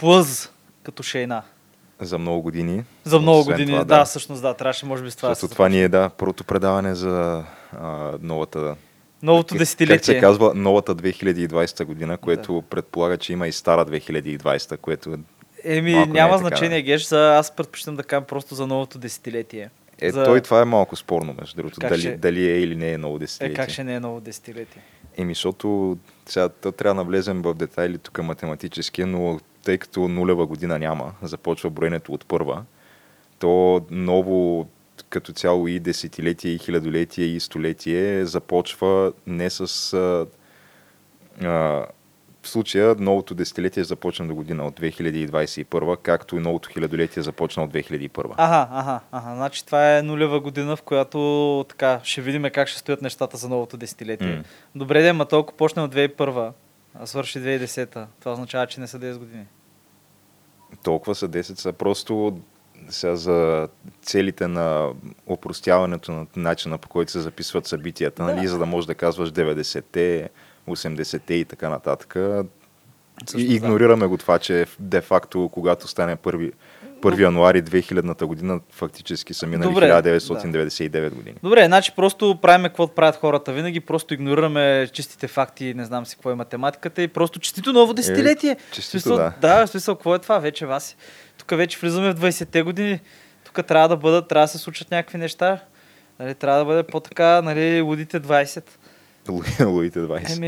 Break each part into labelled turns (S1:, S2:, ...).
S1: Плъз като шейна.
S2: за много години.
S1: За много
S2: Освен
S1: години.
S2: това,
S1: да,
S2: да.
S1: всъщност да, трябваше може би с това. да
S2: Защото това ни е да, първото предаване за а, новата
S1: Новото десетилетие.
S2: Как се казва, новата 2020 година, което предполага, че има и стара 2020, което
S1: Еми,
S2: Малко не
S1: няма
S2: е така,
S1: значение, Геш, за аз предпочитам да кажа просто за новото десетилетие.
S2: е,
S1: За-
S2: той това е малко спорно, между другото, дали,
S1: ще-
S2: дали е или не е ново
S1: Е,
S2: десетилетие.
S1: как ще не е ново десетилетие?
S2: Еми, защото сега то трябва да навлезем в детайли тук математически, но тъй като нулева година няма, започва броенето от първа, то ново като цяло и десетилетие, и хилядолетие, и столетие започва не с... А, а, в случая новото десетилетие започна до година от 2021, както и новото хилядолетие започна от 2001.
S1: Ага, ага, ага. Значи това е нулева година, в която така ще видим как ще стоят нещата за новото десетилетие.
S2: М.
S1: Добре, де, ма толкова почне от 2001, а свърши 2010. Това означава, че не са 10 години.
S2: толкова са 10 са просто сега за целите на опростяването на начина по който се записват събитията, нали, за да можеш да казваш 90-те, 80-те и така нататък.
S1: Също,
S2: игнорираме го това, че де-факто, когато стане 1, 1 януари 2000 година, фактически са минали
S1: Добре,
S2: 1999 години.
S1: Добре, значи просто правиме каквото правят хората винаги, просто игнорираме чистите факти, не знам си какво е математиката и просто честито ново десетилетие. В
S2: честито,
S1: смисъл,
S2: да.
S1: Да, в смисъл, какво е това вече, Васи? Тук вече влизаме в 20-те години, тук трябва да бъдат, трябва да се случат някакви неща. Нали, трябва да бъде по-така, нали, лудите 20.
S2: Луи- Луите 20.
S1: Еми,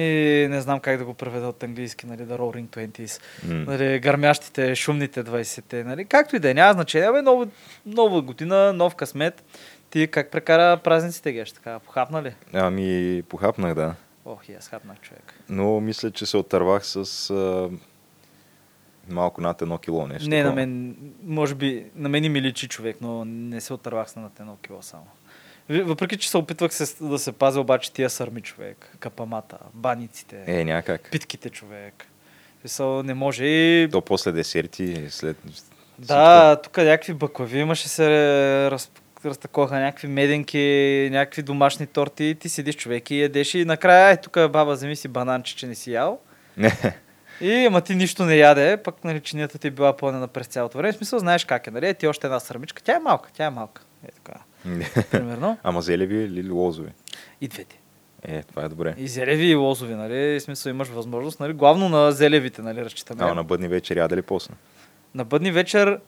S1: не знам как да го преведа от английски, нали, да Roaring Twenties.
S2: М.
S1: Нали, гърмящите, шумните 20-те, нали, както и да е, няма значение. Бе, нова, нова година, нов късмет. Ти как прекара празниците, Геш? Така, похапна ли?
S2: Ами, похапнах, да.
S1: Ох, и аз хапнах човек.
S2: Но мисля, че се отървах с а, малко над едно кило нещо.
S1: не, на
S2: такова.
S1: мен, може би, на мен и ми личи човек, но не се отървах с над едно кило само. Въпреки, че се опитвах се, да се пазя обаче тия сърми човек, капамата, баниците,
S2: Е, някак.
S1: питките човек. Смисъл, не може и...
S2: То после десерти, след...
S1: Да, тук някакви баклави имаше се раз, разтакоха, някакви меденки, някакви домашни торти. Ти седиш човек и ядеш и накрая, е, тук баба, вземи си бананче, че не си ял. И ама ти нищо не яде, пък нали, чинията ти е била пълнена през цялото време. В смисъл, знаеш как е, нали? Е, ти още една сърмичка. Тя е малка, тя е малка. Е така. Примерно.
S2: Ама зелеви или лозови?
S1: И двете.
S2: Е, това е добре.
S1: И зелеви и лозови, нали? В смисъл имаш възможност, нали? Главно на зелевите, нали? Разчитаме.
S2: Ама на бъдни вечер яда ли после?
S1: На бъдни вечер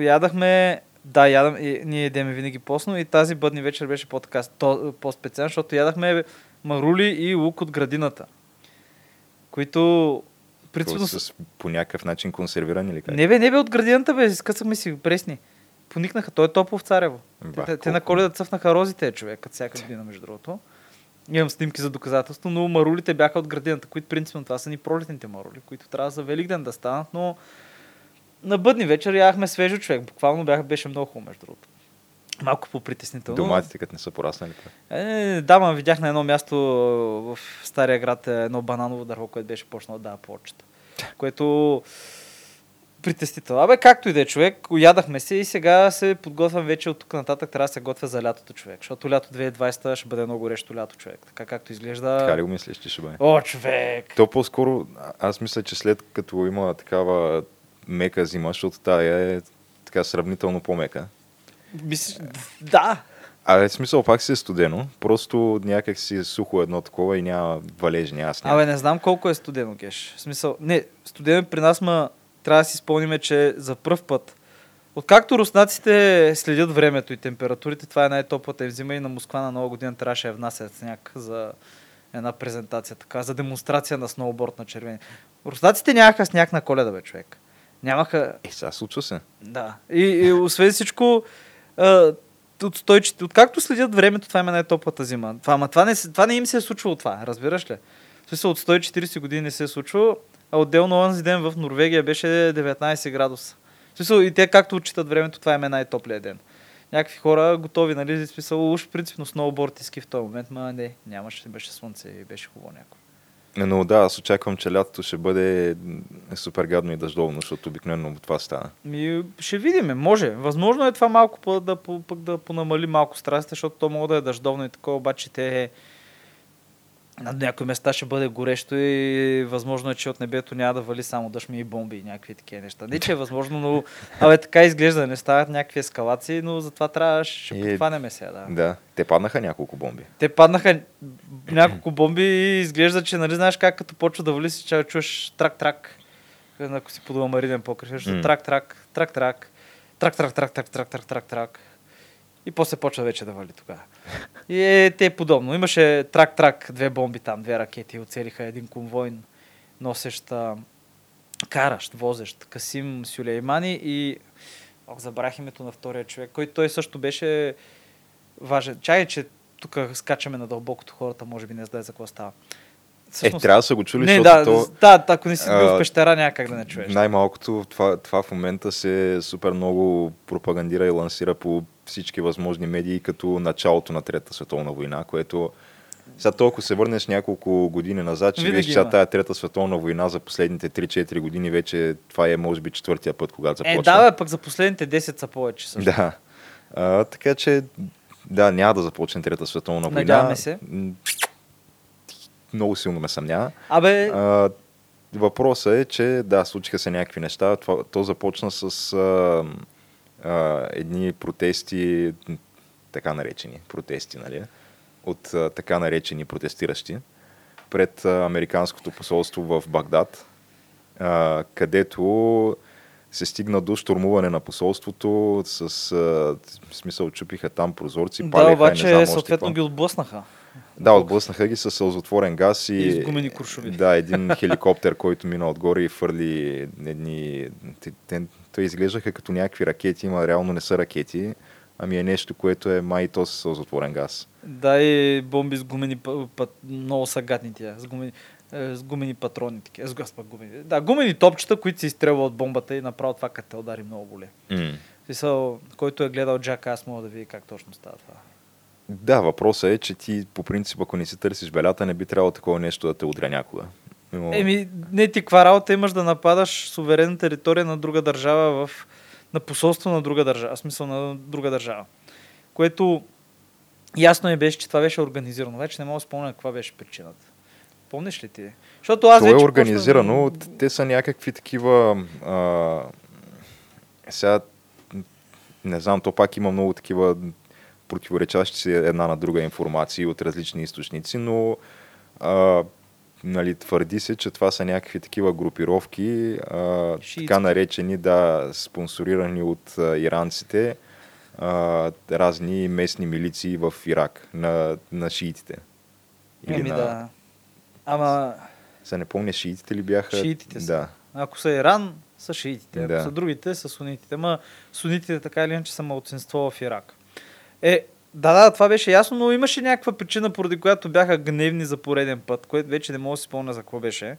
S1: ядахме, да, ядам, и, ние ядеме винаги постно и тази бъдни вечер беше по-така, то, по-специално, защото ядахме марули и лук от градината, които принципно...
S2: С, по някакъв начин консервирани или как?
S1: Не бе, не бе от градината, бе, скъсахме си пресни. Поникнаха, той е топло в Царево.
S2: Ба,
S1: те, те на коледа цъфнаха розите, човек, като всяка година, между другото. Имам снимки за доказателство, но марулите бяха от градината, които принципно това са ни пролетните марули, които трябва за Великден да станат, но на бъдни вечер ядахме свежо човек. Буквално бях, беше много хубаво, между другото. Малко по-притеснително.
S2: Доматите, като не са пораснали.
S1: Е, да, ма видях на едно място в Стария град е, едно бананово дърво, което беше почнало да дава плочета. Което притеснително. Абе, както и да е човек, ядахме се и сега се подготвям вече от тук нататък, трябва да се готвя за лятото човек, защото лято 2020 ще бъде много горещо лято човек. Така както изглежда.
S2: Така ли го мислиш, че ще бъде?
S1: О, човек!
S2: То по-скоро, аз мисля, че след като има такава мека зима, защото тая е така сравнително по-мека.
S1: Мислиш, да,
S2: А в смисъл пак си е студено, просто някак си е сухо едно такова и няма валежи, няма сняг.
S1: Абе, не знам колко е студено, Геш. В смисъл, не, студено при нас, ма трябва да си спомниме, че за пръв път, откакто руснаците следят времето и температурите, това е най-топлата им зима и на Москва на нова година трябваше да внасят сняг за една презентация, така, за демонстрация на сноуборд на червени. Руснаците нямаха сняг на коледа, бе, човек. Нямаха,
S2: Е, сега случва се.
S1: да. И, и освен всичко, а, от 100, откакто следят времето, това има най-топлата зима. Това, ама това не, това не им се е случвало това, разбираш ли? В смисъл от 140 години не се е случвало, а отделно онзи ден в Норвегия беше 19 градуса. В смисъл и те както отчитат времето, това им е най-топлия ден. Някакви хора готови, нали, в смисъл уж принципно сноуборд и ски в този момент, ма не, нямаше, беше слънце и беше хубаво някой.
S2: Но да, аз очаквам, че лятото ще бъде супер гадно и дъждовно, защото обикновено това става.
S1: Ми, ще видим, може. Възможно е това малко пък да, пък да понамали малко страстите, защото то мога да е дъждовно и такова, обаче те на някои места ще бъде горещо и възможно е, че от небето няма да вали само дъжд ми и бомби и някакви такива неща. Не, че е възможно, но абе, така изглежда, не стават някакви ескалации, но затова трябва ще
S2: И-
S1: подхванеме сега. Да.
S2: Да, те паднаха няколко бомби.
S1: Те паднаха няколко бомби и изглежда, че нали знаеш как като почва да вали си, че чуеш трак-трак, ако си подува маринен покрив, трак-трак, трак-трак, трак-трак, трак-трак, трак-трак, трак-трак. И после почва вече да вали тогава. И е, те е подобно. Имаше трак-трак, две бомби там, две ракети, оцелиха един конвой, носещ, каращ, возещ Касим Сюлеймани и ох, забравих името на втория човек, който той също беше важен. Чай, че тук скачаме на дълбокото хората, може би не знае за какво става.
S2: Е, трябва да са го чули,
S1: не,
S2: защото
S1: да,
S2: то,
S1: да, ако не си бил в пещера, няма как да не чуеш.
S2: най-малкото това, това в момента се супер много пропагандира и лансира по всички възможни медии като началото на Трета световна война, което сега толкова се върнеш няколко години назад, че виж сега тая Трета световна война за последните 3-4 години вече това е може би четвъртия път, когато започва.
S1: Е, да, бе, пък за последните 10 са повече също.
S2: Да. А, така че, да, няма да започне Трета световна война.
S1: Надяваме се.
S2: Много силно ме съмнява.
S1: Абе,
S2: А, въпросът е, че да, случиха се някакви неща. Това, то започна с а, а, едни протести, така наречени протести, нали? От а, така наречени протестиращи пред а, Американското посолство в Багдад, а, където се стигна до штурмуване на посолството с а, смисъл чупиха там прозорци,
S1: да,
S2: палеха, не
S1: обаче
S2: знам още
S1: съответно
S2: какво.
S1: ги отблъснаха.
S2: Да, отблъснаха ги с сълзотворен газ и...
S1: И гумени куршуми.
S2: Да, един хеликоптер, който мина отгоре и фърли едни... Те, те, изглеждаха като някакви ракети, ма реално не са ракети, ами е нещо, което е май то с сълзотворен газ.
S1: Да, и бомби с гумени, пат, много са гадни тия, с гумени, е, с гумени патрони. Такива, с газ, гумени. Да, гумени топчета, които се изстрелва от бомбата и направо това като те удари много боле.
S2: Mm.
S1: Смисъл, който е гледал Джак, аз мога да види как точно става това.
S2: Да, въпросът е, че ти по принцип, ако не си търсиш белята, не би трябвало такова нещо да те удря някога. Но...
S1: Еми, не ти каква работа имаш да нападаш суверенна територия на друга държава в на посолство на друга държава, в смисъл на друга държава. Което ясно е беше, че това беше организирано. Вече не мога да спомня каква беше причината. Помниш ли ти? Защото аз
S2: То е
S1: вече
S2: организирано,
S1: почнах-
S2: те са някакви такива... А, сега, не знам, то пак има много такива противоречащи се една на друга информации от различни източници, но а, нали, твърди се, че това са някакви такива групировки, а,
S1: Шиитски.
S2: така наречени, да, спонсорирани от а, иранците, а, разни местни милиции в Ирак на, на шиитите.
S1: Еми да. Ама
S2: Се не помня, шиитите ли бяха?
S1: Шиитите са.
S2: Да.
S1: ако са Иран, са шиитите. Ако
S2: Да.
S1: са другите, са сунитите. Ма сунитите така или иначе са малцинство в Ирак. Е, да, да, това беше ясно, но имаше някаква причина, поради която бяха гневни за пореден път, което вече не мога да си спомня за какво беше,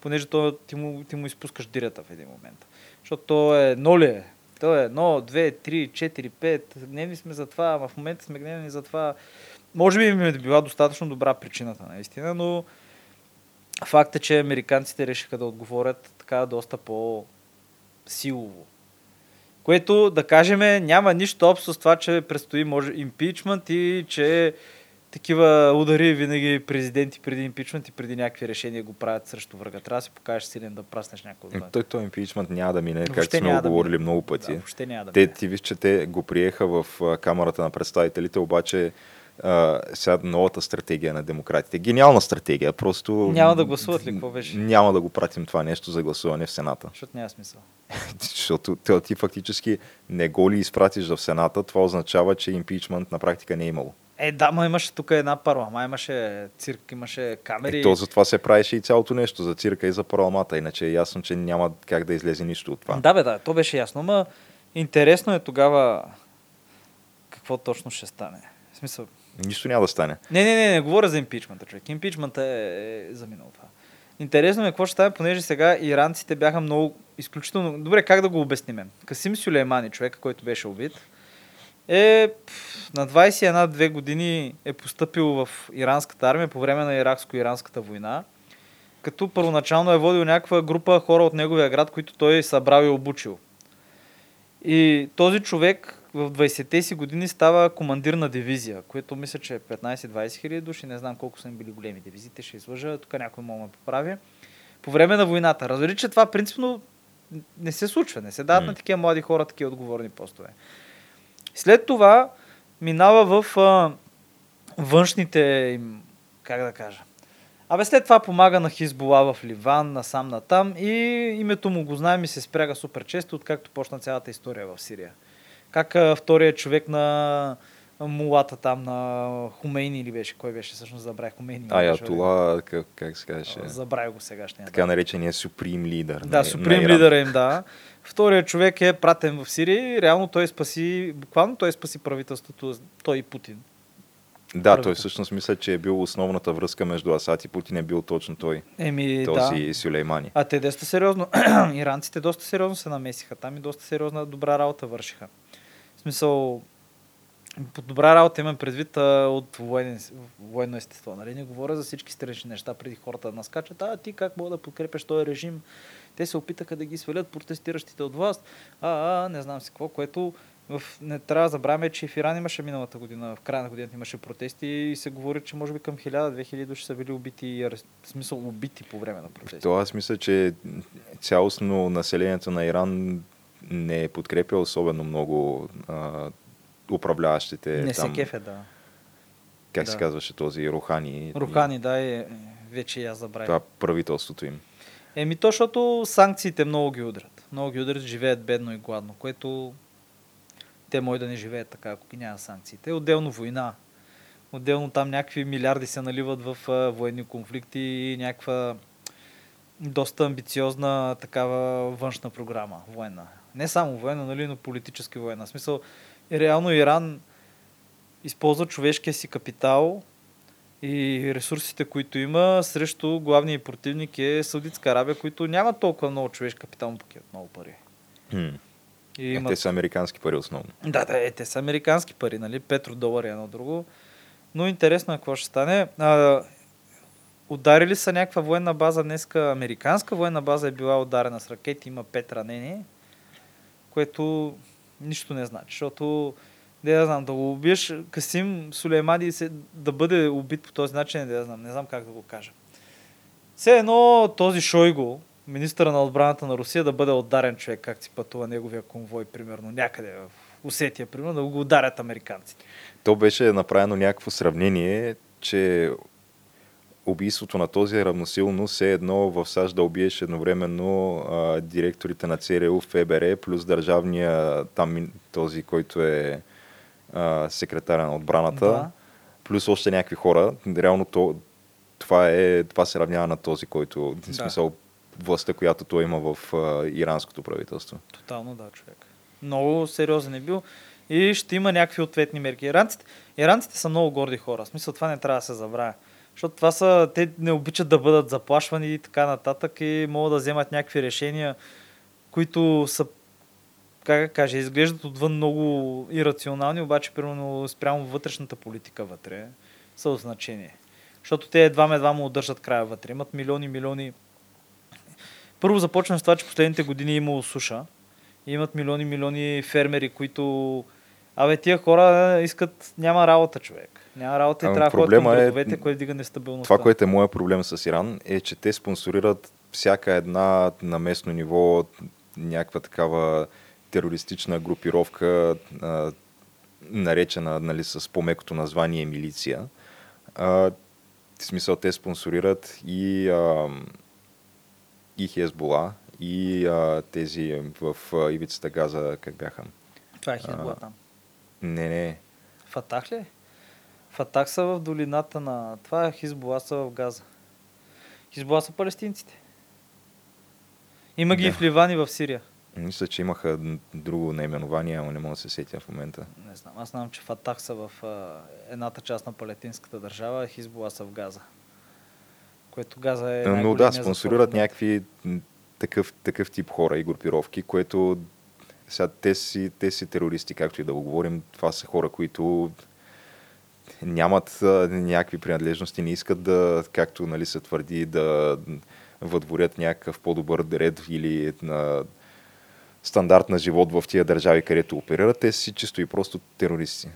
S1: понеже то, ти, му, ти му изпускаш дирята в един момент. Защото то е ноли е. То е едно, две, три, четири, пет. Гневни сме за това, в момента сме гневни за това. Може би им е била достатъчно добра причината, наистина, но факт е, че американците решиха да отговорят така доста по-силово. Което, да кажем, няма нищо общо с това, че предстои може импичмент и че такива удари винаги президенти преди импичмент и преди някакви решения го правят срещу врага. Трябва да си покажеш силен да праснеш някой
S2: Е,
S1: отвън.
S2: Той, той импичмент няма да мине,
S1: Въобще
S2: както сме
S1: да
S2: говорили
S1: мине.
S2: много пъти.
S1: Да, няма да
S2: те,
S1: мине.
S2: ти виж, че те го приеха в Камерата на представителите, обаче а, сега новата стратегия на демократите. Гениална стратегия, просто...
S1: Няма да гласуват ли, какво беше?
S2: Няма да го пратим това нещо за гласуване в Сената.
S1: Защото няма смисъл.
S2: Защото ти, ти фактически не го ли изпратиш в Сената, това означава, че импичмент на практика не е имало.
S1: Е, да, ма имаше тук една парлама, имаше цирк, имаше камери.
S2: Е, то за това се правеше и цялото нещо, за цирка и за парламата, иначе е ясно, че няма как да излезе нищо от това.
S1: Да, бе, да, то беше ясно, ма интересно е тогава какво точно ще стане. В смисъл,
S2: Нищо няма да стане.
S1: не, не, не, не говоря за импичмента, човек. Импичмента е, е заминал това. Интересно ми е какво ще стане, понеже сега иранците бяха много изключително... Добре, как да го обясним? Касим Сюлеймани, човека, който беше убит, е на 21-2 години е поступил в иранската армия по време на иракско-иранската война, като първоначално е водил някаква група хора от неговия град, които той е събрал и обучил. И този човек в 20-те си години става командир на дивизия, което мисля, че е 15-20 хиляди души. Не знам колко са им били големи дивизиите, ще излъжа. Тук някой мога да ме поправи. По време на войната. Разбери, че това принципно не се случва. Не се дават
S2: М.
S1: на такива млади хора такива отговорни постове. След това минава в а, външните им, как да кажа, Абе след това помага на Хизбола в Ливан, насам натам и името му го знаем и се спряга супер често, откакто почна цялата история в Сирия. Как а, вторият човек на мулата там на Хумейни или беше, кой беше всъщност забравих Хумейни. беше,
S2: Аятола, как, как се казваше?
S1: Забравих го сегашния.
S2: така наречения суприм лидер.
S1: Да,
S2: на, Иран.
S1: лидера им, да. Вторият човек е пратен в Сирия и реално той спаси, буквално той спаси правителството, той и Путин.
S2: Да, той всъщност мисля, че е бил основната връзка между Асад и Путин е бил точно той,
S1: Еми,
S2: този
S1: да.
S2: Сюлеймани.
S1: А те доста сериозно, иранците доста сериозно се намесиха там и доста сериозна добра работа вършиха. Смисъл, по добра работа имам предвид а, от военен, военно естество. Нали? Не говоря за всички странични неща, преди хората да наскачат. А, ти как мога да подкрепяш този режим? Те се опитаха да ги свалят протестиращите от власт. А, а, не знам си какво, което в... не трябва да забравяме, че в Иран имаше миналата година, в края на годината имаше протести и се говори, че може би към 1000-2000 души са били убити, в смисъл убити по време на протести.
S2: То аз мисля, че цялостно населението на Иран не подкрепя особено много а, управляващите
S1: Не
S2: там,
S1: се кефе, да.
S2: как
S1: да.
S2: се казваше този Рухани.
S1: Рухани, да, е, е, вече и аз забравих.
S2: Това правителството им.
S1: Еми то, защото санкциите много ги удрят. Много ги удрят, живеят бедно и гладно, което те може да не живеят така, ако ги няма санкциите. Отделно война. Отделно там някакви милиарди се наливат в а, военни конфликти и някаква доста амбициозна такава външна програма, военна. Не само военна, нали, но политически военна. В смисъл, реално Иран използва човешкия си капитал и ресурсите, които има, срещу главния противник е Саудитска Арабия, които нямат толкова много човешки капитал, но пък много пари.
S2: Хм.
S1: И
S2: Е,
S1: имат...
S2: Те са американски пари основно.
S1: Да, да, е, те са американски пари, нали? Петродолари едно друго. Но интересно е какво ще стане. А, ударили са някаква военна база днеска. Американска военна база е била ударена с ракети, има пет ранени, което нищо не значи, защото не да знам, да го убиеш Касим Сулеймани се, да бъде убит по този начин, не да знам, не знам как да го кажа. Все едно този Шойго, министъра на отбраната на Русия, да бъде ударен човек, как си пътува неговия конвой, примерно, някъде в Осетия, примерно, да го ударят американците.
S2: То беше направено някакво сравнение, че убийството на този е равносилно все едно в САЩ да убиеш едновременно а, директорите на ЦРУ, ФБР, плюс държавния там този, който е а, секретаря на отбраната,
S1: Да.
S2: плюс още някакви хора. Реално то, това, е, това се равнява на този, който, в
S1: Да.
S2: смисъл, властта, която той има в а, иранското правителство.
S1: Тотално да, човек. Много сериозен е бил и ще има някакви ответни мерки. Иранците, иранците са много горди хора. В смисъл това не трябва да се забравя. Защото това са, те не обичат да бъдат заплашвани и така нататък и могат да вземат някакви решения, които са, как кажа, изглеждат отвън много ирационални, обаче примерно спрямо вътрешната политика вътре са от значение. Защото те едва едва му удържат края вътре. Имат милиони, милиони. Първо започваме с това, че последните години е имало суша. И имат милиони, милиони фермери, които... Абе, тия хора искат... Няма работа, човек. Няма работа и
S2: Ами
S1: трябва да ходят към
S2: проблема е-
S1: което дига нестабилността.
S2: Това, което е моят проблем с Иран, е, че те спонсорират всяка една на местно ниво някаква такава терористична групировка, а, наречена нали, с по-мекото название милиция. А, в смисъл, те спонсорират и, а, и Хезбола, и а, тези в а, ивицата Газа, как бяха?
S1: Това е Хизбула
S2: А,
S1: там.
S2: Не, не.
S1: Фатах ли? Е? Фатах са в долината на... Това е Хизбула са в Газа. Хизбула са палестинците. Има ги
S2: Да.
S1: и в Ливан и в Сирия.
S2: Мисля, че имаха друго наименование, ама не мога да се сетя в момента.
S1: Не знам. Аз знам, че Фатах са в а, едната част на палестинската държава, а Хизбола са в Газа. Което Газа е.
S2: Но да, спонсорират някакви такъв, такъв тип хора и групировки, което сега те си, те си терористи, както и да го говорим. Това са хора, които нямат някакви принадлежности, не искат да, както нали, се твърди, да въдворят някакъв по-добър ред или на стандарт на живот в тия държави, където оперират. Те си чисто и просто терористи.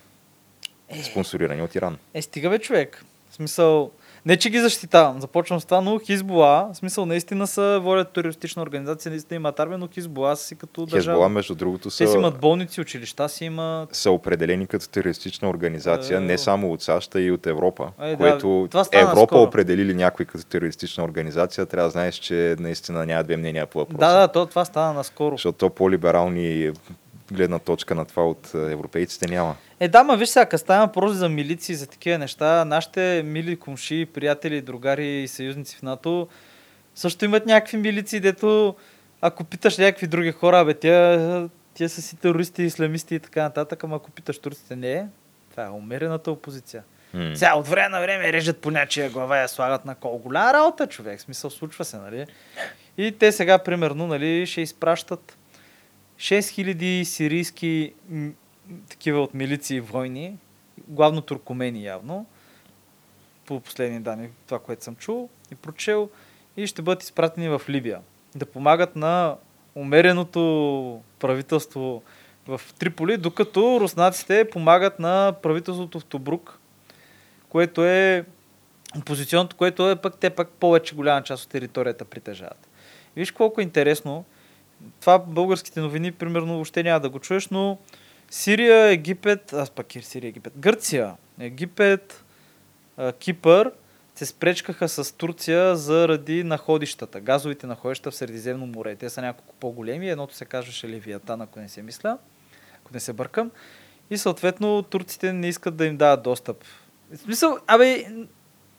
S2: Спонсорирани от Иран.
S1: Е, стига бе, човек. В смисъл, не че ги защитавам, започвам с това, но Хизбола, в смисъл, наистина са водят терористична организация, наистина имат армия, но Хизбола са си като държава.
S2: Хезбола, между другото,
S1: Те си
S2: са,
S1: имат болници, училища си имат.
S2: са определени като терористична организация
S1: Е,
S2: не само от САЩ, а и от Европа.
S1: Е, да,
S2: което
S1: стана
S2: Европа
S1: скоро.
S2: определили някой като терористична организация, трябва да знаеш, че наистина няма две мнения по въпроса.
S1: Да, да, то, това стана наскоро.
S2: Защото то по-либерални гледна точка на това от е, европейците няма.
S1: Е, да, ма виж сега, като става въпрос за милиции, за такива неща, нашите мили комши, приятели, другари и съюзници в НАТО също имат някакви милиции, дето ако питаш някакви други хора, бе, тия, тия са си терористи, исламисти и така нататък, ама ако питаш турците, не, това е умерената опозиция.
S2: М.
S1: Сега от време на време режат по нячия глава и я слагат на кол. Голяма работа, човек. Смисъл, случва се, нали? И те сега, примерно, нали, ще изпращат 6000 сирийски такива от милиции войни, главно туркомени явно, по последни данни, това, което съм чул и прочел, и ще бъдат изпратени в Либия. Да помагат на умереното правителство в Триполи, докато руснаците помагат на правителството в Тобрук, което е опозиционното, което е пък те пък повече голяма част от територията притежават. Виж колко е интересно. Това българските новини, примерно, въобще няма да го чуеш, но Сирия, Египет, аз пък и Сирия, Египет, Гърция, Египет, Кипър се спречкаха с Турция заради находищата, газовите находища в Средиземно море. Те са няколко по-големи, едното се казваше Левиатан, ако не се мисля, ако не се бъркам. И съответно турците не искат да им дават достъп. В смисъл, абе,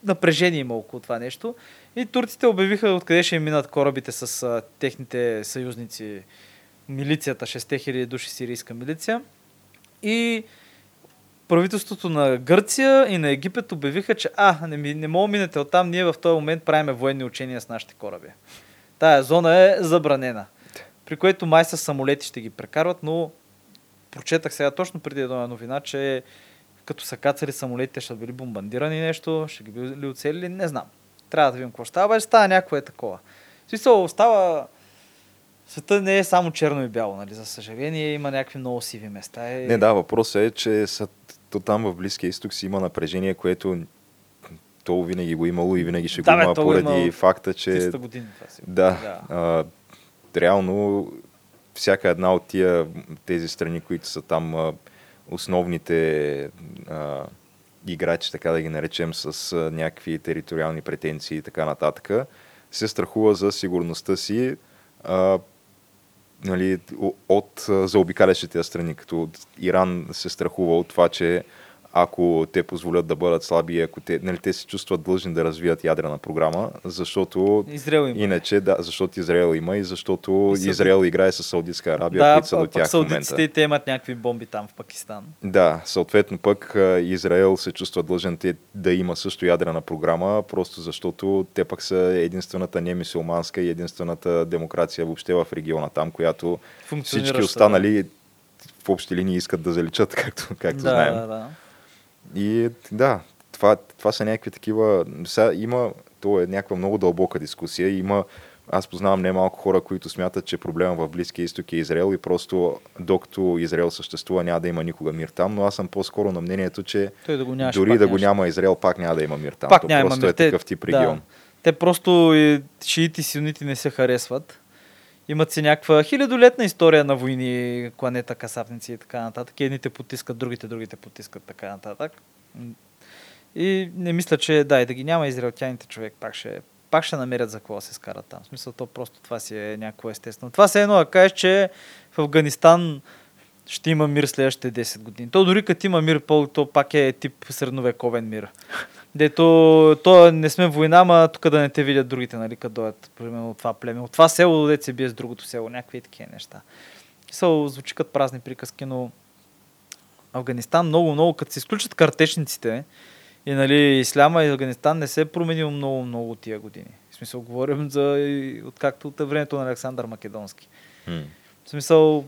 S1: напрежение има около това нещо. И турците обявиха откъде ще им минат корабите с а, техните съюзници, милицията, 6000 души сирийска милиция. И правителството на Гърция и на Египет обявиха, че а, не, не мога минете оттам, ние в този момент правиме военни учения с нашите кораби. Тая зона е забранена. При което май с самолети ще ги прекарват, но прочетах сега точно преди една новина, че като са кацали самолетите, ще били бомбандирани нещо, ще ги били оцелили, не знам. Трябва да видим какво ще обаче става някакво е такова. В смисъл, става... Света не е само черно и бяло, нали? За съжаление има някакви много сиви места. И...
S2: Не, да, въпросът е, че са, то там в Близкия изток си има напрежение, което то винаги го е имало и винаги ще
S1: Да,
S2: го
S1: бе,
S2: има
S1: то го е
S2: поради
S1: имало
S2: факта, че
S1: 300 години това си.
S2: Да. А, реално всяка една от тия, тези страни, които са там основните а, играчи, така да ги наречем, с а, някакви териториални претенции и така нататък, се страхува за сигурността си а, нали, от заобикалящите страни, като Иран се страхува от това, че ако те позволят да бъдат слаби, ако те, нали, те се чувстват длъжни да развият ядрена програма, защото
S1: Израел има.
S2: Иначе, да, защото Израел има и защото
S1: И са-
S2: Израел играе с Саудитска Арабия,
S1: да,
S2: които са до тях в момента.
S1: те имат някакви бомби там в Пакистан.
S2: Да, съответно пък Израел се чувства длъжен те, да има също ядрена програма, просто защото те пък са единствената немисулманска и единствената демокрация въобще в региона там, която всички останали в общи линии искат да заличат, както, както
S1: да,
S2: знаем.
S1: Да, да.
S2: И да, това, това са някакви такива... Сега има... То е някаква много дълбока дискусия. Има... Аз познавам немалко хора, които смятат, че проблема в Близкия изток е Израел и просто докато Израел съществува няма да има никога мир там, но аз съм по-скоро на мнението, че
S1: Той да го нямаше.
S2: дори да го
S1: нямаше.
S2: няма Израел, пак няма да има мир там.
S1: Пак
S2: То
S1: няма
S2: просто
S1: мир.
S2: е такъв тип регион.
S1: Да. Те просто шиити и сунити не се харесват. Имат си някаква хилядолетна история на войни, кланета, касапници и така нататък. Едните потискат, другите, другите потискат така нататък. И не мисля, че да, и да ги няма израелтяните човек, пак ще, пак ще намерят за какво се скарат там. В смисъл, то просто това си е някакво естествено. Това се е едно да кажеш, че в Афганистан ще има мир следващите 10 години. То дори като има мир, то пак е тип средновековен мир. Дето, то не сме война, ама тук да не те видят другите, нали, като дойдат, примерно от това племе. От това село, дете се бие с другото село, някакви такива неща. Са, звучи като празни приказки, но Афганистан много, много, като се изключат картечниците и нали, Исляма и Афганистан не се е променил много, много тия години. В смисъл, говорим за откакто от времето на Александър Македонски.
S2: М.
S1: В смисъл,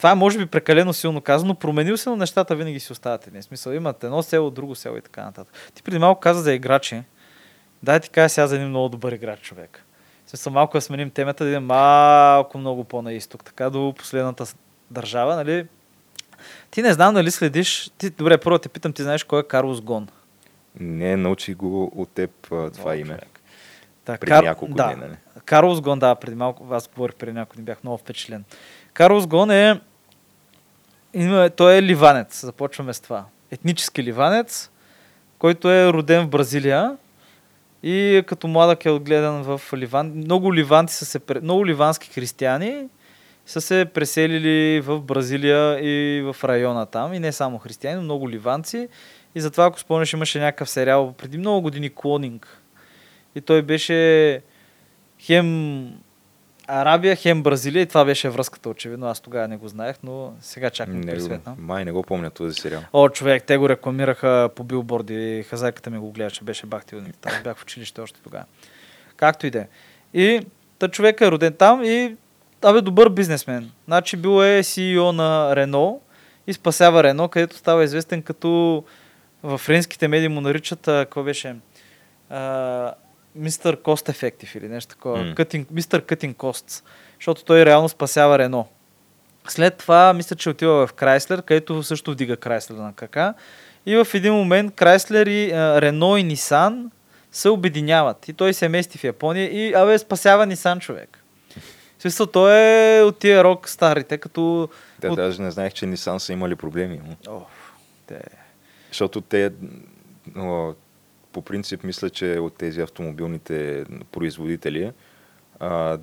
S1: това е може би прекалено силно казано, променил се, но нещата винаги си остават едни. Смисъл, имат едно село, друго село и така нататък. Ти преди малко каза за играчи. Дай ти кажа сега за един много добър играч човек. Смисъл, малко да сменим темата, да идем малко много по-на изток, така до последната държава, нали? Ти не знам дали следиш. Ти, добре, първо те питам, ти знаеш кой е Карлос Гон?
S2: Не, научи го от теб това
S1: О,
S2: име.
S1: човек. Та,
S2: Преди няколко
S1: да,
S2: дни, нали?
S1: Карлос Гон, да, преди малко, аз говорих преди няколко дни, бях много впечатлен. Карлос Гон е, има, той е ливанец, започваме с това. Етнически ливанец, който е роден в Бразилия и като младък е отгледан в Ливан. Много ливанци са се, много ливански християни са се преселили в Бразилия и в района там. И не само християни, но много ливанци. И затова, ако спомняш, имаше някакъв сериал преди много години Клонинг. И той беше хем Арабия, хем Бразилия и това беше връзката очевидно. Аз тогава не го знаех, но сега чакам
S2: Не,
S1: пресветна.
S2: май не го помня този сериал.
S1: О, човек, те го рекламираха по билборди. Хазайката ми го гледаше, беше бахтилник. Аз бях в училище още тогава. Както и да е. И та човек е роден там и абе добър бизнесмен. Значи бил е CEO на Рено и спасява Рено, където става известен като в френските медии му наричат, какво беше? А, Мистер Кост Ефектив или нещо такова. Мистер Кътин Кост. Защото той реално спасява Рено. След това мисля, че отива в Крайслер, където също вдига Крайслер на крака. И в един момент Крайслер и а, Рено и Нисан се обединяват. И той се мести в Япония и абе спасява Нисан човек. В смисъл, той е от тия рок старите, като...
S2: Те
S1: от...
S2: даже не знаех, че Nissan са имали проблеми.
S1: О, те...
S2: Защото те, по принцип, мисля, че от тези автомобилните производители, а,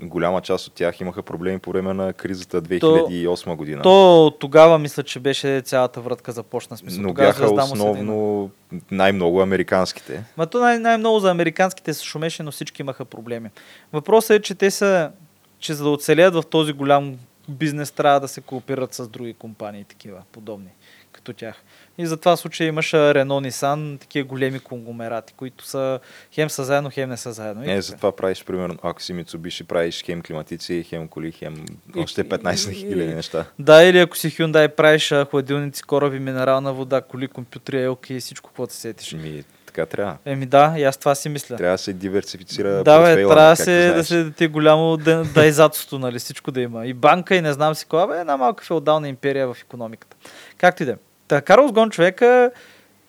S2: голяма част от тях имаха проблеми по време на кризата 2008 година.
S1: То тогава мисля, че беше цялата вратка започна. Смисъл,
S2: но
S1: тогава
S2: бяха основно най-много американските.
S1: Ма то най- най-много за американските се шумеше, но всички имаха проблеми. Въпросът е, че те са, че за да оцелят в този голям бизнес, трябва да се кооперират с други компании, такива, подобни, като тях. И за това случай имаше Renault Nissan, такива големи конгломерати, които са хем са заедно, хем не са заедно. И
S2: Е,
S1: така.
S2: затова правиш, примерно, ако си Mitsubishi, правиш хем климатици, хем коли, хем още 15
S1: и-
S2: хиляди неща.
S1: Да, или ако си Hyundai правиш а, хладилници, кораби, минерална вода, коли, компютри, елки и всичко, което се сетиш.
S2: Ми, така трябва.
S1: Еми да, и аз това си мисля.
S2: Трябва да се диверсифицира
S1: Да, бе, трябва да се, да се да ти е голямо да- дайзатство, нали, всичко да има. И банка, и не знам си кога, бе, една малка феодална империя в економиката. Както и да е. Та, Карлос Гон човека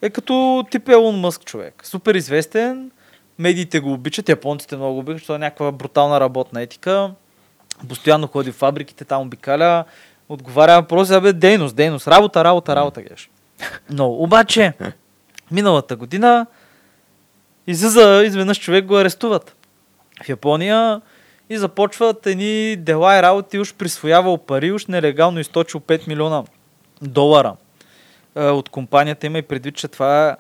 S1: е като тип Елон Мъск човек. Супер известен, медиите го обичат, японците много го обичат, защото е някаква брутална работна етика. Постоянно ходи в фабриките, там обикаля, отговаря въпроси, бе, дейност, дейност, работа, работа, работа, геш. Но, обаче, миналата година излиза изведнъж човек го арестуват в Япония и започват едни дела и работи, уж присвоявал пари, уж нелегално източил 5 милиона долара е, от компанията има и предвид, че това е,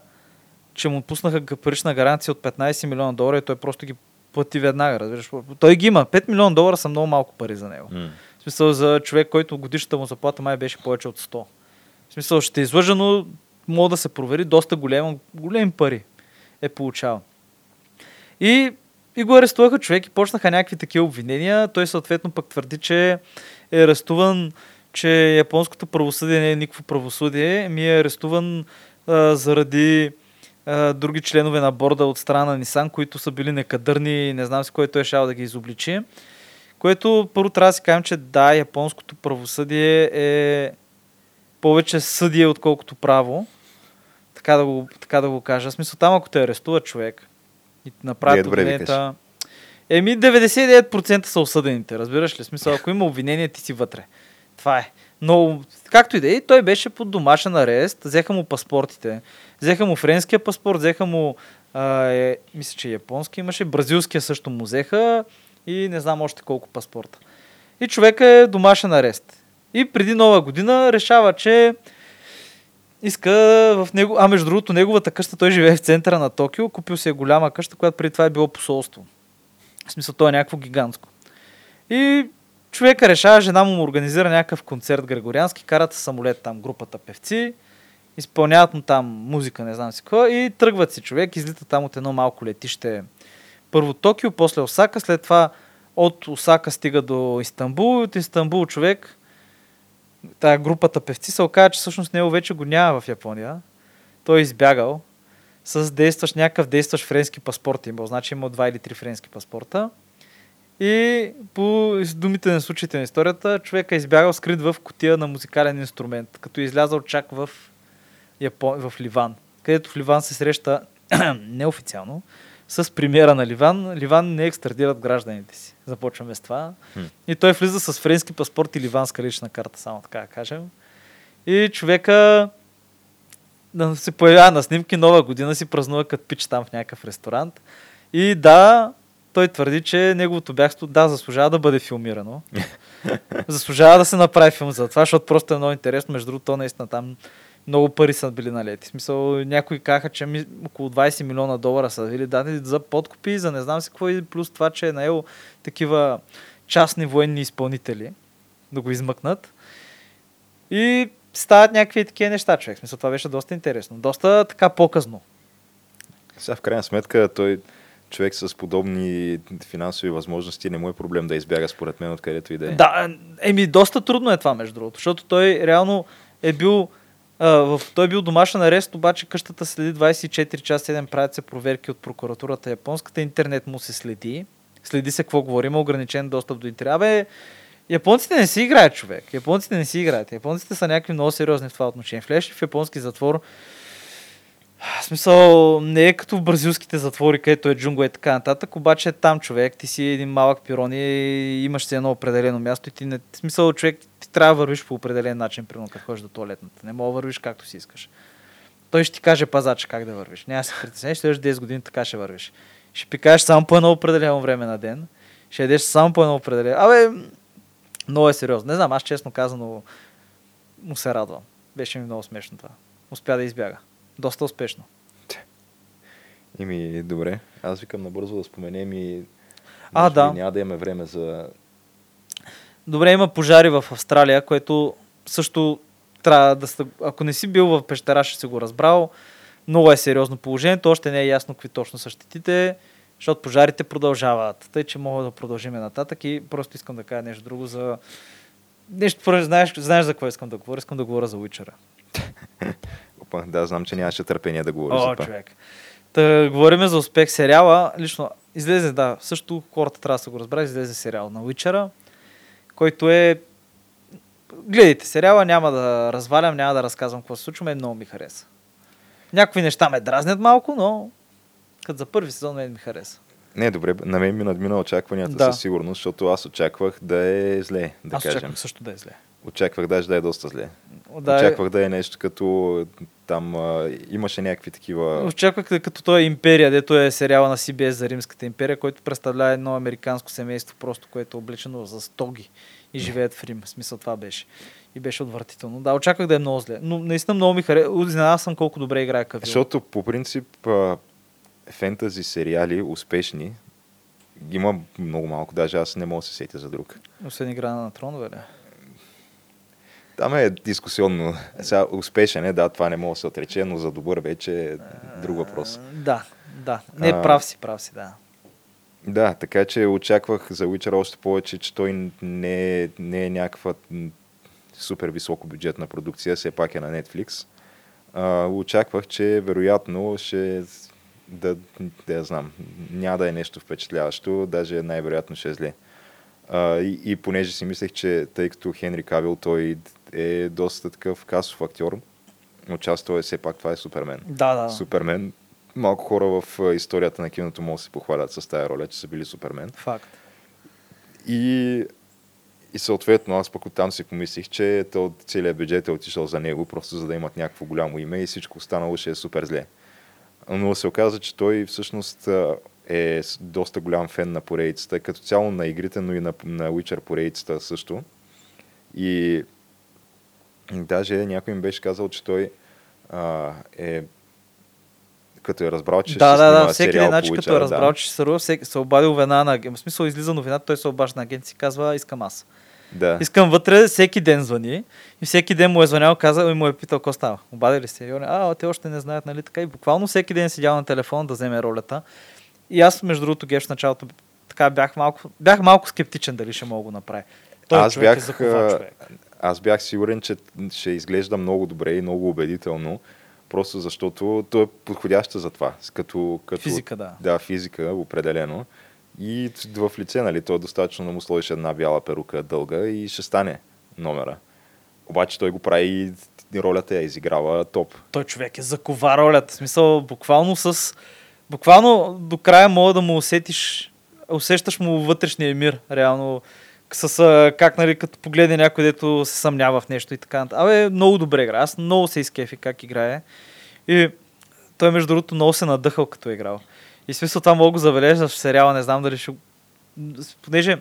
S1: че му пуснаха парична гаранция от 15 милиона долара и той просто ги плати веднага, разбираш. Той ги има. 5 милиона долара са много малко пари за него.
S2: М.
S1: В смисъл за човек, който годишната му заплата май беше повече от 100. В смисъл ще излъжа, но мога да се провери, доста голем, големи пари е получавал. И, и го арестуваха човек и почнаха някакви такива обвинения. Той съответно пък твърди, че е арестуван, че японското правосъдие не е никакво правосъдие. Ми е арестуван а, заради а, други членове на борда от страна на Нисан, които са били некадърни и не знам си кой той е шал да ги изобличи. Което първо трябва да си кажем, че да, японското правосъдие е повече съдие, отколкото право. Така да го, така да го кажа. В смисъл, там ако те арестува човек и направят
S2: добре
S1: обвиненията... Еми, 99% са осъдените, разбираш ли? В Смисъл, ако има обвинение, ти си вътре. Това е. Но, както и да е, той беше под домашен арест, взеха му паспортите. Взеха му френския паспорт, взеха му, а, е, мисля, че японски имаше, бразилския също му взеха и не знам още колко паспорта. И човека е домашен арест. И преди нова година решава, че иска в него, а между другото неговата къща, той живее в центъра на Токио, купил си е голяма къща, която преди това е било посолство. В смисъл, то е някакво гигантско. И човека решава, жена му организира някакъв концерт григориански, карат самолет там групата певци, изпълняват му там музика, не знам си какво, и тръгват си човек, излита там от едно малко летище. Първо Токио, после Осака, след това от Осака стига до Истанбул и от Истанбул човек, тая групата певци се оказа, че всъщност него вече го няма в Япония. Той е избягал с действащ, някакъв действащ френски паспорт имал. Значи имал два или три френски паспорта. И по думите на случаите на историята, човек е избягал скрит в котия на музикален инструмент, като е излязал чак в, Япон... в Ливан, където в Ливан се среща неофициално с премиера на Ливан. Ливан не екстрадират гражданите си. Започваме с това.
S2: Хм.
S1: И той влиза с френски паспорт и ливанска лична карта, само така да кажем. И човека се появява на снимки нова година, си празнува като пич там в някакъв ресторант. И да, той твърди, че неговото бягство, да, заслужава да бъде филмирано. заслужава да се направи филм за това, защото просто е много интересно. Между другото, то наистина там много пари са били налети. Смисъл, някои казаха, че ми, около 20 милиона долара са били дадени за подкупи, за не знам си какво и плюс това, че е наел такива частни военни изпълнители да го измъкнат. И стават някакви такива неща, човек. Смисъл, това беше доста интересно. Доста така по-късно.
S2: Сега в крайна сметка той човек с подобни финансови възможности не му е проблем да избяга според мен откъдето и да е.
S1: Да, еми, доста трудно е това, между другото, защото той реално е бил а, в, той е бил домашен арест, обаче къщата следи 24 часа 7 правят се проверки от прокуратурата японската, интернет му се следи, следи се какво говори, има ограничен достъп до интернет. Абе, японците не си играят човек, японците не си играят, японците са някакви много сериозни в това отношение. Влезеш в японски затвор, в смисъл, не е като в бразилските затвори, където е джунгла и така нататък, обаче там човек, ти си един малък пирон и имаш си едно определено място и ти не... В смисъл, човек, ти трябва да вървиш по определен начин, примерно, като ходиш до туалетната. Не мога да вървиш както си искаш. Той ще ти каже пазача как да вървиш. Няма се притеснеш, ще 10 години така ще вървиш. Ще пикаеш само по едно определено време на ден. Ще ядеш само по едно определено. Абе, много е сериозно. Не знам, аз честно казано му се радвам. Беше ми много смешно това. Успя да избяга. Доста успешно.
S2: Ими, добре. Аз викам набързо да споменем и...
S1: А, да.
S2: Няма да имаме време за...
S1: Добре, има пожари в Австралия, което също трябва да сте... Ако не си бил в пещера, ще си го разбрал. Много е сериозно положението. Още не е ясно какви точно са щетите, защото пожарите продължават. Тъй, че мога да продължим нататък и просто искам да кажа нещо друго за... Нещо, знаеш, знаеш за какво искам да говоря? Искам да говоря за Уичера.
S2: Да, знам, че нямаше търпение да говориш за
S1: О,
S2: това.
S1: човек. Та, говорим за успех сериала. Лично излезе, да, също хората трябва да се го разбрат, излезе сериал на Уичера, който е... Гледайте сериала, няма да развалям, няма да разказвам какво се случва, мен много ми хареса. Някои неща ме дразнят малко, но като за първи сезон мен ми хареса.
S2: Не, добре, на мен ми надмина очакванията
S1: Да.
S2: със сигурност, защото аз очаквах да е зле, да
S1: Аз
S2: кажем.
S1: очаквам също да е зле.
S2: Очаквах даже да е доста зле.
S1: Да,
S2: Очаквах да е нещо като там а, имаше някакви такива...
S1: Очаквах да е като той Империя, дето е сериала на CBS за Римската империя, който представлява едно американско семейство, просто което е облечено за стоги и живеят в Рим. В смисъл това беше. И беше отвратително. Да, очаквах да е много зле. Но наистина много ми хареса. Изненадан съм колко добре играе Кавил.
S2: Защото по принцип фентази сериали успешни има много малко, даже аз не мога да се сетя за друг.
S1: Освен игра на тронове, ли?
S2: Там е дискусионно. Сега успешен е, да, това не мога да се отрече, но за добър вече е друг въпрос.
S1: Да, да. Не, прав си, прав си, да.
S2: Да, така че очаквах за Witcher още повече, че той не е, не е някаква супер високо бюджетна продукция, все пак е на Netflix. А, очаквах, че вероятно ще да, да я знам, няма да е нещо впечатляващо, даже най-вероятно ще е зле. А, и, и понеже си мислех, че тъй като Хенри Кавил, той е доста такъв касов актьор, участвал е все пак, това е Супермен.
S1: Да, да.
S2: Супермен. Малко хора в историята на киното могат да се похвалят с тази роля, че са били Супермен.
S1: Факт.
S2: И, и съответно аз пък оттам си помислих, че то, целият бюджет е отишъл за него, просто за да имат някакво голямо име и всичко останало ще е супер зле. Но се оказа, че той всъщност е доста голям фен на поредицата, като цяло на игрите, но и на, на Witcher поредицата също. И даже някой им беше казал, че той а, е като е разбрал, че
S1: да,
S2: ще
S1: да, да, всеки един начин, като е разбрал,
S2: да.
S1: че ще се рува, всеки се обадил веднага на. В смисъл, излиза новината, той се обажда на агент и казва, искам аз.
S2: Да.
S1: Искам вътре, всеки ден звъни и всеки ден му е звънял, казал и му е питал, какво става. Обади ли се? И он е, а, те още не знаят, нали така. И буквално всеки ден е седял на телефон да вземе ролята. И аз, между другото, геш в началото така бях малко, бях малко скептичен дали ще мога да го направя. Той
S2: Аз
S1: човек е
S2: бях,
S1: захова
S2: а,
S1: човек.
S2: Аз бях сигурен, че ще изглежда много добре и много убедително, просто защото той е подходяща за това. Като, като,
S1: Физика, да.
S2: Да, физика, определено. И в лице, нали, той е достатъчно да му сложиш една бяла перука дълга и ще стане номера. Обаче той го прави и ролята я изиграва топ.
S1: Той човек е закова ролята. В смисъл, буквално с... Буквално до края мога да му усетиш... Усещаш му вътрешния мир, реално. С, как, нали, като погледне някой, дето се съмнява в нещо и така. нататък. Абе, много добре игра. Аз много се изкефи как играе. И той, между другото, много се надъхал, като е играл. И смисъл това мога да го забележа в сериала, не знам дали ще... Понеже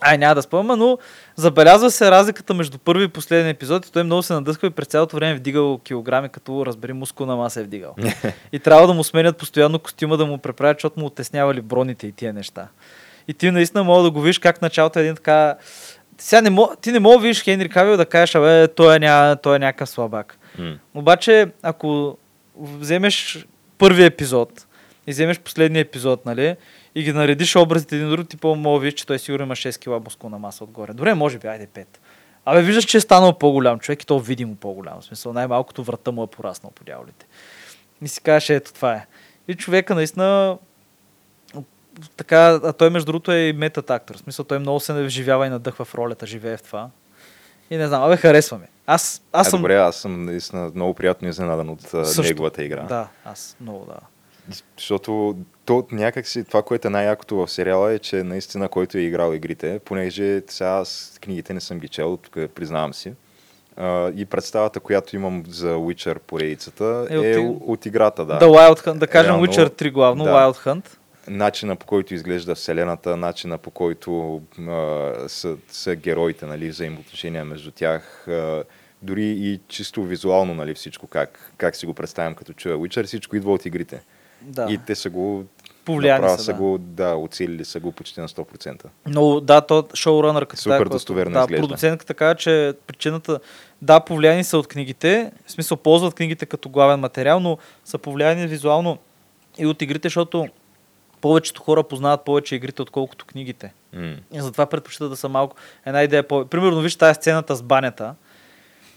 S1: Ай, няма да спомня, но забелязва се разликата между първи и последен епизод и той много се надъсква и през цялото време е вдигал килограми, като разбери мускулна маса е вдигал. и трябва да му сменят постоянно костюма да му преправят, защото му отеснявали броните и тия неща. И ти наистина мога да го видиш как началото е един така... Сега не мог, ти не мога да видиш Хенри Кавил да кажеш, абе, той е, ня, той е някакъв слабак. Обаче, ако вземеш първия епизод и вземеш последния епизод, нали, и ги наредиш образите един друг, ти по-мога видиш, че той сигурно има 6 кила мускулна маса отгоре. Добре, може би, айде 5. Абе, виждаш, че е станал по-голям човек и то видимо по-голям. В смисъл, най-малкото врата му е пораснал по дяволите. И си кажеш, ето това е. И човека наистина така, а той между другото е и актор. В смисъл, той много се вживява и надъхва в ролята, живее в това. И не знам, абе, харесва ми. Аз, аз
S2: Аз
S1: съм...
S2: Добре, аз съм наистина много приятно изненадан от а,
S1: Също.
S2: неговата игра.
S1: Да, аз много да.
S2: Защото то някак си, това, което е най-якото в сериала е, че наистина който е играл игрите, понеже сега аз книгите не съм ги чел, тук признавам си. А, и представата, която имам за Witcher поредицата
S1: Е
S2: е,
S1: от
S2: е от, играта, да.
S1: Да, Wild Hunt, да кажем
S2: Реално,
S1: Witcher 3 главно,
S2: да.
S1: Wild Hunt.
S2: Начина по който изглежда вселената, начина по който а, са, са героите, нали, взаимоотношения между тях, а, дори и чисто визуално, нали, всичко, как, как си го представям като чуя Witcher, всичко идва от игрите.
S1: Да.
S2: И те са го
S1: Повлияни
S2: направо
S1: са,
S2: са го, да, оцелили са го почти на 100%.
S1: Но да, то шоуранър като
S2: Супер достоверно
S1: да,
S2: изглежда.
S1: продуцентката така, че причината, да, повлияни са от книгите, в смисъл ползват книгите като главен материал, но са повлияни визуално и от игрите, защото повечето хора познават повече игрите, отколкото книгите.
S2: М.
S1: И затова предпочитат да са малко. Една идея по. Примерно, виж тази сцената с банята.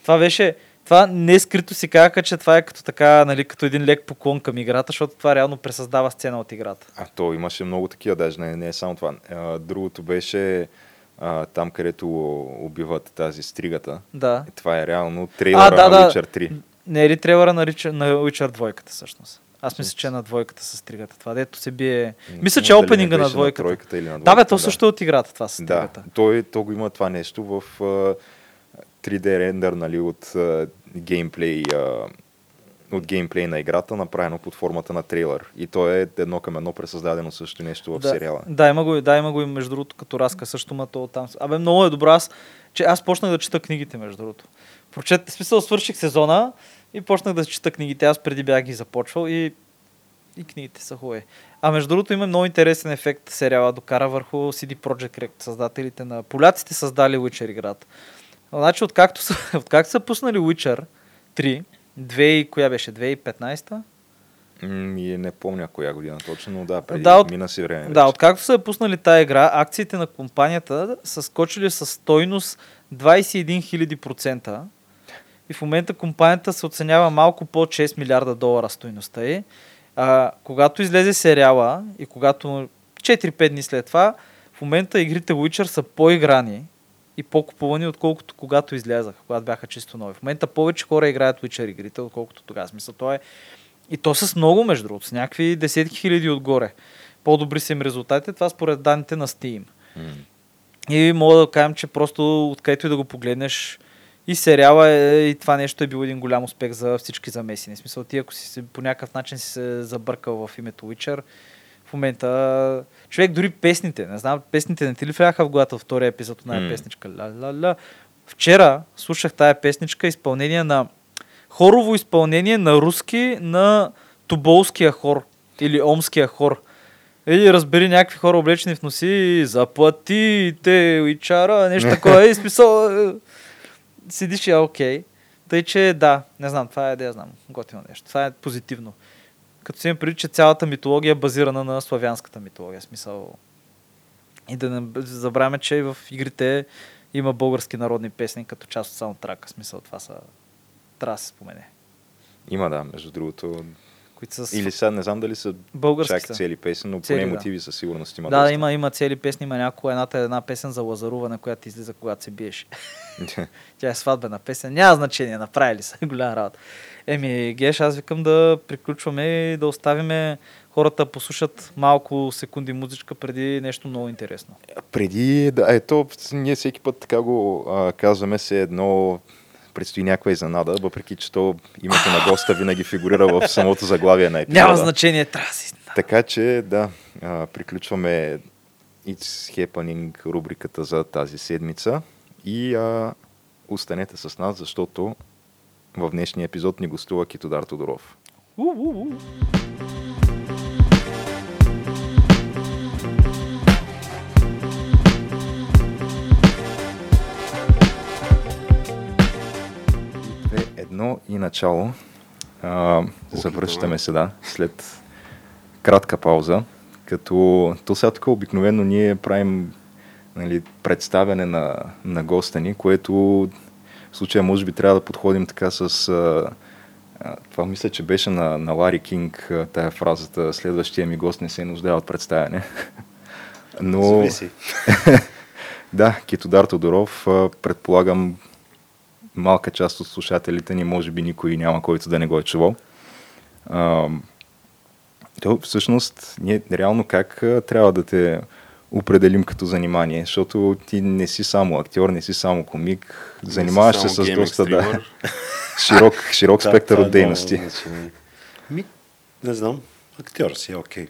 S1: Това беше. Това не е скрито си казаха, че това е като така, нали, като един лек поклон към играта, защото това реално пресъздава сцена от играта.
S2: А то имаше много такива, даже не, не е само това. А, другото беше а, там, където убиват тази стригата.
S1: Да.
S2: И това е реално трейлера
S1: А, да,
S2: на
S1: да.
S2: Witcher 3.
S1: Не е ли трейлера на, Рича, на Witcher двойката всъщност? Аз мисля, че е на двойката с тригата. Това дето се бие... Мисля, че е опенинга на двойката.
S2: тройката или на
S1: Да, бе,
S2: двойката,
S1: то също е от играта, това с
S2: Да,
S1: тригата.
S2: той, то го има това нещо в 3D рендър, нали, от геймплей, от геймплей на играта, направено под формата на трейлър. И то е едно към едно пресъздадено също нещо в
S1: да,
S2: сериала.
S1: Да, има го, и- да, има го и между другото като разка също, ма то там. Абе, много е добро. Аз, че аз почнах да чета книгите, между другото. Прочет, в смисъл, свърших сезона и почнах да чета книгите. Аз преди бях ги започвал и, и книгите са хубави. А между другото има много интересен ефект сериала докара върху CD Projekt Red, създателите на... Поляците създали Witcher играта. Значи, откакто са, откакто са пуснали Witcher 3, 2 и коя беше? 2015
S2: М, И не помня коя година точно, но да, преди
S1: Да, от-
S2: мина си време.
S1: Да,
S2: вече.
S1: откакто са пуснали тази игра, акциите на компанията са скочили с стойност 21 000%. И в момента компанията се оценява малко под 6 милиарда долара стойността й. А, когато излезе сериала и когато 4-5 дни след това, в момента игрите Witcher са по-играни и по-купувани, отколкото когато излязаха, когато бяха чисто нови. В момента повече хора играят Witcher игрите, отколкото тогава. Смисъл, то е... И то с много, между другото, с някакви десетки хиляди отгоре. По-добри са им резултатите, това според данните на Steam.
S2: М.
S1: И мога да кажем, че просто откъдето и да го погледнеш, и сериала е, и това нещо е бил един голям успех за всички замесени. В смисъл, ти ако си по някакъв начин си се забъркал в името Witcher, в момента човек дори песните, не знам, песните не ти ли влияха в главата втория епизод на mm. песничка? Ла, ла, ла. Вчера слушах тая песничка изпълнение на хорово изпълнение на руски на туболския хор или омския хор. Или разбери някакви хора облечени в носи, заплатите, уичара, нещо такова. И смисъл, е, седиш и е окей. Тъй, че да, не знам, това е да я знам, готино нещо. Това е позитивно. Като си им преди, че цялата митология е базирана на славянската митология. Смисъл. И да не забравяме, че и в игрите има български народни песни като част от саундтрака. Смисъл, това са... Трябва да се спомене.
S2: Има, да, между другото.
S1: Които са.
S2: Или сега не знам дали са
S1: български
S2: чак цели песни, но
S1: Цели,
S2: поне
S1: да.
S2: мотиви със сигурност има.
S1: Да,
S2: доста.
S1: има, има цели песни, има някоя, едната е една песен за лазаруване, която излиза, когато се биеш. Тя е сватбена песен. Няма значение, направили са голяма работа. Еми, Геш, аз викам да приключваме и да оставиме хората да послушат малко секунди музичка преди нещо много интересно.
S2: Преди, да, ето, ние всеки път така го а, казваме се едно предстои някаква изненада, въпреки че то името на госта винаги фигурира в самото заглавие на епизода.
S1: Няма значение, трябва си.
S2: Така че, да, а, приключваме It's Happening рубриката за тази седмица и а, останете с нас, защото в днешния епизод ни гостува Китодар Тодоров.
S1: У-у-у.
S2: Едно и начало. А, завръщаме се, да, след кратка пауза, като то сега тук обикновено ние правим нали, представяне на, на госта ни, което в случая може би трябва да подходим така с... А, това мисля, че беше на, на Лари Кинг тая фразата следващия ми гост не се нуждае от представяне. Но... Да, Китодар Тодоров, предполагам малка част от слушателите ни, може би никой няма, който да не го е чувал. То всъщност, ние реално как трябва да те определим като занимание, защото ти не си само актьор, не си само комик, занимаваш се
S3: Не
S2: с доста да, широк, широк
S3: Да,
S2: спектър
S3: е
S2: от дейности.
S3: много значение. Ми, не знам. Актьор си, окей.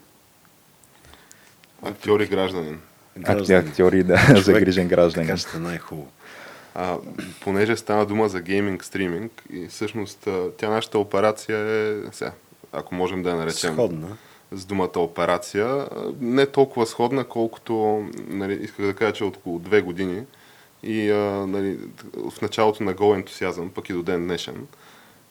S4: Актьор и гражданин.
S2: Акти, актьори, да,
S3: Човек,
S2: загрижен гражданин.
S3: Така ще е най-хубаво.
S4: А, понеже стана дума за гейминг стриминг и всъщност тя нашата операция е, сега, ако можем да я наречем
S3: Сходна.
S4: С думата операция, не толкова сходна, колкото нали, исках да кажа, че от около две години и а, нали, в началото на гол ентусиазъм, пък и до ден днешен,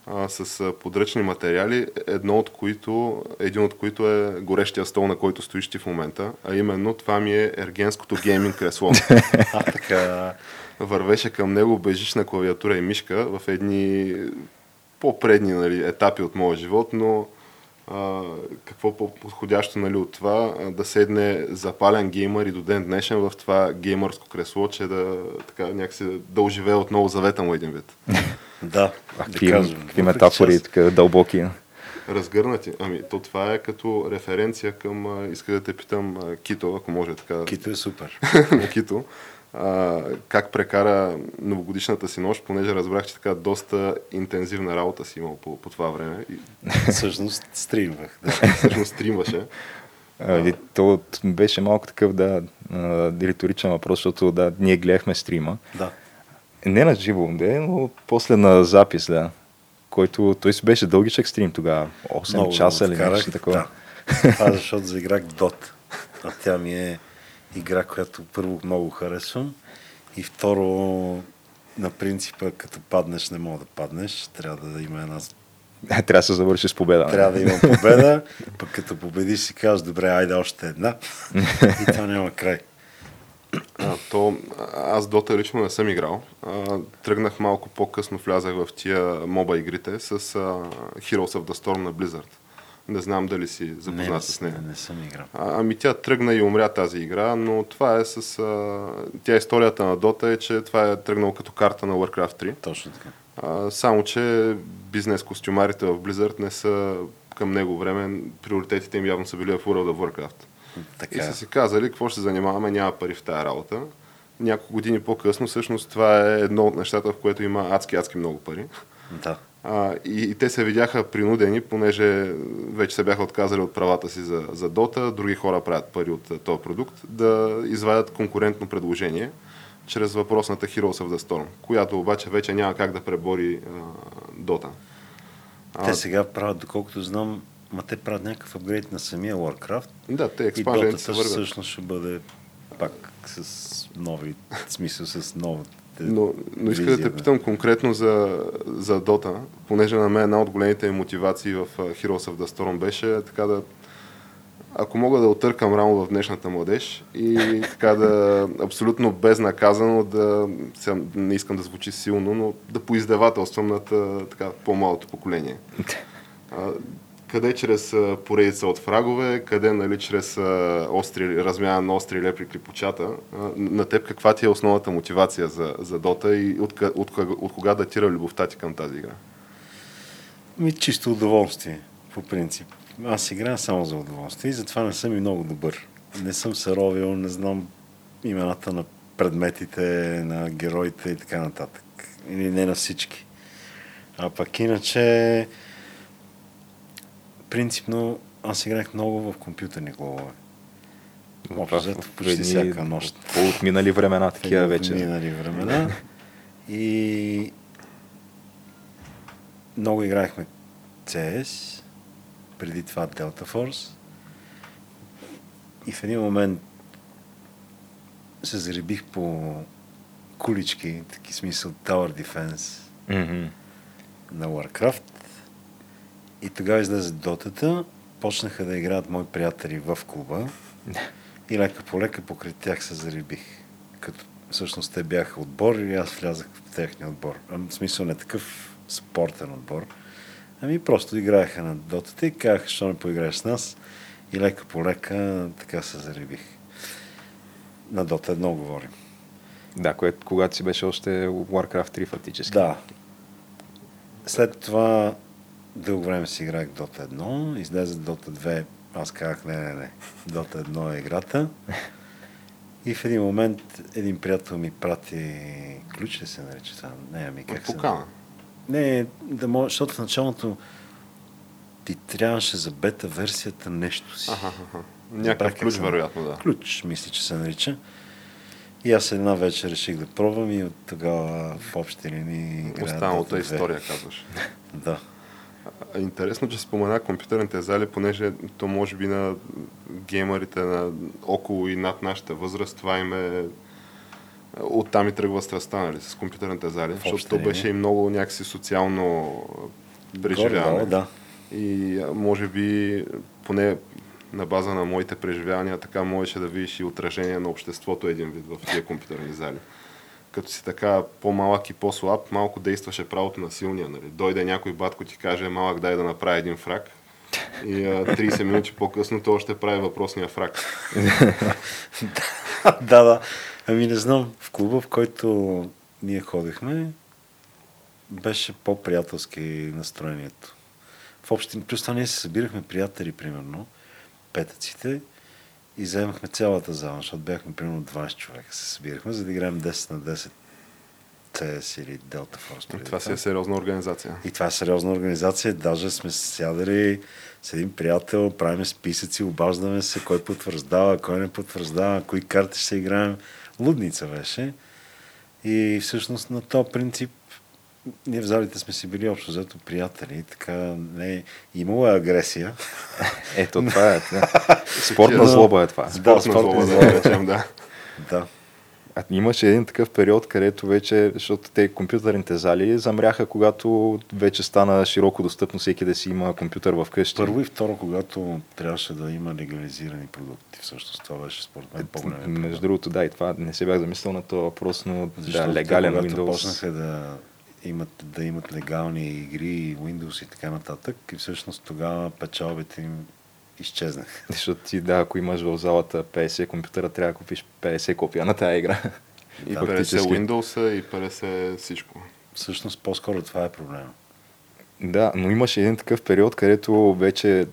S4: а, с подръчни материали, едно от които, един от които е горещия стол, на който стоиш ти в момента, а именно това ми е ергенското гейминг кресло.
S3: А, така.
S4: вървеше към него бежична клавиатура и мишка в едни по-предни нали, етапи от моя живот, но а, какво по-подходящо нали, от това а, да седне запален геймър и до ден днешен в това геймърско кресло, че да, така, някакси, да оживее отново завета му един вид.
S3: Да,
S2: А,
S3: да
S2: Какви, какви метафори,
S3: аз-
S2: така дълбоки.
S4: Разгърнати. Ами, то това е като референция към, иска да те питам, Кито, ако може така.
S3: Кито е супер.
S4: Кито. А, как прекара новогодишната си нощ, понеже разбрах, че така доста интензивна работа си имал по, по това време. И
S3: Всъщност стримвах. Да.
S4: всъщност стримваше.
S2: А, то беше малко такъв, да, риторичен въпрос, защото да, ние гледахме стрима.
S3: да.
S2: Не на живо, не, но после на запис, да. Който, той си беше дългичък стрим тогава. 8
S3: Много
S2: часа или нещо такова.
S3: Да. Това защото заиграх Dot. А тя ми е игра, която първо много харесвам и второ на принципа, като паднеш, не мога да паднеш. Трябва да има една...
S2: Трябва да се завърши с победа.
S3: Трябва да има победа, пък като победиш си казваш, добре, айде още една. И това няма край.
S4: А, то, аз Дота лично не съм играл. А, тръгнах малко по-късно, влязах в тия моба игрите с а, Heroes of the Storm на Blizzard. Не знам дали си запознат
S3: не,
S4: с нея.
S3: Не, не съм играл.
S4: А, ами тя тръгна и умря тази игра, но това е с... А, тя историята на Дота е, че това е тръгнало като карта на Warcraft 3.
S3: Точно така.
S4: А, само, че бизнес костюмарите в Blizzard не са към него време. Приоритетите им явно са били в World of Warcraft. И
S3: Така.
S4: са си казали, какво ще се занимаваме, няма пари в тази работа. Няколко години по-късно, всъщност това е едно от нещата, в което има адски-адски много пари.
S3: Да.
S4: А, и, и те се видяха принудени, понеже вече се бяха отказали от правата си за, за Дота, други хора правят пари от а, този продукт, да извадят конкурентно предложение чрез въпросната Heroes of the Storm, която обаче вече няма как да пребори а, Дота.
S3: Те сега правят, доколкото знам, ма те правят някакъв апгрейд на самия Warcraft.
S4: Да, те експанжените се вървят.
S3: всъщност ще бъде пак с нови, в смисъл с новите
S4: Но, но иска да те питам конкретно за, за Dota, понеже на мен една от големите ми мотивации в Heroes of the Storm беше така да ако мога да отъркам рамо в днешната младеж и така да абсолютно безнаказано да, сега не искам да звучи силно, но да поиздевателствам над така, по-малото поколение. А, къде чрез поредица от фрагове, къде нали, чрез остри, размяна на остри лепри клипочата. На теб каква ти е основната мотивация за, за Дота и от, от, кога- от кога датира любовта ти към тази игра?
S3: Ми чисто удоволствие, по принцип. Аз играя само за удоволствие и затова не съм и много добър. Не съм се ровил, не знам имената на предметите, на героите и така нататък. Или не на всички. А пък иначе, принципно, аз играх много в компютърни клубове. Общо взето почти
S2: едни
S3: всяка нощ.
S2: По-отминали времена, такива вече.
S3: Минали времена. И много играхме CS, преди това Delta Force. И в един момент се заребих по кулички, таки смисъл Tower Defense
S2: Мгм.
S3: на Warcraft. И тогава излезе дотата, почнаха да играят мои приятели в клуба и лека по лека покрай тях се заребих. Като всъщност те бяха отбор и аз влязах в техния отбор. В смисъл не такъв спортен отбор. Ами просто играеха на дотата и казаха, що не поиграеш с нас. И лека по лека така се заребих. На дота едно говорим.
S2: Да, което когато си беше още Warcraft 3 фактически.
S3: Да. След това дълго време си играх Dota 1, излезе Dota 2, аз казах не, не, не, Dota 1 е играта. И в един момент един приятел ми прати ключ ли се нарича това? Не, ами как се
S4: Покана.
S3: Не, да може, защото в началото ти трябваше за бета версията нещо си.
S4: Аха, аха.
S3: Забрах
S4: Някакъв
S3: как
S4: ключ, вероятно, да.
S3: Ключ, мисля, че се нарича. И аз една вечер реших да пробвам и от тогава в общи линии Dota 2.
S4: история, казваш.
S3: Да.
S4: Интересно, че спомена компютърните зали, понеже то може би на геймерите на около и над нашата възраст, това им е оттам и тръгва страстта, нали, с компютърните зали, защото
S3: общи
S4: то беше и много някакси социално преживяване.
S3: Да.
S4: И може би, поне на база на моите преживявания, така можеше да видиш и отражение на обществото един вид в тия компютърни зали. Като си така по-малък и по-слаб, малко действаше правото на силния. Нали? Дойде някой батко ти каже, малък дай да направи един фраг. И а, 30 минути по-късно той още прави въпросния фраг.
S3: да, да. Ами не знам, в клуба, в който ние ходихме, беше по-приятелски настроението. В общи, плюс това ние се събирахме приятели, примерно, петъците, и вземахме цялата зала, защото бяхме примерно 20 човека се събирахме, за да играем 10 на 10 CS или Delta Force.
S4: Това си е сериозна организация.
S3: И това е сериозна организация. Даже сме сядали с един приятел, правим списъци, обаждаме се, кой потвърждава, кой не потвърждава, кои карти ще играем. Лудница беше. И всъщност на този принцип ние в залите сме си били общо взето приятели. Така не имало е агресия.
S2: Ето, това е. Да. Спортна злоба е това.
S3: Да,
S4: Спортна
S3: спортна
S4: злоба,
S3: злоба.
S4: да речем, да.
S3: Да.
S2: А имаше един такъв период, където вече, защото те компютърните зали замряха, когато вече стана широко достъпно всеки да си има компютър в къщи.
S3: Първо и второ, когато трябваше да има легализирани продукти. Всъщност това беше според мен по-голям.
S2: Между другото, да, и това не се бях замислил на този въпрос, но
S3: Защото
S2: да,
S3: те,
S2: легален
S3: когато
S2: Windows.
S3: почнаха да имат, да имат легални игри, Windows и така нататък, и всъщност тогава печалбите им изчезнаха.
S2: Защото ти, да, ако имаш в залата 50 компютъра, трябва да купиш 50 копия на тази игра.
S4: И
S3: Да.
S4: 50 Windows и 50 всичко.
S3: Всъщност по-скоро това е проблема.
S2: Да, но имаше един такъв период, където вече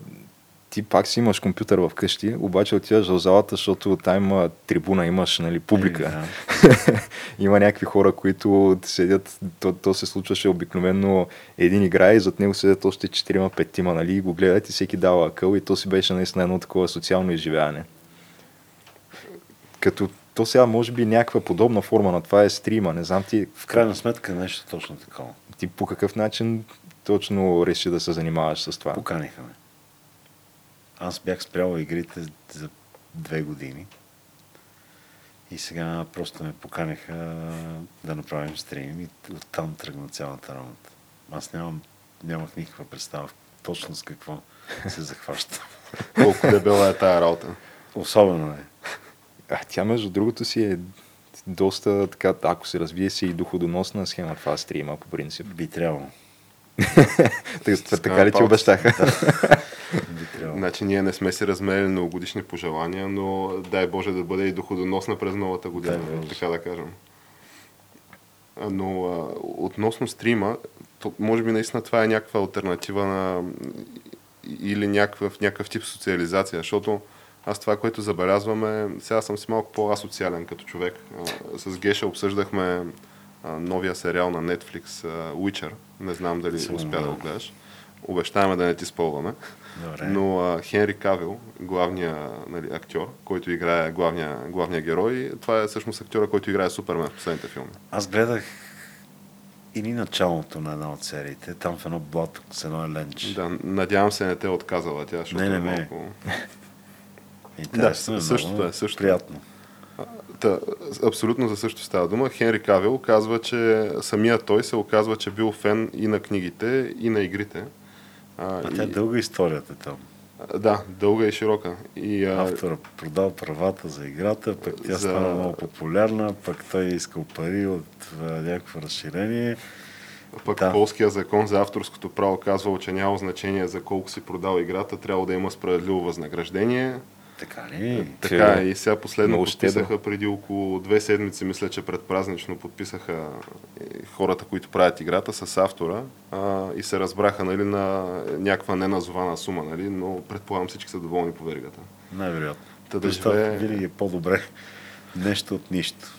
S2: ти пак си имаш компютър в къщи, обаче отиваш в залата, защото там има трибуна, имаш нали, публика.
S3: Е,
S2: има някакви хора, които седят, то, то се случваше обикновено един играе и зад него седят още 4-5 нали, и го гледат и всеки дава акъл и то си беше наистина едно такова социално изживяване. Като то сега може би някаква подобна форма на това е стрима, не знам ти,
S3: В крайна сметка нещо точно такова.
S2: ти по какъв начин точно реши да се занимаваш с това?
S3: Поканиха ме. Аз бях спрял игрите за две години. И сега просто ме поканиха да направим стрим и оттам тръгна цялата работа. Аз нямам, нямах никаква представа точно с какво се захваща.
S4: Колко дебела е тая работа.
S3: Особено е.
S2: А тя, между другото, си е доста така, ако се развие си и доходоносна схема това стрима, по принцип.
S3: Би трябвало.
S2: така, така ли ти обещаха?
S4: Значи ние не сме си размерили многогодишни пожелания, но дай Боже да бъде и доходоносна през новата година, така да кажем. Но а, относно стрима, то, може би наистина това е някаква альтернатива на или някакъв, някакъв тип социализация, защото аз това, което забелязваме, сега съм си малко по-асоциален като човек. А, С Геша обсъждахме новия сериал на Netflix Witcher. Не знам дали
S3: Сигурно
S4: успя да го гледаш. Обещаваме да не ти спълваме.
S3: Добре.
S4: Но а, Хенри Кавил, главният нали, актьор, който играе главния, главния герой, това е всъщност актьора, който играе Супермен в последните филми.
S3: Аз гледах или началото на една от сериите, там в едно блато с едно еленч.
S4: Да, надявам се не те е отказала тя, защото
S3: Не, не,
S4: е
S3: не.
S4: малко...
S3: Интересно
S4: Да,
S3: е,
S4: същото
S3: много
S4: е, същото е.
S3: Приятно.
S4: Та, абсолютно за също става дума. Хенри Кавил казва, че самия той се оказва, че бил фен и на книгите, и на игрите. А,
S3: А тя е
S4: и,
S3: дълга историята там.
S4: да, дълга и широка. И, а,
S3: Автора продал правата за играта, пък тя
S4: За-
S3: стана много популярна, пък той е искал пари от а, някакво разширение.
S4: Пък
S3: Да.
S4: полския закон за авторското право казвал, че няма значение за колко си продал играта, трябва да има справедливо възнаграждение.
S3: Така ли?
S4: Така
S2: Че
S4: и сега последно подписаха преди около две седмици, мисля, че предпразнично подписаха е, хората, които правят играта с автора а, и се разбраха нали, на някаква неназована сума, нали, но предполагам всички са доволни по веригата.
S3: Най-вероятно.
S4: Та да живее,
S3: винаги е по-добре нещо от нищо.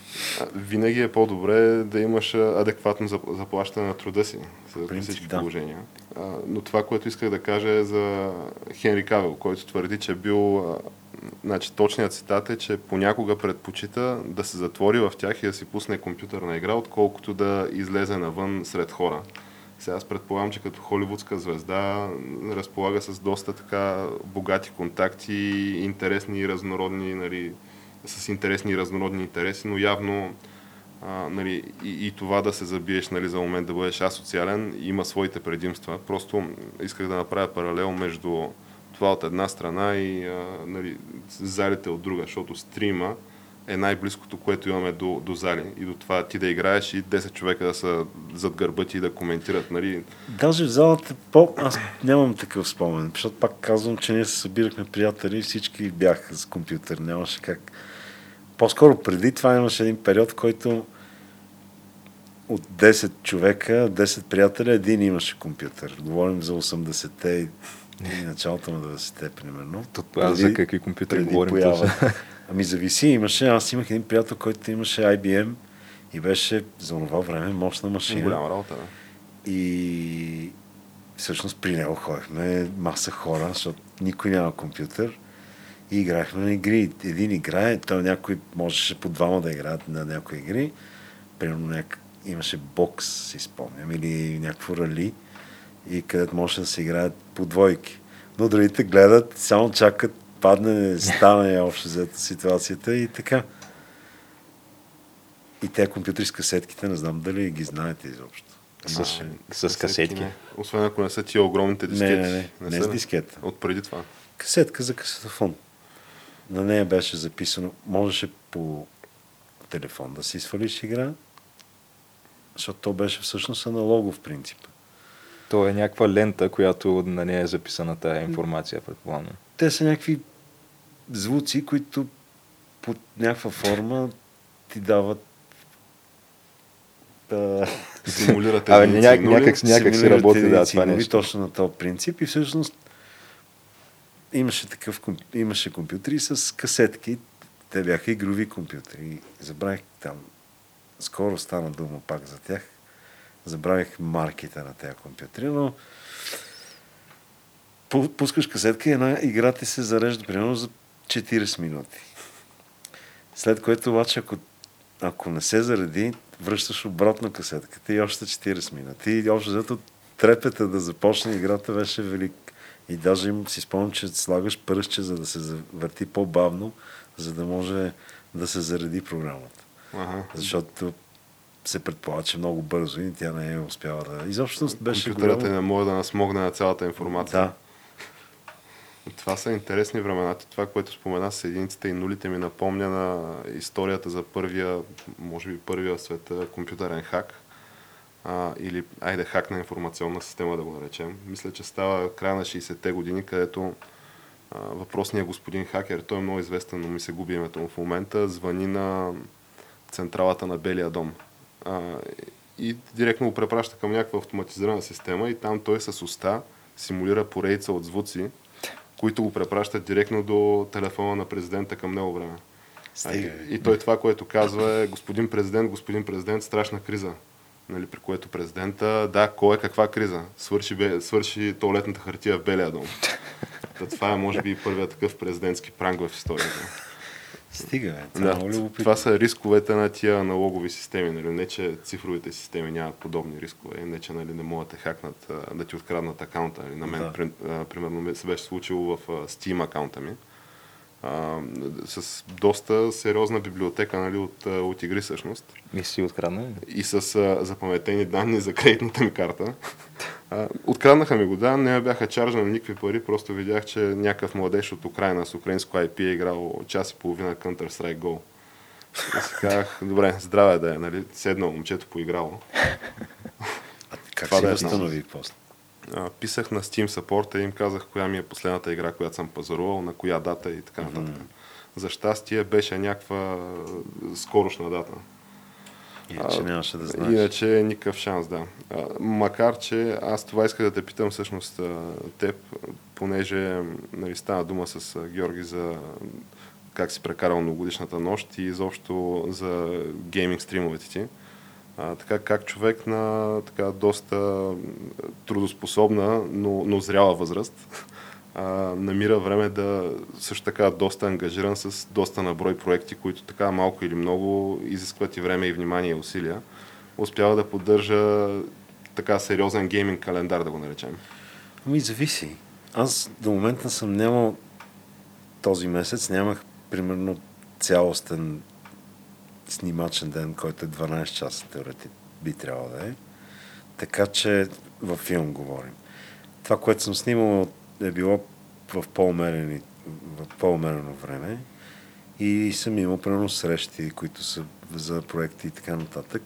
S4: винаги е по-добре да имаш адекватно зап- заплащане на труда си за
S3: принцип,
S4: всички
S3: да.
S4: положения. Но това, което исках да кажа е за Хенри Кавел, който твърди, че е бил... Значи, точният цитат е, че понякога предпочита да се затвори в тях и да си пусне компютърна игра, отколкото да излезе навън сред хора. Сега аз предполагам, че като холивудска звезда разполага с доста така богати контакти, интересни и разнородни, нали, с интересни и разнородни интереси, но явно а, нали, и, и това да се забиеш нали, за момент да бъдеш асоциален има своите предимства. Просто исках да направя паралел между това от една страна и а, нали, залите от друга, защото стрима е най-близкото, което имаме до, до зали и до това ти да играеш и 10 човека да са зад гърба ти и да коментират. Нали.
S3: Даже в залата, по... аз нямам такъв спомен, защото пак казвам, че ние се събирахме приятели и всички бяха с компютър, нямаше как. По-скоро преди това имаше един период, който от 10 човека, 10 приятеля, един имаше компютър. Говорим за 80-те и началото на 90-те, примерно.
S2: То, аз за какви компютъри
S3: преди
S2: говорим?
S3: поява. Ами зависи, имаше, аз имах един приятел, който имаше IBM и беше за това време мощна машина.
S4: Голяма работа. Да.
S3: И всъщност при него ходихме маса хора, защото никой няма компютър. И играехме на игри. Един играе, той някой можеше по двама да играят на някои игри. Примерно няк... имаше бокс, си спомням, или някакво рали, и където може да се играят по двойки. Но другите гледат, само чакат падне, стане общо взето ситуацията и така. И те компютри с касетките, не знам дали ги знаете изобщо.
S2: С, с касетки.
S4: Не. Освен ако не са тия огромните дискети.
S3: Не, не, не, не, не с дискета.
S4: От преди това.
S3: Касетка за касетофон. На нея беше записано, можеше по телефон да си свалиш игра, защото то беше всъщност аналогов принцип.
S2: То е някаква лента, която на нея е записана тая информация, предполагам.
S3: Те са някакви звуци, които под някаква форма ти дават а,
S4: Симулирате
S2: Абе,
S4: единици
S2: няк,
S4: и нули.
S2: някак, някак си работи, да, това
S3: и нули
S2: нещо.
S3: Точно на този принцип и всъщност имаше такъв, имаше компютри с касетки. Те бяха игрови компютри. Забравих там, скоро стана дума пак за тях. Забравих марките на тези компютри, но пу- пускаш касетка и една игра ти се зарежда примерно за 40 минути. След което обаче, ако, ако не се зареди, връщаш обратно касетката и още 40 минути. И общо взето трепета да започне играта беше велик. И даже им си спомням, че слагаш пръстче, за да се завърти по-бавно, за да може да се зареди програмата.
S4: Ага.
S3: Защото се предполага, че много бързо и тя не е успяла да... Изобщо беше
S4: Компютърът
S3: голямо...
S4: не може да насмогне на цялата информация.
S3: Да,
S4: Това са интересни времена. Това, което спомена с единиците и нулите ми напомня на историята за първия, може би първия в света компютърен хак. А, или, айде, хак на информационна система да го наречем. Мисля, че става края на 60-те години, където а, въпросният господин хакер, той е много известен, но ми се губи името му в момента, звъни на централата на Белия дом. А, и директно го препраща към някаква автоматизирана система и там той с уста симулира поредица от звуци, които го препращат директно до телефона на президента към него време. А,
S3: Стига,
S4: и, и той това, което казва е господин президент, господин президент, страшна криза. Нали, при което президента, да, кой е каква криза? Свърши, бе, свърши туалетната хартия в Белия дом. Та, това е, може би, първият такъв президентски пранк в историята.
S3: Стига, бе. Е
S4: Да,
S3: любопитно.
S4: това са рисковете на тия аналогови системи. Нали? Не, че цифровите системи нямат подобни рискове, не, че нали, не могат да хакнат, да ти откраднат акаунта. Нали? На мен,
S3: Да.
S4: при, а, примерно, се беше случило в Steam акаунта ми. А, с доста сериозна библиотека нали, от, а, от игри всъщност
S2: И си открадна.
S4: и с а, запаметени данни за кредитната ми карта. А, откраднаха ми го, да, не ме бяха чаржа на никакви пари, просто видях, че някакъв младеж от Украина с украинско IP е играл час и половина Counter-Strike Go. И си казах, добре, здраве да е, нали, седнал момчето поиграло.
S3: Как
S4: това
S3: си
S4: да е
S3: възстанови после?
S4: А, писах на Steam Support и им казах коя ми е последната игра, която съм пазарувал, на коя дата и така нататък. За щастие беше някаква скорошна дата.
S3: Иначе нямаше да знаеш.
S4: Иначе никакъв шанс, да. А, макар, че аз това исках да те питам всъщност теб, понеже нали, стана дума с Георги за как си прекарал многогодишната нощ и изобщо за гейминг стримовете ти. А, така как човек на така доста трудоспособна, но, но зряла възраст, а, намира време да също така доста ангажиран с доста наброй проекти, които така малко или много изискват и време и внимание и усилия. Успява да поддържа така сериозен гейминг календар, да го наречем.
S3: Ами зависи. Аз до момента съм нямал този месец, нямах примерно цялостен снимачен ден, който е 12 часа теоретик би трябвало да е. Така че във филм говорим. Това, което съм снимал е било в по-умерени, в по-умерено време и съм имал примерно срещи, които са за проекти и така нататък.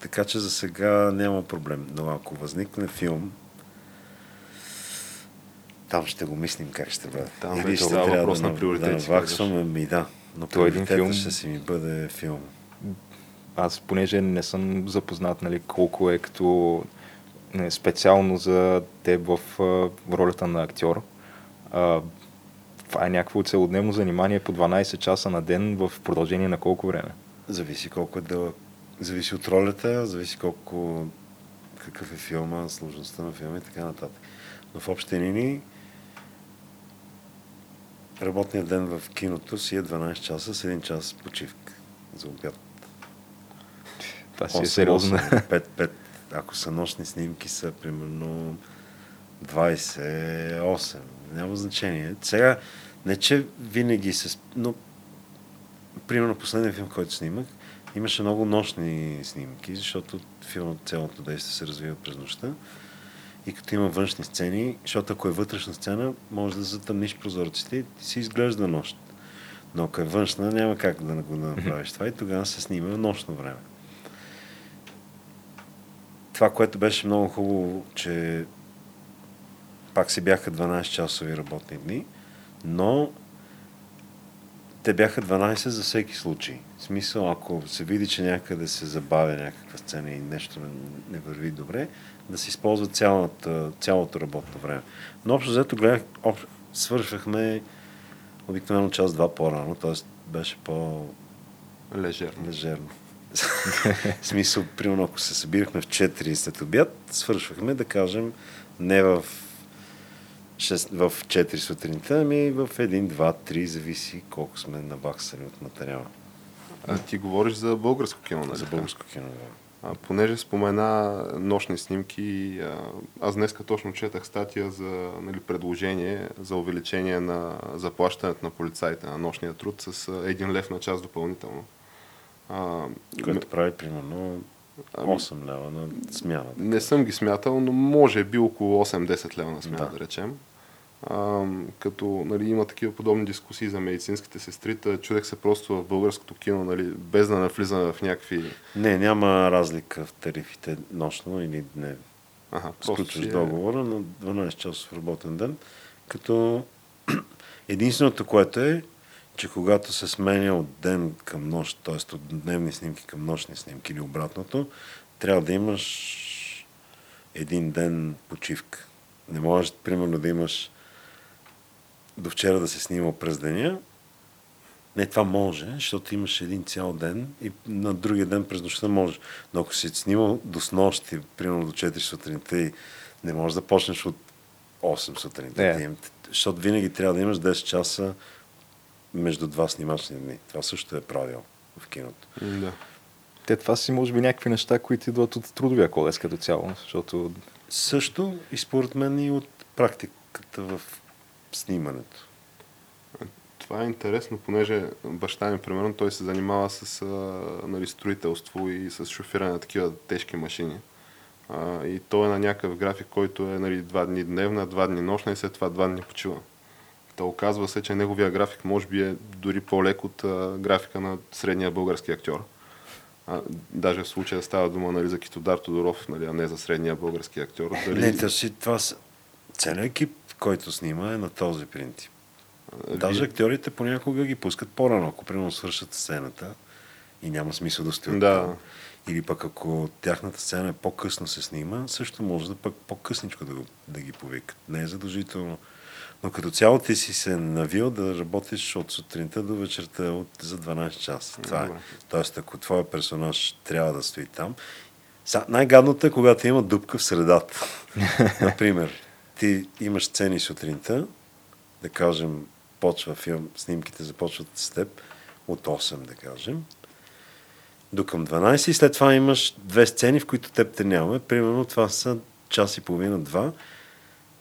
S3: Така че за сега няма проблем. Но ако възникне филм, там ще го мислим как ще бъде.
S4: Там вече това е въпрос на
S3: да,
S4: приоритети,
S3: да наваксваме, ми да. Но
S2: един филм.
S3: ще си ми бъде филм.
S2: Аз, понеже не съм запознат, нали, колко е като не, специално за теб в а, ролята на актьор, а, това е някакво целодневно занимание по 12 часа на ден в продължение на колко време?
S3: Зависи колко е дълъг. Зависи от ролята, зависи колко какъв е филма, сложността на филма и така нататък. Но в общи линии работният ден в киното си е 12 часа с 1 час почивка за обяд.
S2: Това си е
S3: 8,
S2: сериозно.
S3: 8, 5, 5. Ако са нощни снимки, са примерно 28. Няма значение. Сега, не че винаги се... Но, примерно, последния филм, който снимах, имаше много нощни снимки, защото филмът, цялото действие се развива през нощта. И като има външни сцени, защото ако е вътрешна сцена, може да затъмниш прозорците и си изглежда нощ. Но ако е външна, няма как да го направиш това и тогава се снима в нощно време. Това, което беше много хубаво, че пак си бяха 12 часови работни дни, но те бяха 12 за всеки случай. В смисъл, ако се види, че някъде се забавя някаква сцена и нещо не, не върви добре, да се използва цялата, цялото работно време. Но общо взето гледах, об, свършвахме обикновено час-два по-рано, т.е. беше по
S4: Лежерно.
S3: лежерно. В смисъл, примерно, ако се събирахме в 4 след обяд, свършвахме, да кажем, не в, 6, в 4 сутринта, ами в 1, 2, 3, зависи колко сме наваксали от материала.
S4: А ти говориш за българско кино, нали?
S3: За българско кино. да.
S4: А, понеже спомена нощни снимки, аз днеска точно четах статия за нали, предложение за увеличение на заплащането на полицаите на нощния труд с един лев на час допълнително. А,
S3: Което прави примерно
S4: ами,
S3: 8 лева на смяна.
S4: не съм ги смятал, но може би около 8-10 лева на смяна,
S3: Да.
S4: да, речем. А, като нали, има такива подобни дискусии за медицинските сестри, та чудех се просто в българското кино, нали, без да навлизаме в някакви...
S3: Не, няма разлика в тарифите нощно или дневно.
S4: Ага,
S3: Сключваш
S4: е-
S3: договора на 12 часов работен ден, като единственото, което е, че когато се сменя от ден към нощ, т.е. от дневни снимки към нощни снимки или обратното, трябва да имаш един ден почивка. Не можеш, примерно, да имаш до вчера да се снимал през деня. Не, това може, защото имаш един цял ден и на другия ден през нощта можеш. Но ако си снимал до снощи, примерно до 4 сутринта и не можеш да почнеш от 8 сутринта, им- защото винаги трябва да имаш 10 часа между два снимачни дни. Това също е правило в киното.
S4: Да.
S2: Те това си може би някакви неща, които идват от трудовия кодекс като цяло, защото
S3: Също и според мен и от практиката в снимането.
S4: Това е интересно, понеже баща ми, примерно, той се занимава с а, нали, строителство и с шофиране на такива тежки машини. А, и той е на някакъв график, който е нали, два дни дневна, два дни нощна и след това два дни почива. Та оказва се, че неговия график може би е дори по-лек от а, графика на средния български актьор. А, даже в случая става дума нали, за Китодар Тодоров, нали, а не за средния български актьор. Дали,
S3: Не, това, си, това са... Целият екип, който снима е на този принцип.
S4: а,
S3: Даже
S4: вие-
S3: актьорите понякога ги пускат по-рано, ако примерно свършат сцената и няма смисъл да стоят
S4: Да.
S3: там. Или пък ако тяхната сцена е по-късно се снима, също може да пък по-късничко да, го, да ги повикат. Не е задължително. Но като цяло ти си се навил да работиш от сутринта до вечерта от, за 12 часа. Това е. Тоест, ако твоя персонаж трябва да стои там, най-гадното е, когато има дупка в средата. Например, ти имаш сцени сутринта, да кажем, почва филм, снимките започват с теб от 8, да кажем, до към 12 и след това имаш две сцени, в които теб те няма. Примерно това са час и половина, два,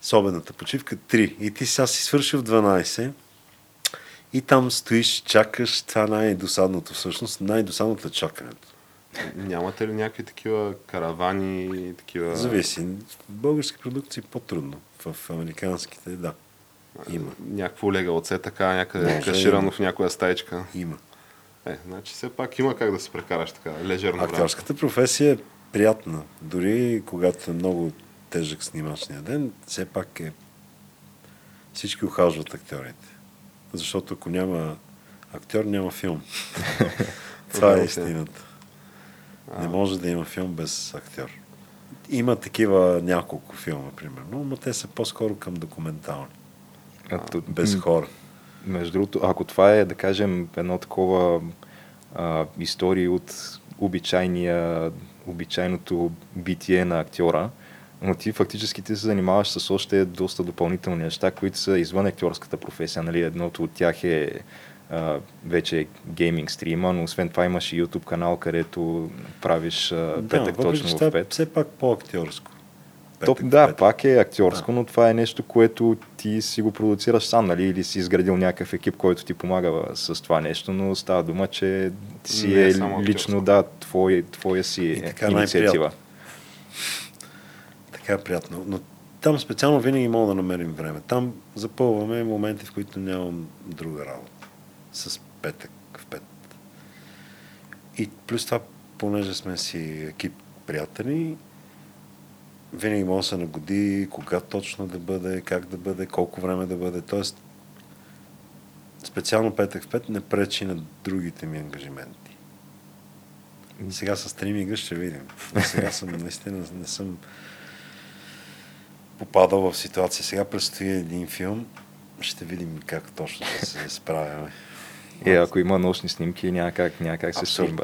S3: с обедната почивка 3. И ти сега си свършил в 12 и там стоиш, чакаш, това най-досадното всъщност, най-досадното е чакането.
S4: Нямате ли някакви такива каравани, такива...
S3: Зависи. В български продукции по-трудно. В американските, да. Има.
S4: Някакво лега оце така, някъде
S3: Може,
S4: каширано
S3: има.
S4: в някоя стаечка.
S3: Има.
S4: Е, значи все пак има как да се прекараш така, лежерно.
S3: Актьорската професия е приятна. Дори когато е много тежък снимачния ден, все пак е... Всички ухажват актьорите. Защото ако няма актьор, няма филм. Това е истината. Не може да има филм без актьор. Има такива няколко филма, примерно, но те са по-скоро към документални.
S2: а,
S3: Без хора.
S2: Между другото, ако това е, да кажем, едно такова а, истории от обичайния, обичайното битие на актьора, но ти фактически ти се занимаваш с още доста допълнителни неща, които са извън актьорската професия. Нали? Едното от тях е а, вече гейминг стрима, но освен това имаш и YouTube канал, където правиш а, петък
S3: че
S2: точно в
S3: е
S2: 5.
S3: все пак по-актьорско.
S2: То,
S3: Петък в
S2: да,
S3: пет.
S2: пак е актьорско, но това е нещо, което ти си го продуцираш сам, нали? Или си изградил някакъв екип, който ти помага с това нещо, но става дума, че си
S4: Не е
S2: е лично,
S4: актьорско.
S2: да, твой, твоя си
S3: И така
S2: инициатива.
S3: най-приятно. Така приятно. Но там специално винаги мога да намерим време. Там запълваме моменти, в които нямам друга работа. С петък в пет. И плюс това, понеже сме си екип приятели, винаги може да се нагоди кога точно да бъде, как да бъде, колко време да бъде. Тоест, специално петък в пет не пречи на другите ми ангажименти. Сега с стриминга ще видим. Сега съм наистина не съм попадал в ситуация. Сега предстои един филм. Ще видим как точно ще се справяме.
S2: Е, ако има нощни снимки, няма как, няма как се
S3: Абсурд.
S2: снимба.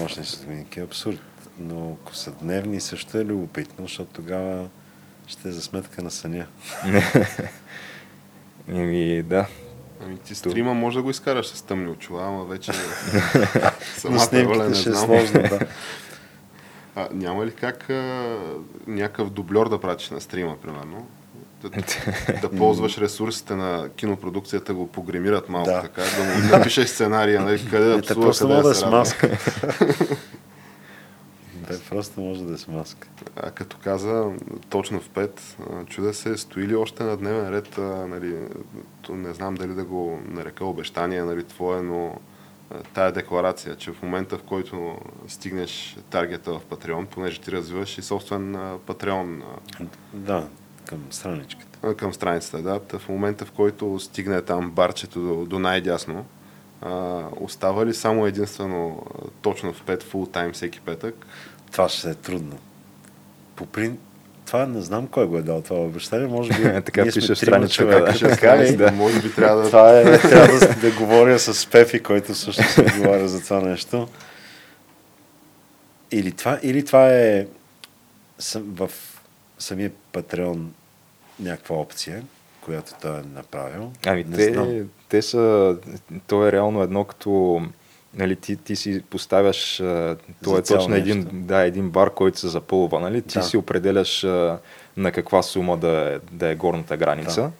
S3: Нощни снимки. Абсурд. Но ако са дневни, също е любопитно, защото тогава ще е за сметка на съня.
S2: Еми, да.
S4: Ами ти стрима може да го изкараш с тъмни очила, ама вече самата роля не
S3: ще е сложно, да.
S4: А, няма ли как а, някакъв дублер да пратиш на стрима, примерно? Да, да ползваш ресурсите на кинопродукцията, го погремират малко
S3: Да.
S4: така, да му напишеш сценария, нали, къде да
S3: Е,
S4: псува,
S3: просто
S4: къде
S3: да
S4: да
S3: е
S4: се
S3: маска. Те просто може да е с маска.
S4: А като каза точно в 5, а, чудя се, стои ли още на дневен ред, нали, не знам дали да го нарека обещание, нали, твое, но тая декларация, че в момента в който стигнеш таргета в Patreon, понеже ти развиваш и собствен а,
S3: Да, към страничката.
S4: към страницата, да, та в момента в който стигне там барчето до, до най-дясно, а, остава ли само единствено точно в 5 full time всеки петък?
S3: Това ще е трудно. По прин... Това не знам кой го е дал това обещание. Може би
S2: Така
S3: ние
S2: пише
S3: човека,
S2: да.
S3: Така ли?
S2: Да.
S4: Може би трябва да
S3: Това е, трябва да, да говоря с Пефи, който също се отговаря за това нещо. Или това, или това е в самия Патреон някаква опция, която той е направил.
S2: Ами
S3: не
S2: те,
S3: знам.
S2: те са, то е реално едно като, нали, ти, ти си поставяш, а, то е точно един,
S3: нещо.
S2: да, един бар, който се запълва, нали, ти
S3: Да.
S2: си определяш а, на каква сума да е, да е горната граница.
S3: Да.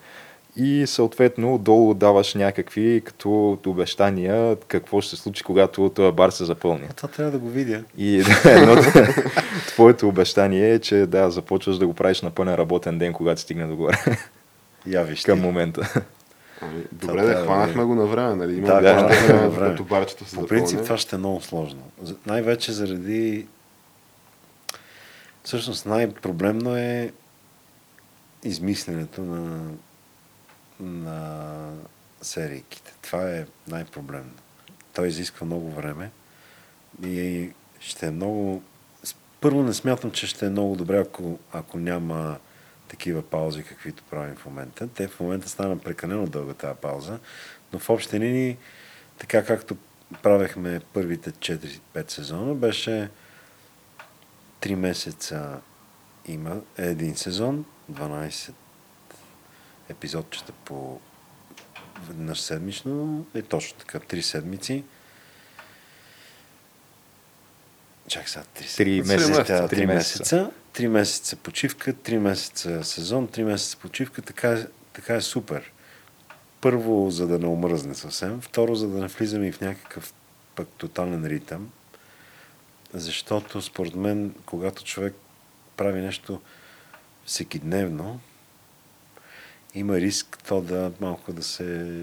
S2: И съответно отдолу даваш някакви като обещания какво ще се случи, когато този бар се запълни.
S3: А това трябва да го видя.
S2: И да, едното, твоето обещание е, че да, започваш да го правиш на пълен работен ден, когато стигне догоре
S3: Я виж
S2: към момента.
S4: Ами, добре, да
S3: да
S4: хванахме го на време, нали? Има
S3: Да,
S4: да,
S2: да,
S4: да,
S3: на време.
S4: барчето се
S3: По принцип това ще е много сложно. Най-вече заради... Всъщност най-проблемно е измисленето на, на серийките. Това е най-проблемно. Той изисква много време и ще е много... Първо не смятам, че ще е много добре, ако, ако няма такива паузи, каквито правим в момента. Те в момента стана прекалено дълга тази пауза, но в общи линии, така както правехме първите 4-5 сезона, беше 3 месеца има един сезон, 12 епизодчета по веднъж седмично, е точно така, 3 седмици. Чак сега, 3
S2: Три
S3: седмици.
S2: месеца,
S3: Тя,
S2: три
S3: три
S2: месеца.
S3: Месеца. Три месеца почивка, три месеца сезон, три месеца почивка. Така, така е супер. Първо, за да не омръзне съвсем. Второ, за да не влизаме и в някакъв пък тотален ритъм. Защото, според мен, когато човек прави нещо всекидневно, има риск то да малко да се,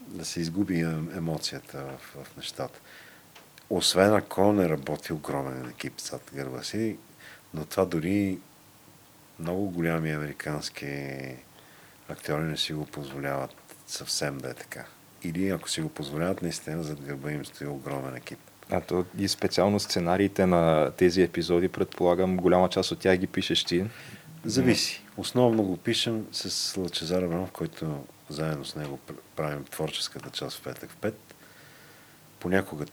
S3: да се изгуби ем- емоцията в, в нещата. Освен ако не работи огромен екип зад гърба си, но това дори много голями американски актьори не си го позволяват съвсем да е така. Или ако си го позволяват, наистина зад гърба им стои огромен екип.
S2: А то и специално сценариите на тези епизоди, предполагам, голяма част от тях ги пишеш ти.
S3: Зависи. Основно го пишем с Лъчезар Абрамов, който заедно с него пр- правим творческата част в петък в пет. Понякога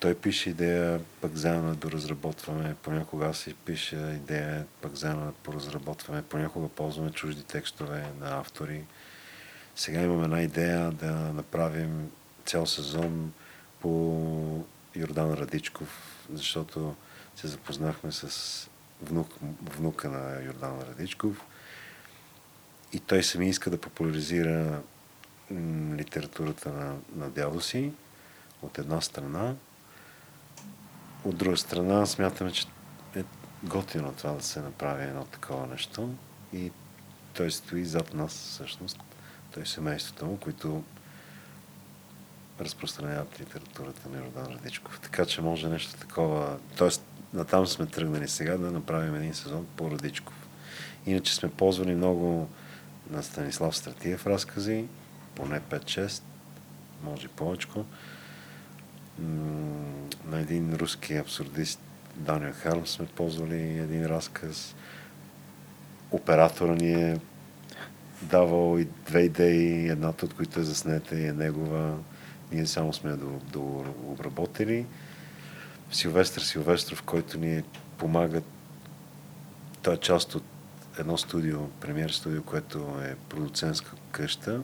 S3: той пише идея, пък заедно я доразработваме. Понякога аз си пиша идея, пък заедно я поразработваме. Понякога ползваме чужди текстове на автори. Сега имаме една идея да направим цял сезон по Йордан Радичков, защото се запознахме с внук, внука на Йордан Радичков и той сами иска да популяризира литературата на, на дядо си от една страна. От друга страна смятаме, че е готино това да се направи едно такова нещо и той стои зад нас всъщност. Той е семейството му, които разпространяват литературата на Йордан Радичков. Така че може нещо такова. Тоест, натам сме тръгнали сега да направим един сезон по Радичков. Иначе сме ползвали много на Станислав Стратиев разкази, поне 5-6, може и повече. На един руски абсурдист Даниел Харм сме ползвали един разказ. Оператора ни е давал и две идеи, едната от които е заснета и е негова. Ние само сме я до, до обработили. Силвестър Силвестров, който ни помага, той е част от едно студио, премьер студио, което е продуцентска къща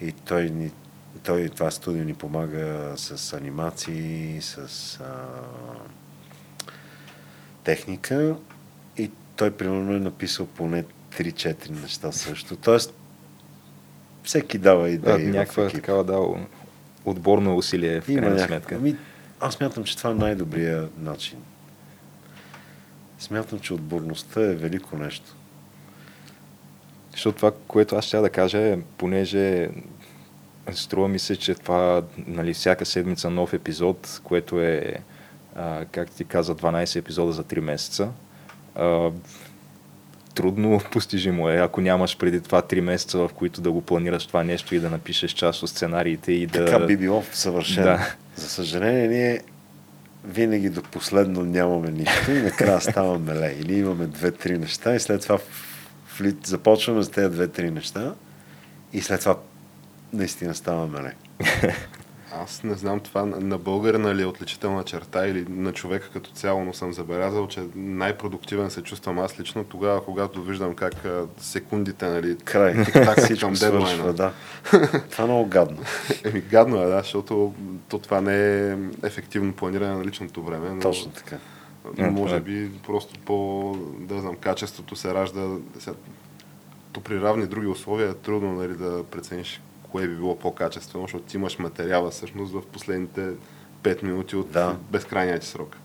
S3: и той, ни, той това студио ни помага с анимации, с а, техника и той примерно е написал поне 3-4 неща също. Тоест, всеки дава
S2: Да,
S3: идеи. в
S2: някаква
S3: екипа.
S2: такава, да, отборно усилие в крайна
S3: някаква-
S2: сметка.
S3: Ами, аз смятам, че това е най-добрият начин. Смятам, че отборността е велико нещо.
S2: Защото това, което аз ще да кажа е, понеже струва ми се, че това, нали, всяка седмица нов епизод, което е, а, как ти каза, 12 епизода за 3 месеца, а, трудно постижимо е, ако нямаш преди това 3 месеца, в които да го планираш това нещо и да напишеш част от сценариите и да...
S3: Така би било съвършено.
S2: Да.
S3: За съжаление, ние винаги до последно нямаме нищо и накрая ставаме ле. Или имаме две-три неща и след това започваме с тези две-три неща и след това наистина ставаме ле.
S4: Аз не знам това на- на българина ли е отличителна черта или на човека като цяло, но съм забелязал, че най-продуктивен се чувствам аз лично тогава, когато виждам как секундите, нали,
S3: Край.
S4: Тик-так към
S3: свършва,
S4: дедлайна.
S3: да. Това е много гадно.
S4: Еми, гадно е, да, защото то това не е ефективно планиране на личното време. Но,
S3: Точно така.
S2: Е,
S4: Може
S2: е.
S4: би просто по, да знам, качеството се ражда. То при равни други условия е трудно нали, да прецениш кое би било по-качествено, защото ти имаш материала всъщност в последните 5 минути от
S3: Да.
S4: безкрайния ти срок.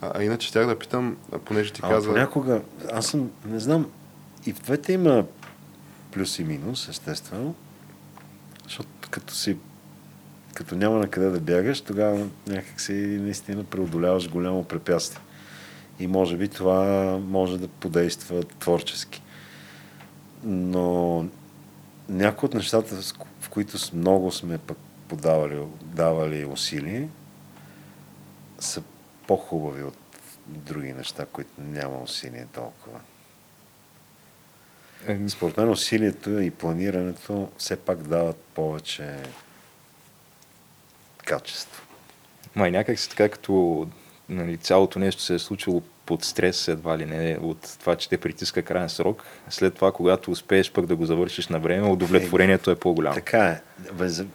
S4: А, а иначе тях да питам, а, понеже ти
S3: Ама
S4: каза...
S3: понякога, аз съм, не знам, и в двете има плюс и минус, естествено. Защото като си като няма на къде да бягаш, тогава някак си наистина преодоляваш голямо препятствие. И може би това може да подейства творчески. Но някои от нещата, които с много сме пък подавали, давали усилие, са по-хубави от други неща, които няма усилие толкова.
S2: Е,
S3: Според мен усилието и планирането все пак дават повече качество.
S2: Май някак си така, като нали, цялото нещо се е случило под стрес, едва ли не, от това, че те притиска крайен срок. След това, когато успееш пък да го завършиш на време, удовлетворението е по-голямо.
S3: Така е.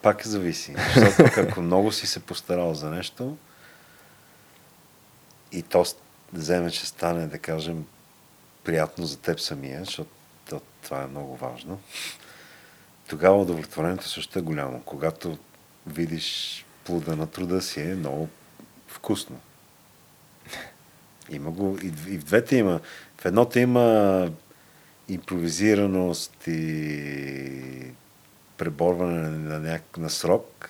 S3: Пак зависи. Защото ако много си се постарал за нещо и то вземе, че стане, да кажем, приятно за теб самия, защото то, това е много важно, тогава удовлетворението също е голямо. Когато видиш плода на труда си е много вкусно. Има го, и, и в двете има. В едното има импровизираност и преборване на, няк... на срок,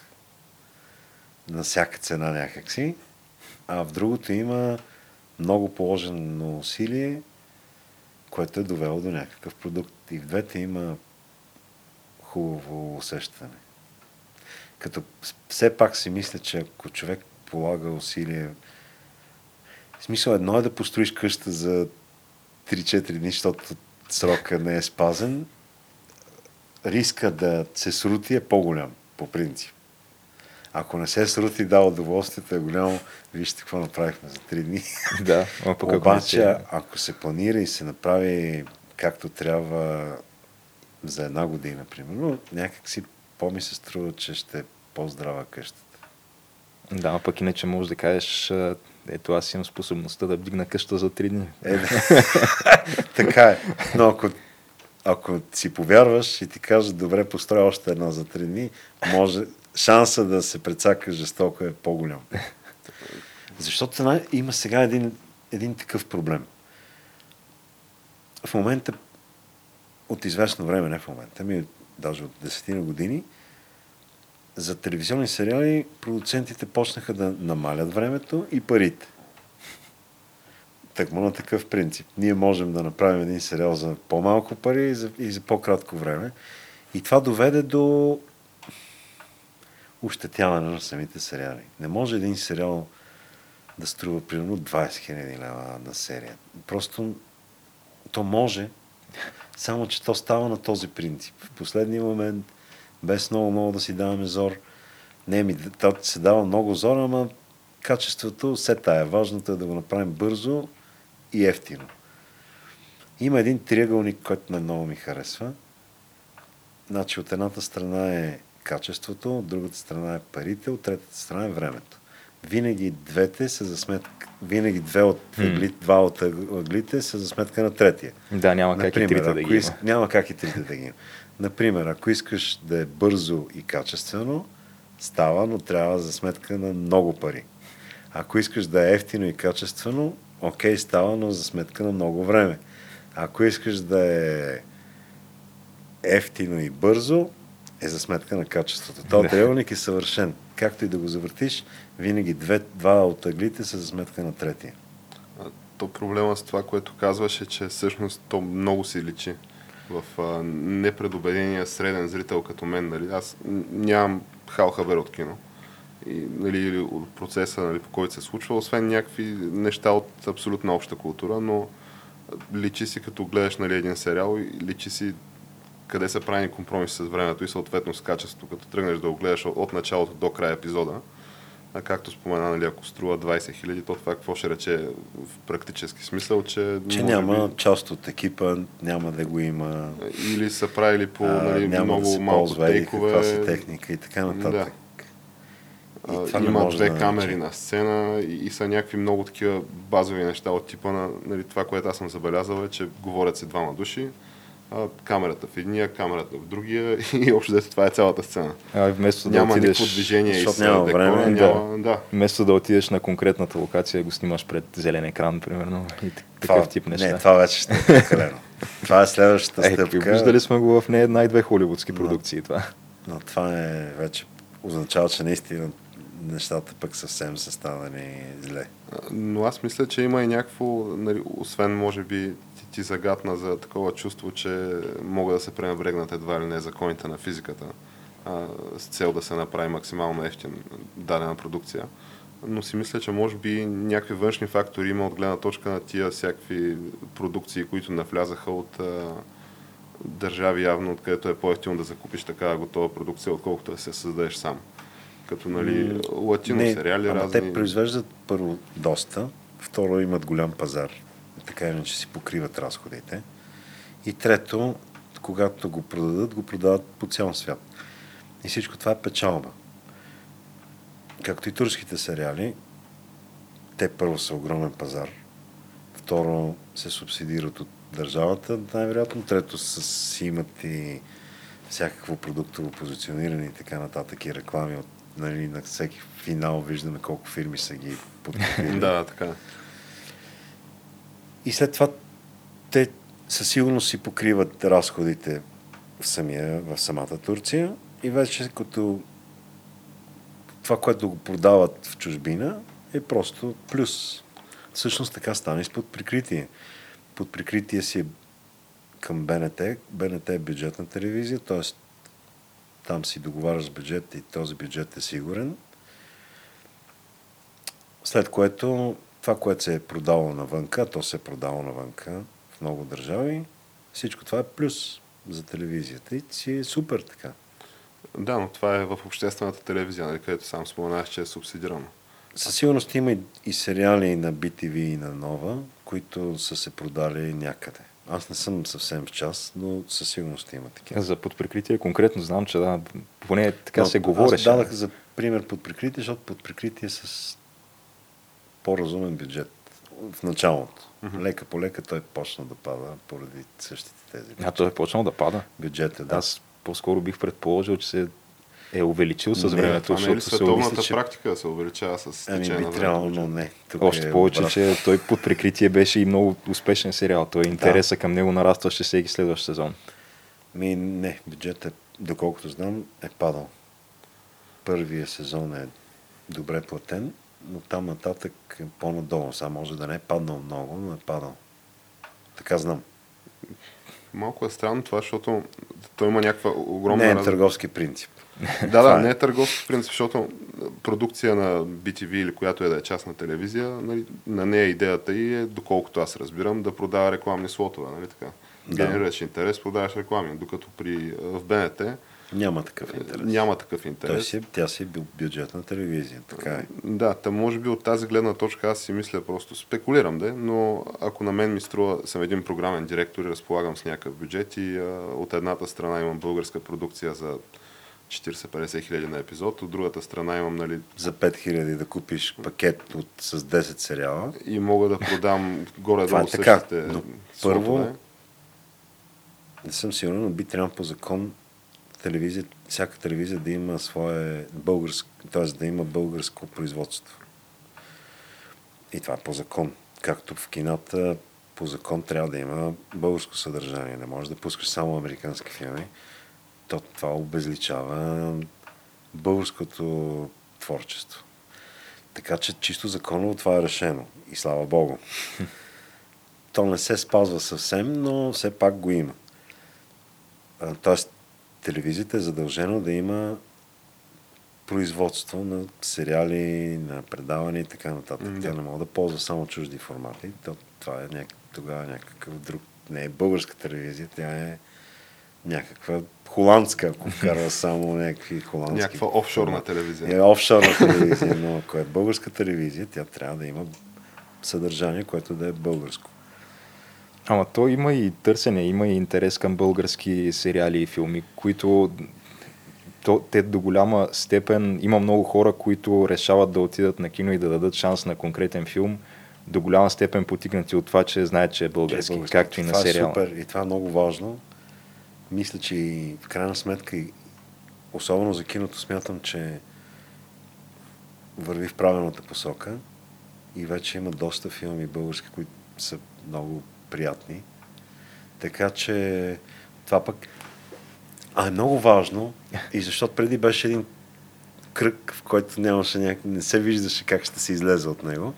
S3: на всяка цена някакси, а в другото има много положено усилие, което е довело до някакъв продукт. И в двете има хубаво усещане. Като все пак си мисля, че ако човек полага усилие, смисъл едно е да построиш къща за 3-4 дни, защото срока не е спазен, риска да се срути е по-голям, по принцип. Ако не се срути, да, удоволствието е голямо. Вижте какво направихме за 3 дни.
S2: Да, пък
S3: Обаче, ако се планира и се направи както трябва за една година, примерно, някак си по-ми се струва, че ще е по-здрава къщата.
S2: Да, пък иначе можеш да кажеш, ето аз имам способността да вдигна къща за 3 дни.
S3: Е, така е. Но ако, ако си повярваш и ти кажеш, добре, построй още една за три дни, може шанса да се прецака жестоко е по-голям. Защото има сега един, един такъв проблем. В момента, от известно време, не в момента, ми даже от десетина години, за телевизионни сериали продуцентите почнаха да намалят времето и парите. Тъкмо на такъв принцип. Ние можем да направим един сериал за по-малко пари и за, и за по-кратко време. И това доведе до ощетяване на самите сериали. Не може един сериал да струва примерно 20 000 лева на серия. Просто то може, само че то става на този принцип. В последния момент, без много, много да си даваме зор, не ми, то се дава много зор, ама качеството се тая. Важното е да го направим бързо и ефтино. Има един триъгълник, който мен много ми харесва. Значи от едната страна е качеството, от другата страна е парите, от третата страна е времето. винаги двете са за сметка, винаги две от ъгли, два от ъглите са за сметка на третия.
S2: Да, няма как и трите да ги има.
S3: Няма как и трите да ги има. Например, ако искаш да е бързо и качествено, става, но трябва за сметка на много пари. Ако искаш да е ефтино и качествено, окей, става, но за сметка на много време. Ако искаш да е ефтино и бързо, е за сметка на качеството. Този триъгълник е съвършен. Както и да го завъртиш, винаги две, два от ъглите са за сметка на третия.
S4: То проблема с това, което казваш е, че всъщност то много си личи в а, непредобедения среден зрител като мен. Нали? Аз нямам хал хабер от кино. И, нали, или от процеса, нали, по който се случва, освен някакви неща от абсолютна обща култура, но личи си като гледаш нали, един сериал и личи си къде са правени компромиси с времето и съответно с качеството, като тръгнеш да го гледаш от началото до края епизода. А както спомена, нали, ако струва 20 хиляди, то това какво ще рече в практически смисъл, че,
S3: Че няма
S4: би,
S3: част от екипа, няма да го има.
S4: или са правили по
S3: а,
S4: нали,
S3: няма
S4: много
S3: да
S4: малко
S3: ползва
S4: тейкове.
S3: каква си техника и така нататък.
S4: А,
S3: И това
S4: има две
S3: да
S4: камери на сцена и, и са някакви много такива базови неща от типа на нали, това, което аз съм забелязал е, че говорят се двама души, а, камерата в едния, камерата в другия и общо взето това е цялата сцена.
S2: А, вместо да
S4: няма
S2: отидеш,
S4: никакво движение
S3: защото
S4: из
S3: няма
S4: декора,
S3: време,
S4: няма, да.
S2: вместо да отидеш на конкретната локация, го снимаш пред зелен екран, примерно, и т-
S3: Това,
S2: такъв тип неща.
S3: Не, това вече ще е прекалено. това е следващата
S2: Е,
S3: стъпка.
S2: виждали сме го в не една и две холивудски
S3: Да.
S2: продукции това.
S3: Но това е вече означава, че наистина нещата пък съвсем са станали зле.
S4: Но аз мисля, че има и някакво, нали, освен може би ти, загатна за такова чувство, че могат да се пренебрегнат едва ли не законите на физиката а, с цел да се направи максимално ефтин дадена продукция. Но си мисля, че може би някакви външни фактори има от гледна точка на тия всякакви продукции, които навлязаха от а, държави явно, откъдето е по-ефтино да закупиш такава готова продукция, отколкото да се създадеш сам. Като нали, латино сериали
S3: ама
S4: разни.
S3: те произвеждат първо доста, второ имат голям пазар, така иначе си покриват разходите. И трето, когато го продадат, го продават по цял свят. И всичко това е печалба. Както и турските сериали, те първо са огромен пазар, второ се субсидират от държавата, най-вероятно, трето си имат и всякакво продуктово позициониране и така нататък и реклами от нали, на всеки финал виждаме колко фирми са ги подкрепили.
S4: Да, така.
S3: И след това те със сигурност си покриват разходите в, самия, в самата Турция и вече като това, което го продават в чужбина е просто плюс. Всъщност така стане и под прикритие. Под прикритие си е към БНТ. БНТ е бюджетна телевизия, т.е. там си договаряш с бюджет и този бюджет е сигурен. След което това, което се е продало навънка, то се е продало навънка в много държави, всичко това е плюс за телевизията и си е супер така.
S4: Да, но това е в обществената телевизия, нали, където сам споменах, че е субсидирано.
S3: Със сигурност има и, и сериали на BTV и на Нова, които са се продали някъде. Аз не съм съвсем в час, но със сигурност има такива.
S2: За подприкритие конкретно знам, че да, поне така
S3: Но
S2: се
S3: Аз
S2: говореше.
S3: дадах за пример под прикритие, защото под прикритие с по-разумен бюджет в началото.
S4: Мгм.
S3: Лека по лека той почна да пада поради същите тези.
S2: А той е почнал да пада.
S3: Бюджета, да.
S2: Аз по-скоро бих предположил, че се е увеличил с
S3: Не,
S2: времето,
S4: Това не е ли световната
S2: че
S4: практика да се увеличава с
S3: Ами
S4: течение
S3: би
S4: на
S3: трябвало, но не. Тук
S2: Още
S3: е
S2: повече,
S3: обратно.
S2: че той под прикритие беше и много успешен сериал. Той интереса към него нарастваше всеки следващ сезон.
S3: Ми, не, бюджетът, е, доколкото знам, е падал. Първия сезон е добре платен, но там нататък е по-надолу. Сега може да не е паднал много, но е падал. Така знам.
S4: Малко е странно това, защото той има някаква огромна...
S3: не е
S4: раз-
S3: търговски принцип.
S4: Да, да,
S3: е.
S4: не е търговски принцип, защото продукция на BTV или която е да е частна телевизия, нали, на нея идеята и е, доколкото аз разбирам, да продава рекламни слотове, нали така?
S3: Да.
S4: Генерираш интерес, продаваш реклами, докато при, в БНТ
S3: Няма такъв интерес.
S4: няма такъв
S3: Той
S4: интерес.
S3: си, тя си е бю- бюджетна телевизия. Така е.
S4: Да, та може би от тази гледна точка аз си мисля просто спекулирам, де, но ако на мен ми струва, съм един програмен директор и разполагам с някакъв бюджет и а, от едната страна имам българска продукция за 40-50 хиляди на епизод. От другата страна имам, нали,
S3: За 5000 да купиш пакет от, с 10 сериала.
S4: и мога да продам горе-долу
S3: е така,
S4: същите
S3: но първо- Не съм сигурен, но би трябвало по закон телевизия, всяка телевизия да има свое българско, т.е. да има българско производство. И това е по закон. Както в кината по закон трябва да има българско съдържание. Не можеш да пускаш само американски филми. То това обезличава българското творчество. Така че чисто законово това е решено. И слава Богу. То не се спазва съвсем, но все пак го има. Тоест, телевизията е задължено да има производство на сериали, на предавания и така нататък. Тя
S4: да.
S3: не може да ползва само чужди формати. То, това е няк... тогава някакъв друг... Не е българска телевизия, тя е някаква холандска, ако вкарва само някакви холандски...
S4: Някаква офшорна телевизия.
S3: Е офшорна телевизия, но ако е българска телевизия, тя трябва да има съдържание, което да е българско.
S2: Ама то има и търсене, има и интерес към български сериали и филми, които то, те до голяма степен има много хора, които решават да отидат на кино и да дадат шанс на конкретен филм, до голяма степен потикнати от това, че знаят, че е български,
S3: Български.
S2: както и на
S3: това
S2: сериала.
S3: Е супер и това е много важно. Мисля, че и в крайна сметка, особено за киното, смятам, че върви в правилната посока и вече има доста филми български, които са много приятни. Така че това пък а е много важно и защото преди беше един кръг, в който нямаше няк... не се виждаше как ще се излезе от него.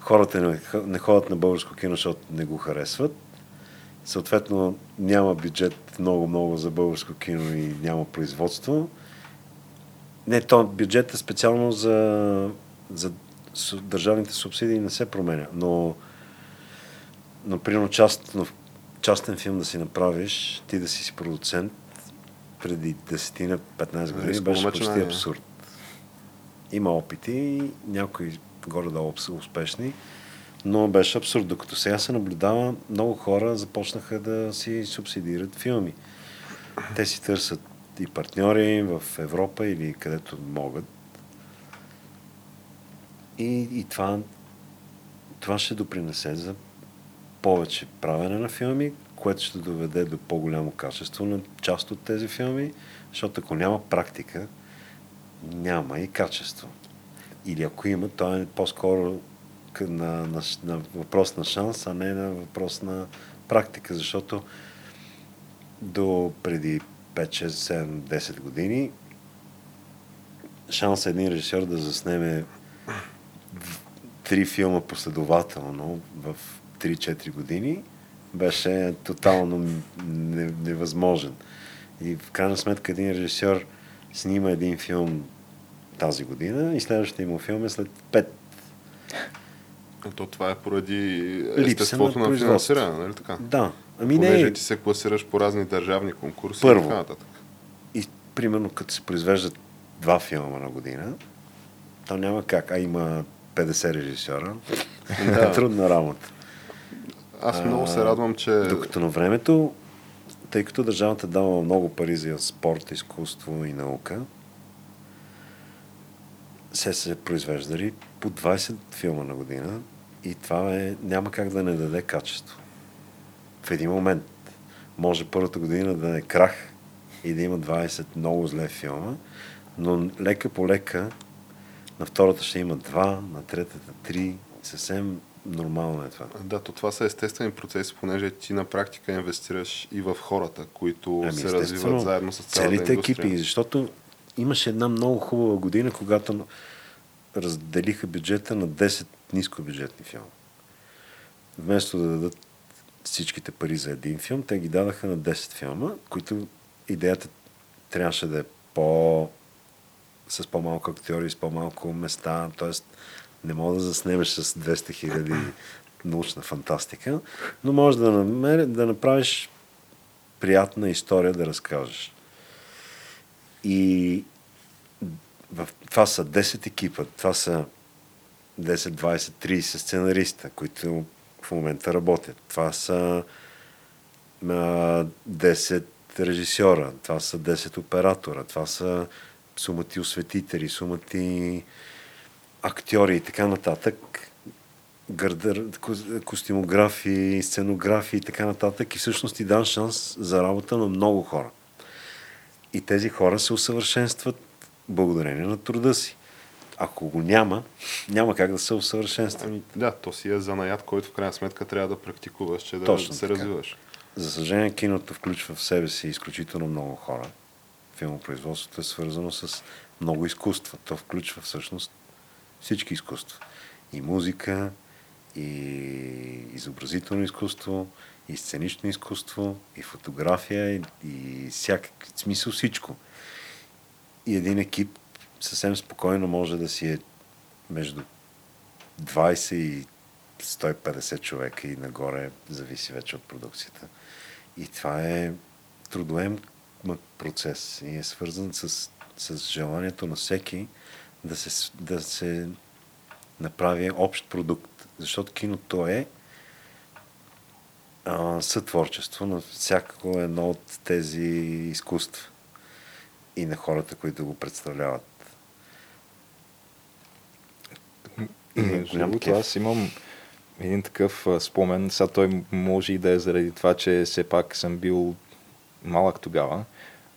S3: Хората не, ходят на българско кино, защото не го харесват. Съответно няма бюджет много-много за българско кино и няма производство. Не, то бюджет специално за, за държавните субсидии не се променя, но, но примерно част, частен филм да си направиш, ти да си си продуцент, преди 10-15 години
S4: Рисково
S3: беше почти
S4: начинание.
S3: абсурд. Има опити, някои горе-долу са успешни, но беше абсурд. Докато сега се наблюдава, много хора започнаха да си субсидират филми. Те си търсят и партньори в Европа или където могат. И, и това, това ще допринесе за повече правене на филми, което ще доведе до по-голямо качество на част от тези филми, защото ако няма практика, няма и качество. Или ако има, то е по-скоро на, на, на въпрос на шанс, а не на въпрос на практика, защото до преди 5, 6, 7, 10 години шанс е един режисьор да заснеме три филма последователно в 3-4 години беше тотално не- невъзможен. И в крайна сметка един режисьор снима един филм тази година и следващия му филм е след 5.
S4: То това е поради естеството
S3: на
S4: на, финансиране, нали така?
S3: Да. Ами
S4: Понеже
S3: не,
S4: ти се класираш по разни държавни конкурси
S3: Първо.
S4: и така нататък.
S3: и примерно като се произвеждат два филма на година, то няма как, а има 50 режисьора.
S4: Да.
S3: Трудна работа.
S4: Аз много се радвам, че
S3: Докато на времето, тъй като държавата дава много пари за спорт, изкуство и наука, се се произвеждали по 20 филма на година и това е, няма как да не даде качество. В един момент може първата година да е крах и да има 20 много зле филма, но лека по лека на втората ще има два, на третата три. Съвсем нормално е това.
S4: Да, то това са естествени процеси, понеже ти на практика инвестираш и в хората, които
S3: Ами,
S4: се развиват заедно с цялата
S3: целите
S4: индустрия.
S3: екипи, защото имаше една много хубава година, когато разделиха бюджета на 10 нискобюджетни филма. Вместо да дадат всичките пари за един филм, те ги дадаха на 10 филма, които идеята трябваше да е по с по-малко актьори, с по-малко места, т.е. не мога да заснемеш с 200 хиляди научна фантастика, но можеш да, намери, да направиш приятна история да разкажеш. И в, това са 10 екипа, това са 10, 20, 30 сценариста, които в момента работят. Това са а, 10 режисьора, това са 10 оператора, това са сумати осветители, сумати актьори и така нататък, гардер, костюмографи, сценографи и така нататък. И всъщност ти дам шанс за работа на много хора. И тези хора се усъвършенстват благодарение на труда си. Ако го няма, няма как да се усъвършенства.
S4: Да, то си е занаят, който в крайна сметка трябва да практикуваш, че да,
S3: Точно
S4: се
S3: така.
S4: развиваш.
S3: За съжаление, киното включва в себе си изключително много хора. Филмопроизводството е свързано с много изкуства. То включва всъщност всички изкуства. И музика, и изобразително изкуство, и сценично изкуство, и фотография, и, и всякак смисъл всичко. И един екип съвсем спокойно може да си е между 20 и 150 човека и нагоре, зависи вече от продукцията. И това е трудоем процес и е свързан с, с желанието на всеки да се, да се направи общ продукт. Защото киното е а, сътворчество на всяко едно от тези изкуства и на хората, които го представляват.
S2: Между другото, аз имам един такъв спомен. Сега той може и да е заради това, че все пак съм бил малък тогава.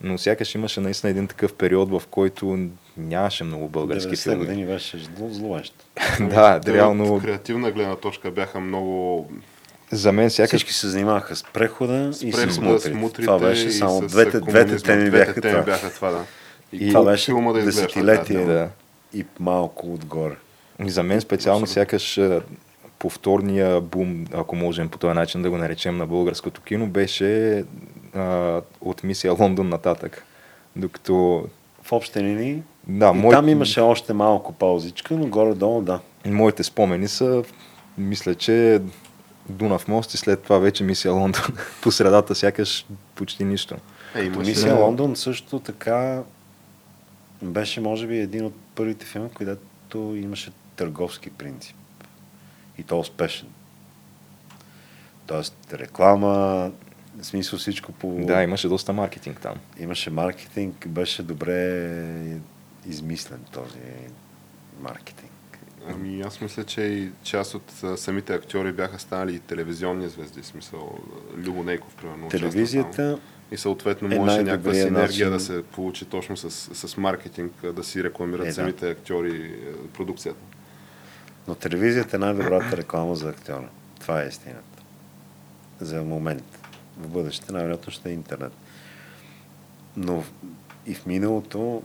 S2: Но сякаш имаше наистина един такъв период, в който нямаше много български
S3: 90
S2: филми.
S3: години беше зло, зловещо.
S2: да,
S4: Те
S2: реално
S4: От креативна гледна точка бяха много...
S2: за мен сякаш
S3: Всички се занимаваха с прехода
S4: С
S3: и
S4: прехода,
S3: с
S4: с
S3: мутрите.
S4: мутрите
S3: Това беше
S4: и
S3: само двете, двете теми
S4: Двете
S3: бяха
S4: теми
S3: това.
S4: бяха това, да.
S2: И
S3: Това
S4: колко
S3: беше
S4: да
S3: десетилетие.
S4: да.
S2: да.
S3: И малко отгоре.
S2: И за мен специално
S4: Абсолютно.
S2: сякаш повторния бум, ако можем по този начин да го наречем на българското кино, беше а, от мисия Лондон нататък. Докато
S3: В общи линии.
S2: Да,
S3: и
S2: мой,
S3: там имаше още малко паузичка, но горе-долу да.
S2: моите спомени са, мисля, че Дунав мост и след това вече мисия Лондон. по средата сякаш почти нищо.
S4: Е, имаше...
S3: Мисия Лондон също така беше, може би, един от първите филми, където имаше търговски принцип. И то успешен. Тоест, реклама, в смисъл всичко по...
S2: Да, имаше доста маркетинг там.
S3: Имаше маркетинг, беше добре измислен този маркетинг.
S4: Ами аз мисля, че и част от самите актьори бяха станали и телевизионни звезди. Смисъл, Любо Нейков, примерно.
S3: Телевизията,
S4: И съответно
S3: е
S4: може някаква синергия
S3: начин.
S4: да се получи точно с, с маркетинг, да си рекламират
S3: Е, да.
S4: самите актьори продукцията.
S3: но телевизията е най-добрата реклама за актьора. Това е истината. За момент. В бъдеще най-вероятно ще е интернет. Но и в миналото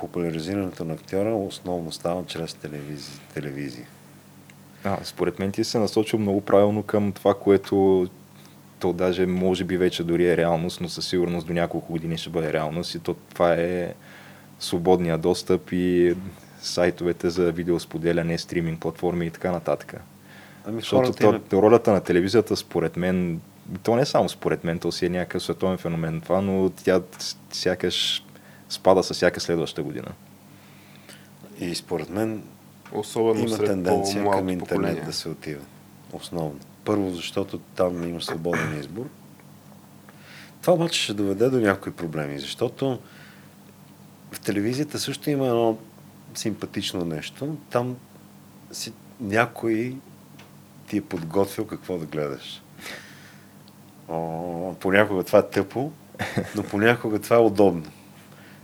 S3: популяризирането на актьора основно става чрез телевизия. телевизия.
S2: А, според мен ти се насочил много правилно към това, което то даже може би вече дори е реалност, но със сигурност до няколко години ще бъде реалност и то това е свободния достъп и сайтовете за видеосподеляне, стриминг платформи и така нататък.
S3: Ами
S2: Защото
S3: е
S2: то, ролята на телевизията, според мен, то не е само според мен, то си е някакъв световен феномен това, но тя сякаш спада с всяка следваща година.
S3: И според мен
S4: Особено
S3: има тенденция към интернет
S4: поколение.
S3: да се отива. Основно. Първо, защото там има свободен избор. Това обаче ще доведе до някои проблеми, защото в телевизията също има едно симпатично нещо. Там си, някой ти е подготвил какво да гледаш. О, понякога това е тъпо, но понякога това е удобно.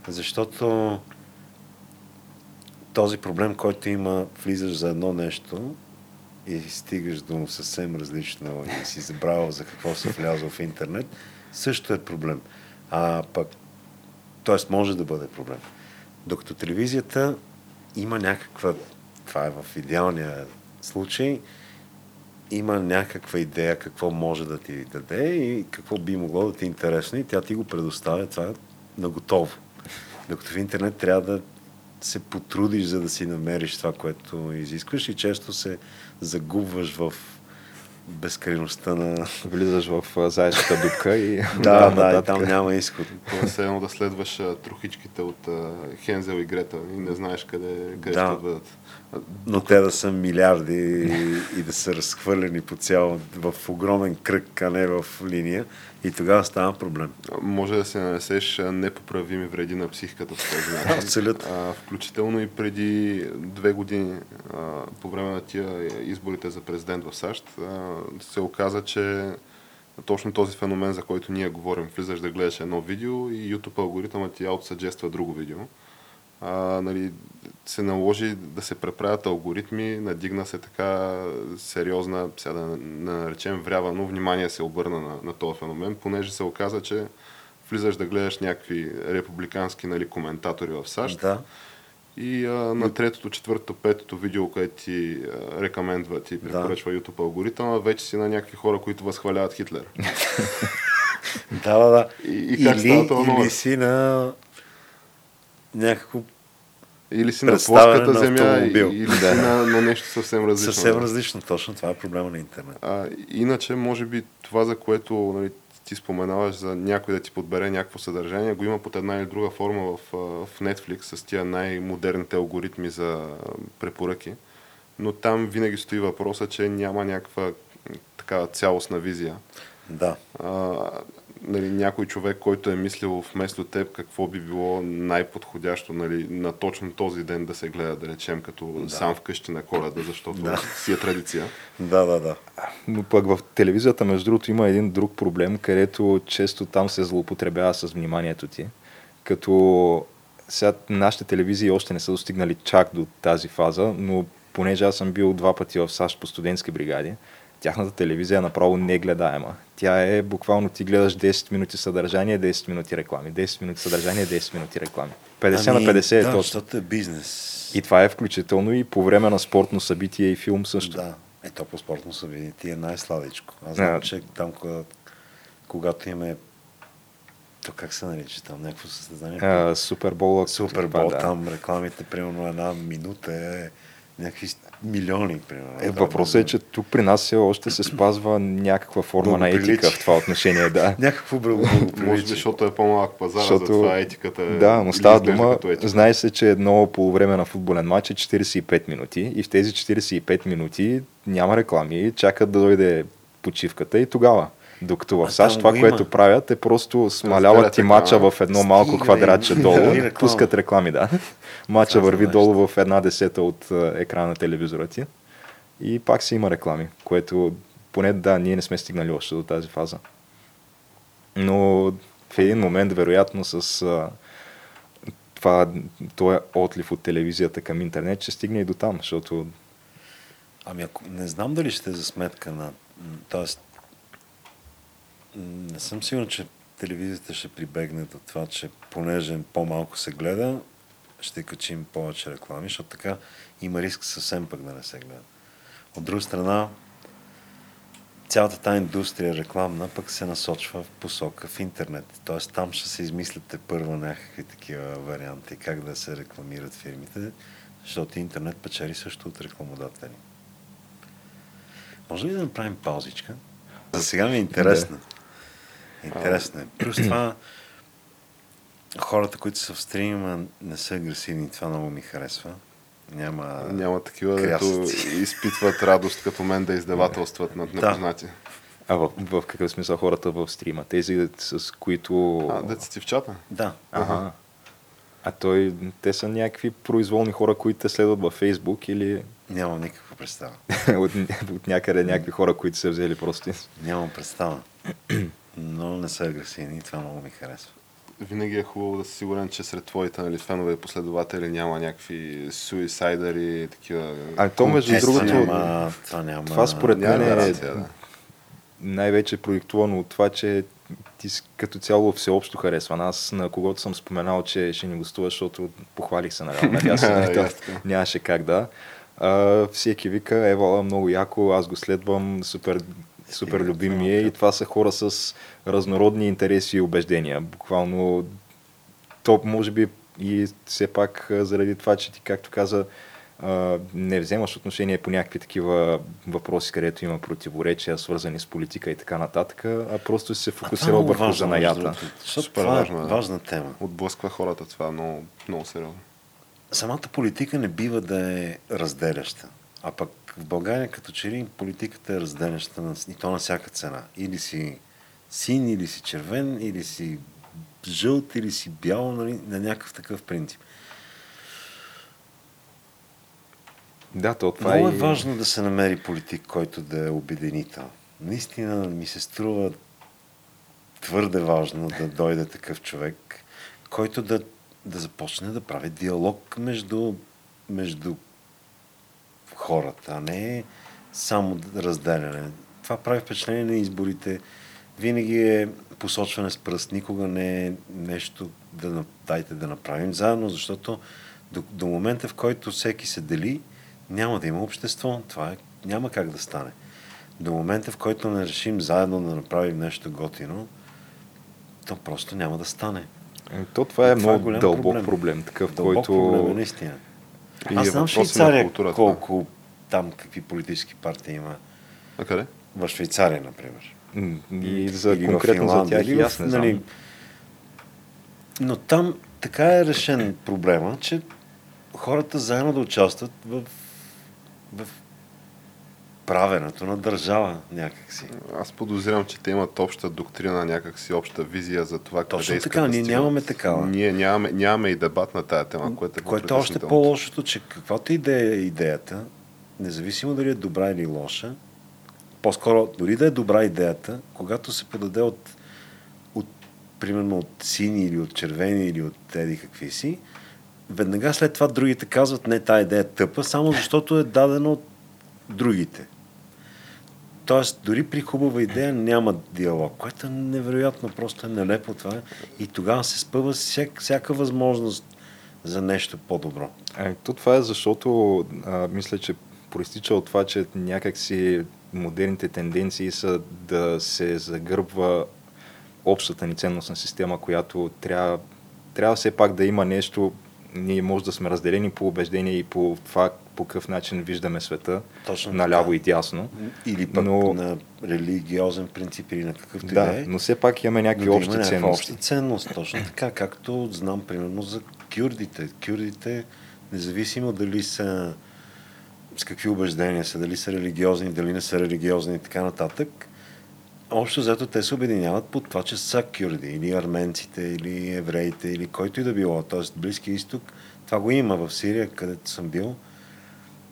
S3: Защото този проблем, който има, влизаш за едно нещо и стигаш до съвсем различно и си забравил за какво си влязъл в интернет, също е проблем. А пък, т.е. може да бъде проблем. Докато телевизията има някаква, това е в идеалния случай, има някаква идея какво може да ти даде и какво би могло да ти е интересно и тя ти го предоставя това на готово. Докато в интернет трябва да се потрудиш, за да си намериш това, което изискваш и често се загубваш в безкрайността на...
S2: Влизаш в а, заешката дупка и
S3: Да, да, и там няма изход.
S4: Тоест, е едно да следваш трохичките от Хензел и Грета и не знаеш къде, къде
S3: Да.
S4: ще бъдат.
S3: Но те да са милиарди и, и да са разхвърлени по цял, в огромен кръг, а не в линия. И тогава става проблем.
S4: Може да се нанесеш непоправими вреди на психиката по този начин.
S3: Абсолютно.
S4: А, включително и преди две години, по време на тия изборите за президент в САЩ, се оказа, че точно този феномен, за който ние говорим, влизаш да гледаш едно видео и YouTube алгоритъмът ти аутосъджества друго видео. А, нали, се наложи да се преправят алгоритми, надигна се така сериозна, сега да наречем врява, но внимание се обърна на, на този феномен, понеже се оказа, че влизаш да гледаш някакви републикански нали, коментатори в САЩ
S3: Да.
S4: и а, на третото, четвъртото, петото видео, което ти а, рекомендва, ти препоръчва YouTube алгоритъма, вече си на някакви хора, които възхваляват Хитлер.
S3: Да, да, да.
S4: И- и как
S3: или,
S4: става това
S3: или си на някакво
S4: Или си на плоската
S3: на
S4: земя,
S3: автомобил.
S4: или си на, на нещо съвсем различно.
S3: съвсем
S4: да.
S3: различно. Точно това е проблема на интернет.
S4: А, иначе, може би, това, за което нали, ти споменаваш за някой да ти подбере някакво съдържание, го има под една или друга форма в, в Netflix с тия най-модерните алгоритми за препоръки. Но там винаги стои въпроса, че няма някаква такава цялостна визия.
S3: Да.
S4: А, нали, някой човек, който е мислил вместо теб какво би било най-подходящо нали, на точно този ден да се гледа, да речем, като да. сам вкъщи на коледа, защото
S3: Да.
S4: си е традиция.
S3: Да, да, да.
S2: Но пък в телевизията, между другото, има един друг проблем, където често там се злоупотребява с вниманието ти. Като сега нашите телевизии още не са достигнали чак до тази фаза, но понеже аз съм бил два пъти в САЩ по студентски бригади, тяхната телевизия е направо негледаема. Тя е буквално ти гледаш 10 минути съдържание, 10 минути реклами, 10 минути съдържание, 10 минути реклами. 50 на 50 е
S3: Ами, да,
S2: точно.
S3: защото е бизнес.
S2: И това е включително и по време на спортно събитие и филм също.
S3: Да. Ето по спортно събитие ти е най-сладичко. Аз знам,
S2: А.
S3: че там, когато, когато имаме то как се нарича там, някакво състезание?
S2: Супербол.
S3: Супербол,
S2: да.
S3: там рекламите, примерно една минута е някакви милиони, примерно.
S2: Е, въпросът е, че тук при нас все още се спазва някаква форма на етика
S3: Благоприличие.
S2: в това отношение, да.
S3: Някакво
S4: Може би,
S3: благоприличие.
S4: защото е по-малък пазар,
S2: Защото-
S4: затова етиката е...
S2: Да, но става дума, знае се, че едно полувреме на футболен матч е 45 минути и в тези 45 минути няма реклами, чакат да дойде почивката и тогава. Докато в САЩ това, което
S3: има.
S2: правят е просто смаляват ти мача в едно малко
S3: Стига,
S2: квадратче
S3: бе,
S2: долу,
S3: реклама.
S2: пускат реклами, да. Мача
S3: Това
S2: върви долу в една десета от е, екрана на телевизора ти и пак си има реклами, което поне да, ние не сме стигнали още до тази фаза. Но в един момент, вероятно, с а, това, този отлив от телевизията към интернет, ще стигне и до там, защото
S3: Ами ако не знам дали ще е за сметка на... Тоест, не съм сигурен, че телевизията ще прибегне до това, че понеже по-малко се гледа, ще качим повече реклами, защото така има риск съвсем пък да не се гледа. От друга страна, цялата тази индустрия рекламна пък се насочва в посока в интернет. Тоест там ще се измислят първо някакви такива варианти, как да се рекламират фирмите, защото интернет печели също от рекламодатели. Може ли да направим паузичка? За сега ми е интересно. Интересно е. Плюс това, хората, които са в стрима, не са агресивни. Това много ми харесва. Няма...
S4: Няма такива, дето
S3: крясъци.
S4: изпитват радост като мен да издевателстват над
S3: Да.
S4: непознати.
S2: а в, в какъв смисъл хората в стрима? Тези, с които...
S4: А, деца ти в чата?
S3: Да.
S2: Ага. А той, те са някакви произволни хора, които те следват във Фейсбук или
S3: Нямам никаква представа.
S2: от, от някъде някакви хора, които са взели просто.
S3: Нямам представа. Но не са агресивни и това много ми харесва.
S4: Винаги е хубаво да си сигурен, че сред твоите нали, фенове и последователи няма някакви суисайдери, такива...
S2: А то между
S3: Е,
S2: другото,
S3: това няма, това няма...
S2: това според мен е
S4: да.
S2: най-вече продиктувано от това, че ти като цяло всеобщо харесван. Аз на когото съм споменал, че ще ни гостува, защото похвалих се на то
S4: ясно.
S2: нямаше как да. А, всеки вика, Ева, много яко, аз го следвам, супер, супер любим ми е.
S3: е
S2: И това са хора с разнородни интереси и убеждения. Буквално, то може би и все пак заради това, че ти, както каза, не вземаш отношение по някакви такива въпроси, където има противоречия, свързани с политика и така нататък, а просто се
S3: А това е
S2: фокусирал върху
S3: важно,
S2: занаята.
S3: Защото
S4: Супер
S3: това е
S4: е,
S3: важна тема.
S4: Отблъсква хората това много, много сериозно.
S3: самата политика не бива да е разделяща. А пък в България като че ли политиката е разделяща на, и то на всяка цена. Или си син, или си червен, или си жълт, или си бял, нали, на някакъв такъв принцип.
S2: Да, то това
S3: Много
S2: е...
S3: е важно да се намери политик, който да е обединител. Наистина ми се струва твърде важно да дойде такъв човек, който да, да започне да прави диалог между, между хората, а не само разделяне. Това прави впечатление на изборите. Винаги е посочване с пръст, никога не е нещо да дайте да направим заедно, защото до, до момента, в който всеки се дели, няма да има общество. Това е, няма как да стане. До момента, в който не решим заедно да направим нещо готино, то просто няма да стане.
S2: Е, То това е
S3: Това е
S2: много
S3: голям
S2: дълбок
S3: проблем.
S2: проблем, такъв,
S3: Дълбок
S2: който...
S3: проблем е наистина.
S4: И
S3: Аз знам Швейцария колко там какви политически партии има.
S4: А къде?
S3: В Швейцария, например.
S2: М, И за,
S3: Или в
S2: конкретно за
S3: Финландия,
S2: тях
S3: или в,
S2: аз не знам.
S3: нали, Но там така е решен проблема, че хората заедно да участват в, в правенето на държава някакси.
S4: Аз подозирам, че те имат обща доктрина, някакси обща визия за това къде
S3: Точно
S4: искат
S3: така,
S4: да
S3: ние нямаме такава.
S4: Ние нямаме, нямаме и дебат на тая тема, което е
S3: Което е още по-лошото, че каквато и да е идеята, независимо дали е добра или лоша, по-скоро дори да е добра идеята, когато се подаде от, от примерно от сини или от червени или от еди какви си, веднага след това другите казват, не, тази идея е тъпа, само защото е дадена от другите. Тоест, дори при хубава идея няма диалог, което е невероятно, просто е нелепо това. И тогава се спъва всяк, всяка възможност за нещо по-добро.
S2: Е, то това е защото а, мисля, че проистича от това, че някакси модерните тенденции са да се загърбва общата ни ценностна система, която трябва, трябва все пак да има нещо. Ние може да сме разделени по убеждения и по това по какъв начин виждаме света,
S3: Точно
S2: наляво
S3: така.
S2: и дясно.
S3: Или пък
S2: Но-
S3: на религиозен принцип или на какъвто и
S2: Да,
S3: да е.
S2: но все пак имаме някакви
S3: но да
S2: общи
S3: има
S2: ценности.
S3: обща ценност, точно така, както знам примерно за кюрдите. Кюрдите, независимо дали са с какви убеждения са, дали са религиозни, дали не са религиозни и така нататък, общо взето те се обединяват под това, че са кюрди, или арменците, или евреите, или който и да било. Тоест, Близки изток, това го има в Сирия, където съм бил.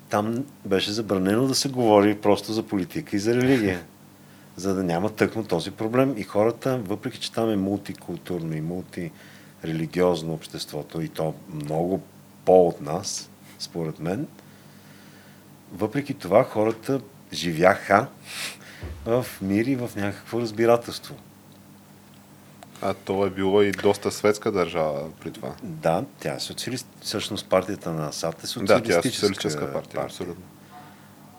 S3: Там беше забранено да се говори просто за политика и за религия, за да няма тъкмо този проблем. И хората, въпреки че там е мултикултурно и мултирелигиозно обществото, и то много по от нас, според мен, въпреки това хората живяха в мир и в някакво разбирателство.
S4: А то е било и доста светска държава при това.
S3: Да, тя е социалист. Всъщност партията на Асад е
S4: Да,
S3: социалистическа,
S4: тя е социалистическа партия, абсолютно.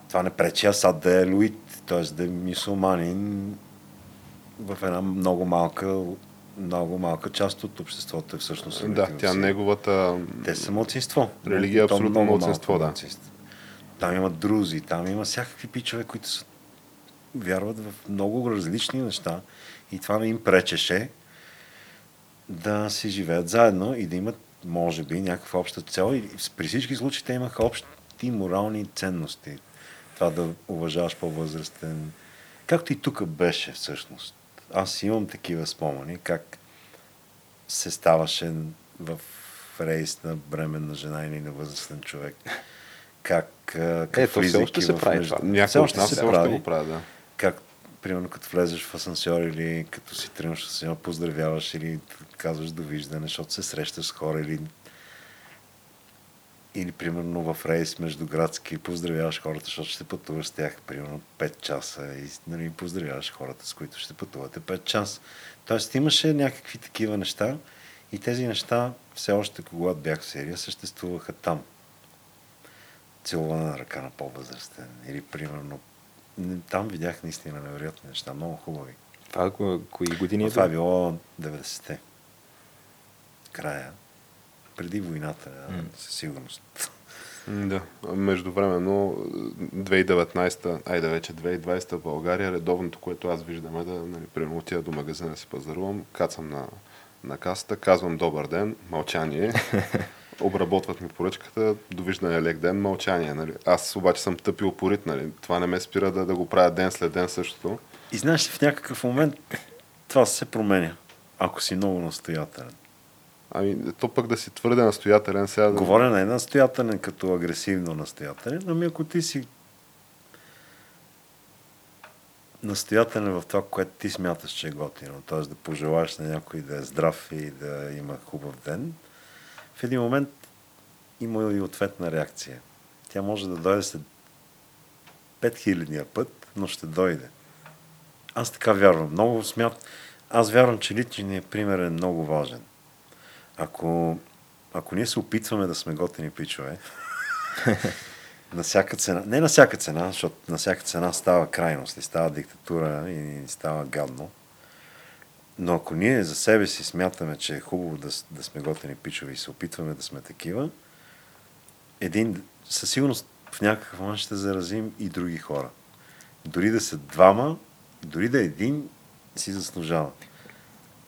S3: Това не пречи Асад да е луит, т.е. да е мисулманин в една много малка, много малка част от обществото е всъщност.
S4: Да, тя
S3: Сирия.
S4: неговата...
S3: Те са младсинство.
S4: Религия е
S3: То
S4: абсолютно
S3: малко
S4: да.
S3: Там има друзи, там има всякакви пичове, които са, вярват в много различни неща и това не им пречеше да си живеят заедно и да имат, може би, някаква обща цел. И при всички случаи те имаха общи морални ценности. Това да уважаваш по-възрастен. Както и тук беше всъщност. Аз имам такива спомени, как се ставаше в рейс на бременна жена или на възрастен човек. Как, как
S2: Е, то все още се прави
S3: между-
S2: това.
S3: Все още се
S4: все още
S3: прави.
S4: го правят, да.
S3: Как, примерно, като влезеш в асансьор или като си тръгнеш в асансьор, поздравяваш или казваш довиждане, защото се срещаш с хора или или примерно в рейс между градски поздравяваш хората, защото ще пътуваш с тях примерно 5 часа и нали, поздравяваш хората, с които ще пътувате 5 часа. Тоест имаше някакви такива неща и тези неща все още, когато бях в Сирия, съществуваха там. Целуване на ръка на по-възрастен или примерно там видях наистина невероятни неща, много хубави.
S2: Това ко- кои години е
S3: това е
S2: било?
S3: било 90-те. Края. Преди войната,
S2: М.
S3: със сигурност.
S4: Да. Междувременно 2019, айде вече 2020 в България, редовното, което аз виждам е да, нали, примерно отида до магазина да си пазарувам, кацам на, на касата, казвам добър ден, мълчание. обработват ми поръчката, довиждане лек ден, мълчание. Нали. Аз обаче съм тъпи опорит, нали. Това не ме спира да, да го правя ден след ден същото.
S3: И знаеш, в някакъв момент това се променя, ако си много настоятелен.
S4: Ами, то пък да си твърде настоятелен сега. Да...
S3: Говоря не настоятелен като агресивно настоятелен, ами ако ти си настоятелен в това, което ти смяташ, че е готино, т.е. да пожелаеш на някой да е здрав и да има хубав ден, в един момент има и ответна реакция. Тя може да дойде след 5000 път, но ще дойде. Аз така вярвам. Много смят... Аз вярвам, че личният пример е много важен. Ако, ако ние се опитваме да сме готини пичове, на всяка цена, не на всяка цена, защото на всяка цена става крайност и става диктатура и става гадно, но ако ние за себе си смятаме, че е хубаво да, да сме готини пичове и се опитваме да сме такива, един, със сигурност в някакъв момент ще заразим и други хора. Дори да са двама, дори да един, си заслужава.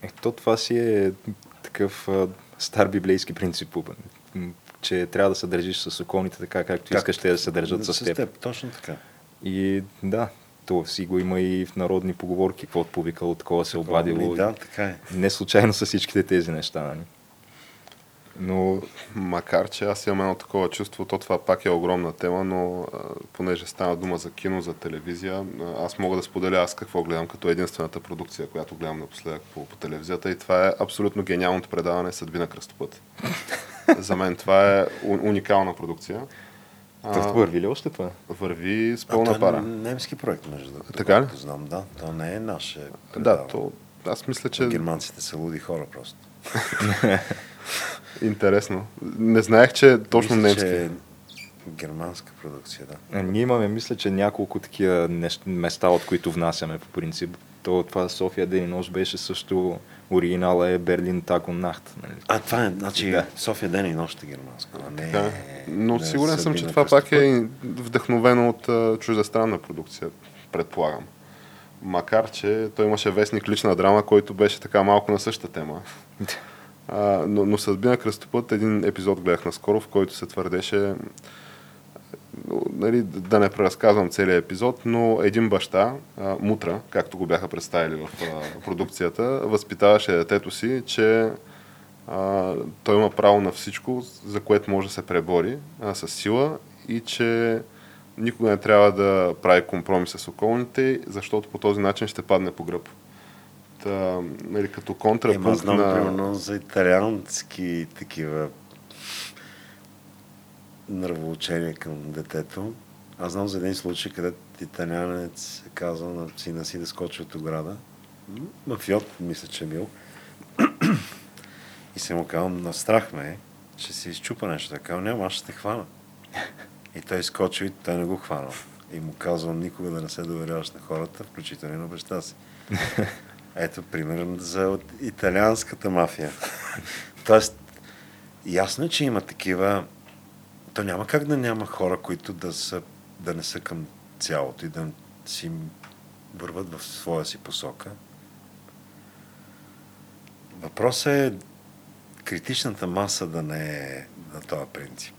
S2: Ето това си е такъв а, стар библейски принцип, че трябва да се държиш с околните така, както как? искаш те да се държат с, с теб. теб.
S3: Точно така.
S2: И да, то си го има и в народни поговорки, какво повикало, такова се обадило.
S3: Да, така е.
S2: Не случайно са всичките тези неща. Нали?
S4: Но макар, че аз имам едно такова чувство, то това пак е огромна тема, но а, понеже става дума за кино, за телевизия, аз мога да споделя аз какво гледам като единствената продукция, която гледам напоследък по, по телевизията и това е абсолютно гениалното предаване Съдби на кръстопът. за мен това е уникална продукция.
S2: А, върви ли още това?
S4: Върви с пълна
S3: а,
S4: пара.
S3: е немски проект, между другото.
S4: Така ли?
S3: Знам, да. То не е наше.
S4: Да, то, аз мисля, че...
S3: Германците са луди хора просто.
S4: Интересно. Не знаех, че е точно
S3: мисля,
S4: немски.
S3: Че е германска продукция, да.
S2: А, ние имаме, мисля, че няколко такива нещ... места, от които внасяме по принцип. То, това София Ден и нощ беше също оригинала е Берлин Тако Нахт. Нали?
S3: А, това е, значи да. София Ден и нощ е германско, а не...
S4: Да. Но
S3: не
S4: сигурен съм, че това пак е вдъхновено от uh, чуждестранна продукция, предполагам. Макар, че той имаше вестник лична драма, който беше така малко на същата тема. А, но, но съдби на кръстопът един епизод гледах наскоро, в който се твърдеше нали, да не преразказвам целият епизод, но един баща, а, Мутра, както го бяха представили в а, продукцията, възпитаваше детето си, че а, той има право на всичко, за което може да се пребори а, с сила и че никога не трябва да прави компромис с околните, защото по този начин ще падне по гръб. Та, нали, като контрапункт
S3: Ема, знам, на... примерно, за италиански такива нравоучения към детето. Аз знам за един случай, където италянец е казал на сина си да скочи от ограда. Мафиот, мисля, че е бил. И се му казал, на страх ме е, че се изчупа нещо. Така, няма, аз ще те хвана. И той скочи и той не го хванал. И му казвам никога да не се доверяваш на хората, включително и на баща си. Ето пример за италианската мафия. Тоест, ясно е, че има такива... То няма как да няма хора, които да, са, да не са към цялото и да си върват в своя си посока. Въпросът е критичната маса да не е на този принцип.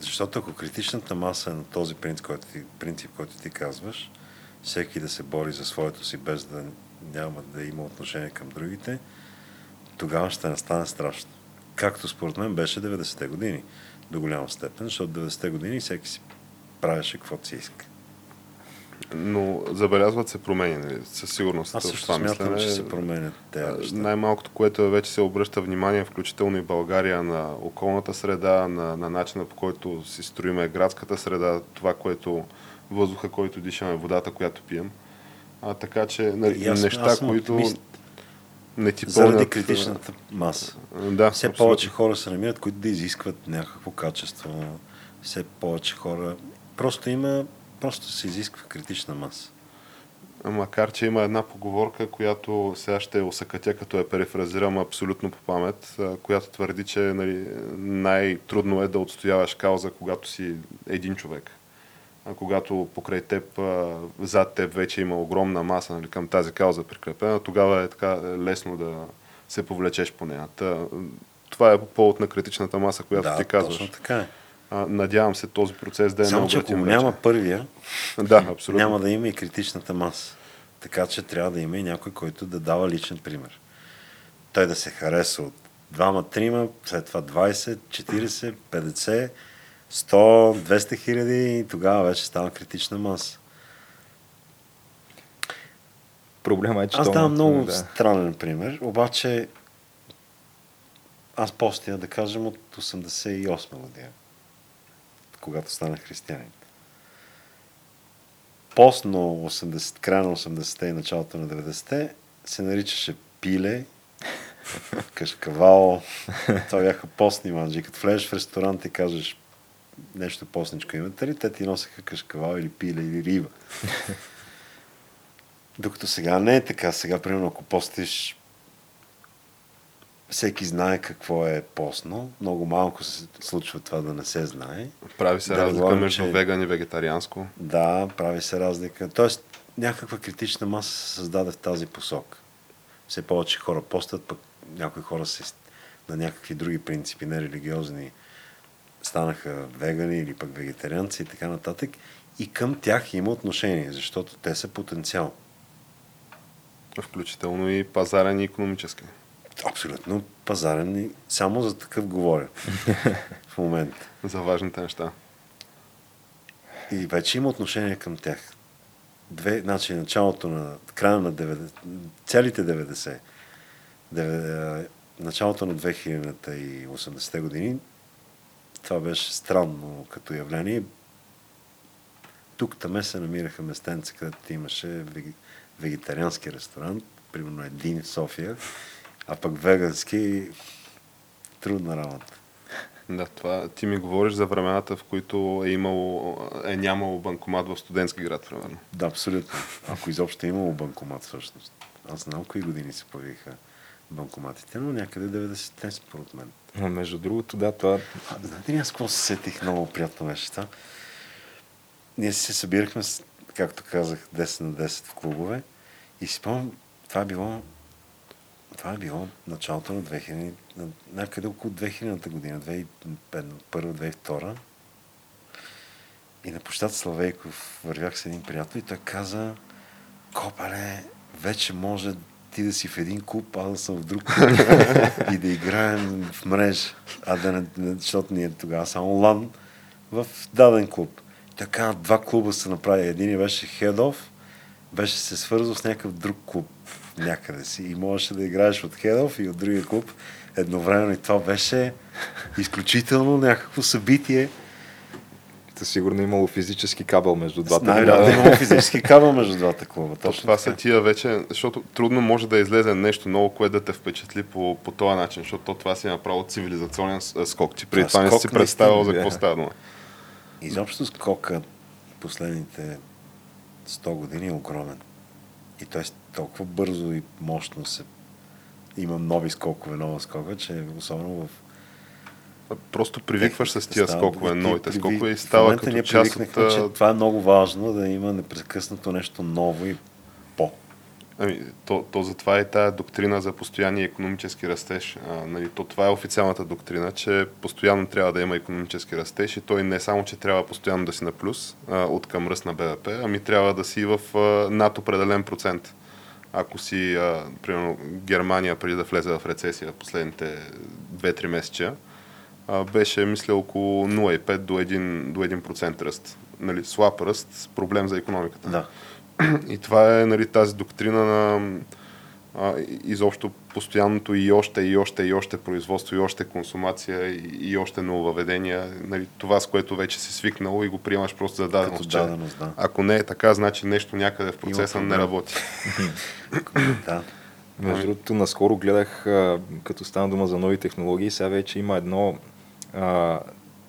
S3: Защото ако критичната маса е на този принцип, който ти, принцип, който ти казваш, всеки да се бори за своето си, без да няма да има отношение към другите, тогава ще настане страшно. Както според мен беше 90-те години до голяма степен, защото 90-те години всеки си правеше каквото си иска.
S4: Но забелязват се промени, нали? със сигурност.
S3: Аз също смятам, мислене, че се променят тези
S4: Най-малкото, което е, вече се обръща внимание, включително и България, на околната среда, на, на начина по който си строиме градската среда, това, което въздуха, който дишаме, водата, която пием. А, така че нали, аз, неща, аз които оптимист. Не ти.
S3: Заради критичната маса.
S4: Да,
S3: все абсолютно. повече хора се намират, които да изискват някакво качество. Все повече хора. Просто има, просто се изисква критична маса.
S4: Макар, че има една поговорка, която сега ще осъкатя, като я перефразирам абсолютно по памет, която твърди, че нали, най-трудно е да отстояваш кауза, когато си един човек когато покрай теб, зад теб вече има огромна маса нали, към тази кауза прикрепена, тогава е така лесно да се повлечеш по нея. Това е по повод на критичната маса, която
S3: да,
S4: ти казваш.
S3: точно така е.
S4: А, надявам се този процес да е
S3: Само, че ако
S4: вече.
S3: няма първия,
S4: Да, абсолютно.
S3: няма да има и критичната маса. Така че трябва да има и някой, който да дава личен пример. Той да се хареса от двама, трима, след това 20, 40, 50, 100, 200 хиляди и тогава вече става критична маса.
S2: Проблема е, че
S3: Аз давам много
S2: да.
S3: странен пример, обаче аз постия, да кажем, от 88 година, когато станах християнин. Пост на 80, края на 80-те и началото на 90-те се наричаше пиле, кашкавал. Това бяха постни манджи. Като влезеш в ресторант и кажеш нещо постничко имате ли, те ти носеха кашкавал или пиле или риба. Докато сега не е така. Сега, примерно, ако постиш, всеки знае какво е постно. Много малко се случва това да не се знае.
S4: Прави се
S3: Да,
S4: разлика
S3: говорим,
S4: между
S3: че-
S4: веган и вегетарианско.
S3: Да, прави се разлика. Тоест, някаква критична маса се създаде в тази посока. Все повече хора постат, пък някои хора се на някакви други принципи, не религиозни, станаха вегани или пък вегетарианци и така нататък. И към тях има отношение, защото те са потенциал.
S4: Включително и пазарен и економически.
S3: Абсолютно пазарен и само за такъв говоря в момента.
S4: За важните неща.
S3: И вече има отношение към тях. Две, значи началото на края на 90, целите 90, деве- началото на 2000-та и 80-те години, това беше странно като явление. Тук таме се намираха местенца, където имаше вегетариански ресторант, примерно един в София, а пък вегански трудна работа.
S4: Да, това ти ми говориш за времената, в които е имало, е нямало банкомат в студентски град, примерно.
S3: Да, абсолютно. Ако изобщо е имало банкомат всъщност. Аз знам кои години се появиха банкоматите, но някъде 90-те според мен.
S2: Но между другото, да, това
S3: А, знаете ли аз какво се сетих? Много приятно беше това. Ние се събирахме, както казах, 10 на 10 в клубове и си спомням, това е било това е било началото на 2000, на, някъде около 2000-та година, 2001-2002. И на площад Славейков вървях с един приятел и той каза, Копале, вече може ти да си в един клуб, аз да съм в друг и да играем в мрежа. А да не защото ние тогава само лан в даден клуб. Така, два клуба се направи. Един беше Хедов, беше се свързал с някакъв друг клуб някъде си и можеше да играеш от Хедов и от другия клуб едновременно. И това беше изключително някакво събитие.
S2: Сигурно имало физически кабел между двата.
S3: Най-вероятно имало физически кабел между двата клуба.
S4: То,
S3: Точно
S4: това са тия вече, защото трудно може да излезе нещо ново, което да те впечатли по, по този начин, защото то това си е направо цивилизационен скок. Ти преди това не си представил за какво става дума.
S3: Изобщо скока последните 100 години е огромен. И той толкова бързо и мощно се има нови скокове, нова скока, че особено в
S4: Просто привикваш с тия
S3: Става-
S4: скокове, новите
S3: приви-
S4: скокове и става като
S3: ние
S4: част от...
S3: че това е много важно, да има непрекъснато нещо ново и по.
S4: Ами, то, то затова е тая доктрина за постоянния економически растеж. А, нали, то това е официалната доктрина, че постоянно трябва да има економически растеж и той не само, че трябва постоянно да си на плюс а, от към ръст на БВП, ами трябва да си в а, над определен процент. Ако си, а, примерно, Германия преди да влезе в рецесия последните 2-3 месеца, а, беше, мисля, около 0,5 до 1%, до 1% ръст. Нали, слаб ръст, с проблем за економиката.
S3: Да.
S4: И това е нали, тази доктрина на а, изобщо постоянното и още, и още, и още производство, и още консумация, и, и още нововведения. Нали, това, с което вече си свикнал и го приемаш просто за даденост.
S3: Като даденост, да.
S4: Ако не е така, значи нещо някъде в процеса не работи.
S3: да.
S2: Между другото, наскоро гледах, като стана дума за нови технологии, сега вече има едно... А,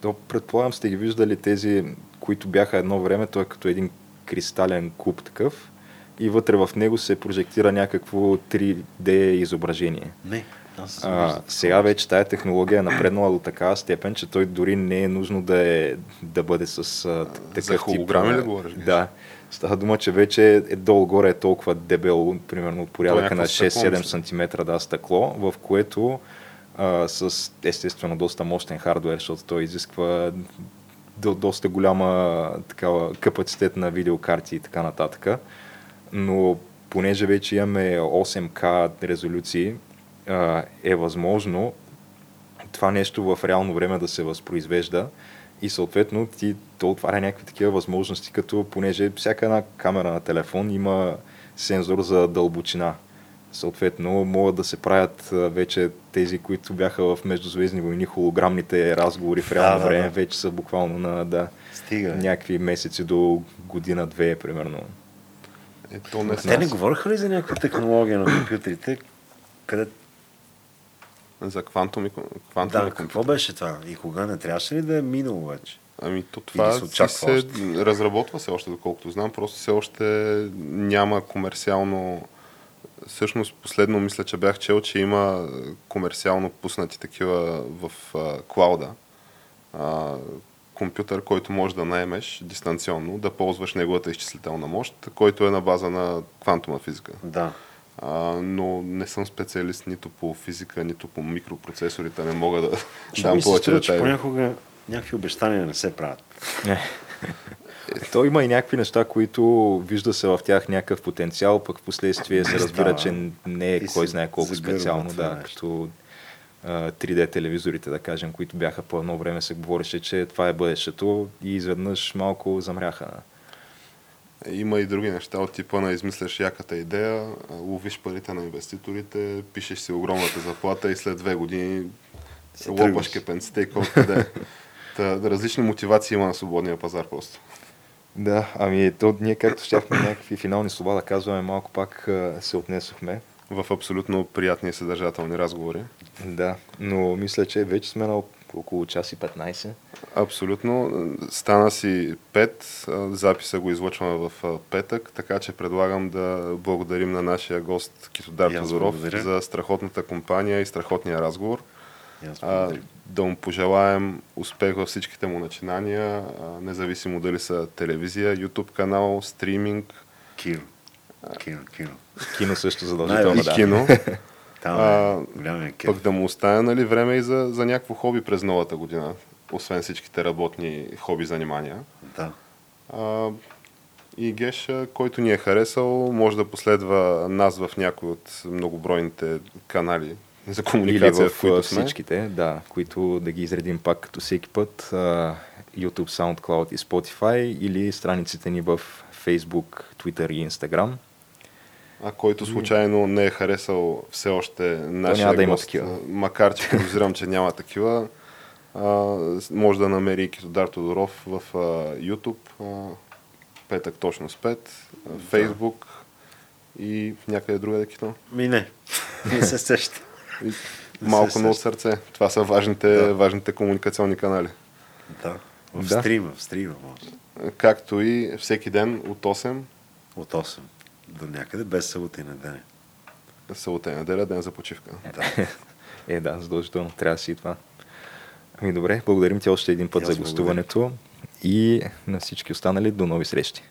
S2: то предполагам сте ги виждали тези, които бяха едно време, той е като един кристален куб такъв и вътре в него се прожектира някакво 3D изображение.
S3: Не. Аз
S2: А, сега вече тая технология е напреднала до такава степен, че той дори не е нужно да, е, да бъде с а, такъв
S4: за
S2: тип,
S4: ли говориш?
S2: Да. Става дума, че вече е долу-горе е толкова дебело, примерно от порядъка
S4: някакво
S2: на
S4: стъкло,
S2: 6-7
S4: мисля.
S2: см да, стъкло, в което а, с естествено доста мощен хардвер, защото той изисква до, доста голяма такава капацитет на видеокарти и така нататък. Но понеже вече имаме 8K резолюции, а, е възможно това нещо в реално време да се възпроизвежда и съответно ти, то отваря някакви такива възможности, като понеже всяка една камера на телефон има сензор за дълбочина. Съответно, могат да се правят вече тези, които бяха в Междузвездни войни, холограмните разговори в реално
S3: Да,
S2: време,
S3: да.
S2: вече са буквално на да,
S3: Стига.
S2: някакви месеци до година-две, примерно.
S4: Е, то не
S3: Те не говориха ли за някаква технология на компютрите, къде...
S4: за квантоми, квантоми
S3: Да, какво беше това? И кога не трябваше ли да е минало вече?
S4: Ами то това
S3: се
S4: се
S3: още?
S4: разработва се още, доколкото знам, просто все още няма комерциално... Всъщност последно мисля, че бях чел, че има комерциално пуснати такива в а, клауда. А, компютър, който можеш да наемеш дистанционно, да ползваш неговата изчислителна мощ, който е на база на квантова физика.
S3: Да.
S4: А, но не съм специалист нито по физика, нито по микропроцесорите, не мога да
S3: Защото
S4: дам повече детайли.
S3: понякога някакви обещания не се правят.
S2: То има и някакви неща, които вижда се в тях някакъв потенциал, пък в последствие се
S3: Не
S2: разбира, че не е кой знае колко специално, да, като а, 3D телевизорите, да кажем, които бяха по едно време се говореше, че това е бъдещето и изведнъж малко замряха.
S4: Има и други неща от типа на измисляш яката идея, ловиш парите на инвеститорите, пишеш си огромната заплата и след две години
S3: Се
S4: лопаш кепенците и колко да, различни мотивации има на свободния пазар просто.
S2: Да, ами то ние както щяхме някакви финални слова да казваме, малко пак а, се отнесохме.
S4: В абсолютно приятни и съдържателни разговори.
S2: Да, но мисля, че вече сме на около час и 15.
S4: Абсолютно. Стана си 5. Записа го излъчваме в петък, така че предлагам да благодарим на нашия гост Китодар
S3: благодаря.
S4: за страхотната компания и страхотния разговор. А, да му пожелаем успех във всичките му начинания, а, независимо дали са телевизия, YouTube канал, стриминг
S3: Кино. Кино, кино.
S2: Кино също задължително, да.
S4: кино.
S3: Там е голямия кеф.
S4: Пък да му остане нали, време и за, за някакво хоби през новата година, освен всичките работни хоби занимания.
S3: Да.
S4: А, и Геш, който ни е харесал, може да последва нас в някои от многобройните канали за
S2: Или
S4: комуникация,
S2: в,
S4: в които сме.
S2: всичките, да, които да ги изредим пак като всеки път. YouTube, SoundCloud и Spotify или страниците ни в Facebook, Twitter и Instagram.
S4: А който случайно не е харесал все още нашия
S2: няма да има
S4: гост,
S2: такива.
S4: макар че подозирам, че няма такива, а, може да намери Китодар Тодоров в а, YouTube, а, петък точно с 5, а, Facebook и някъде другаде Кито.
S3: Ми не. Не се сеща.
S4: Малко
S3: сеща.
S4: сърце. Това са важните,
S3: Да.
S4: важните комуникационни канали.
S3: Да. В
S2: Да.
S3: стрима, в стрима може.
S4: Както и всеки ден от 8
S3: От 8 до някъде, без събота и неделя.
S4: събота и неделя, ден за почивка.
S3: Да.
S2: Е, да, задължително. Трябва да си и това. Ами добре, благодарим ти още един път за
S3: аз благодаря.
S2: гостуването и на всички останали до нови срещи.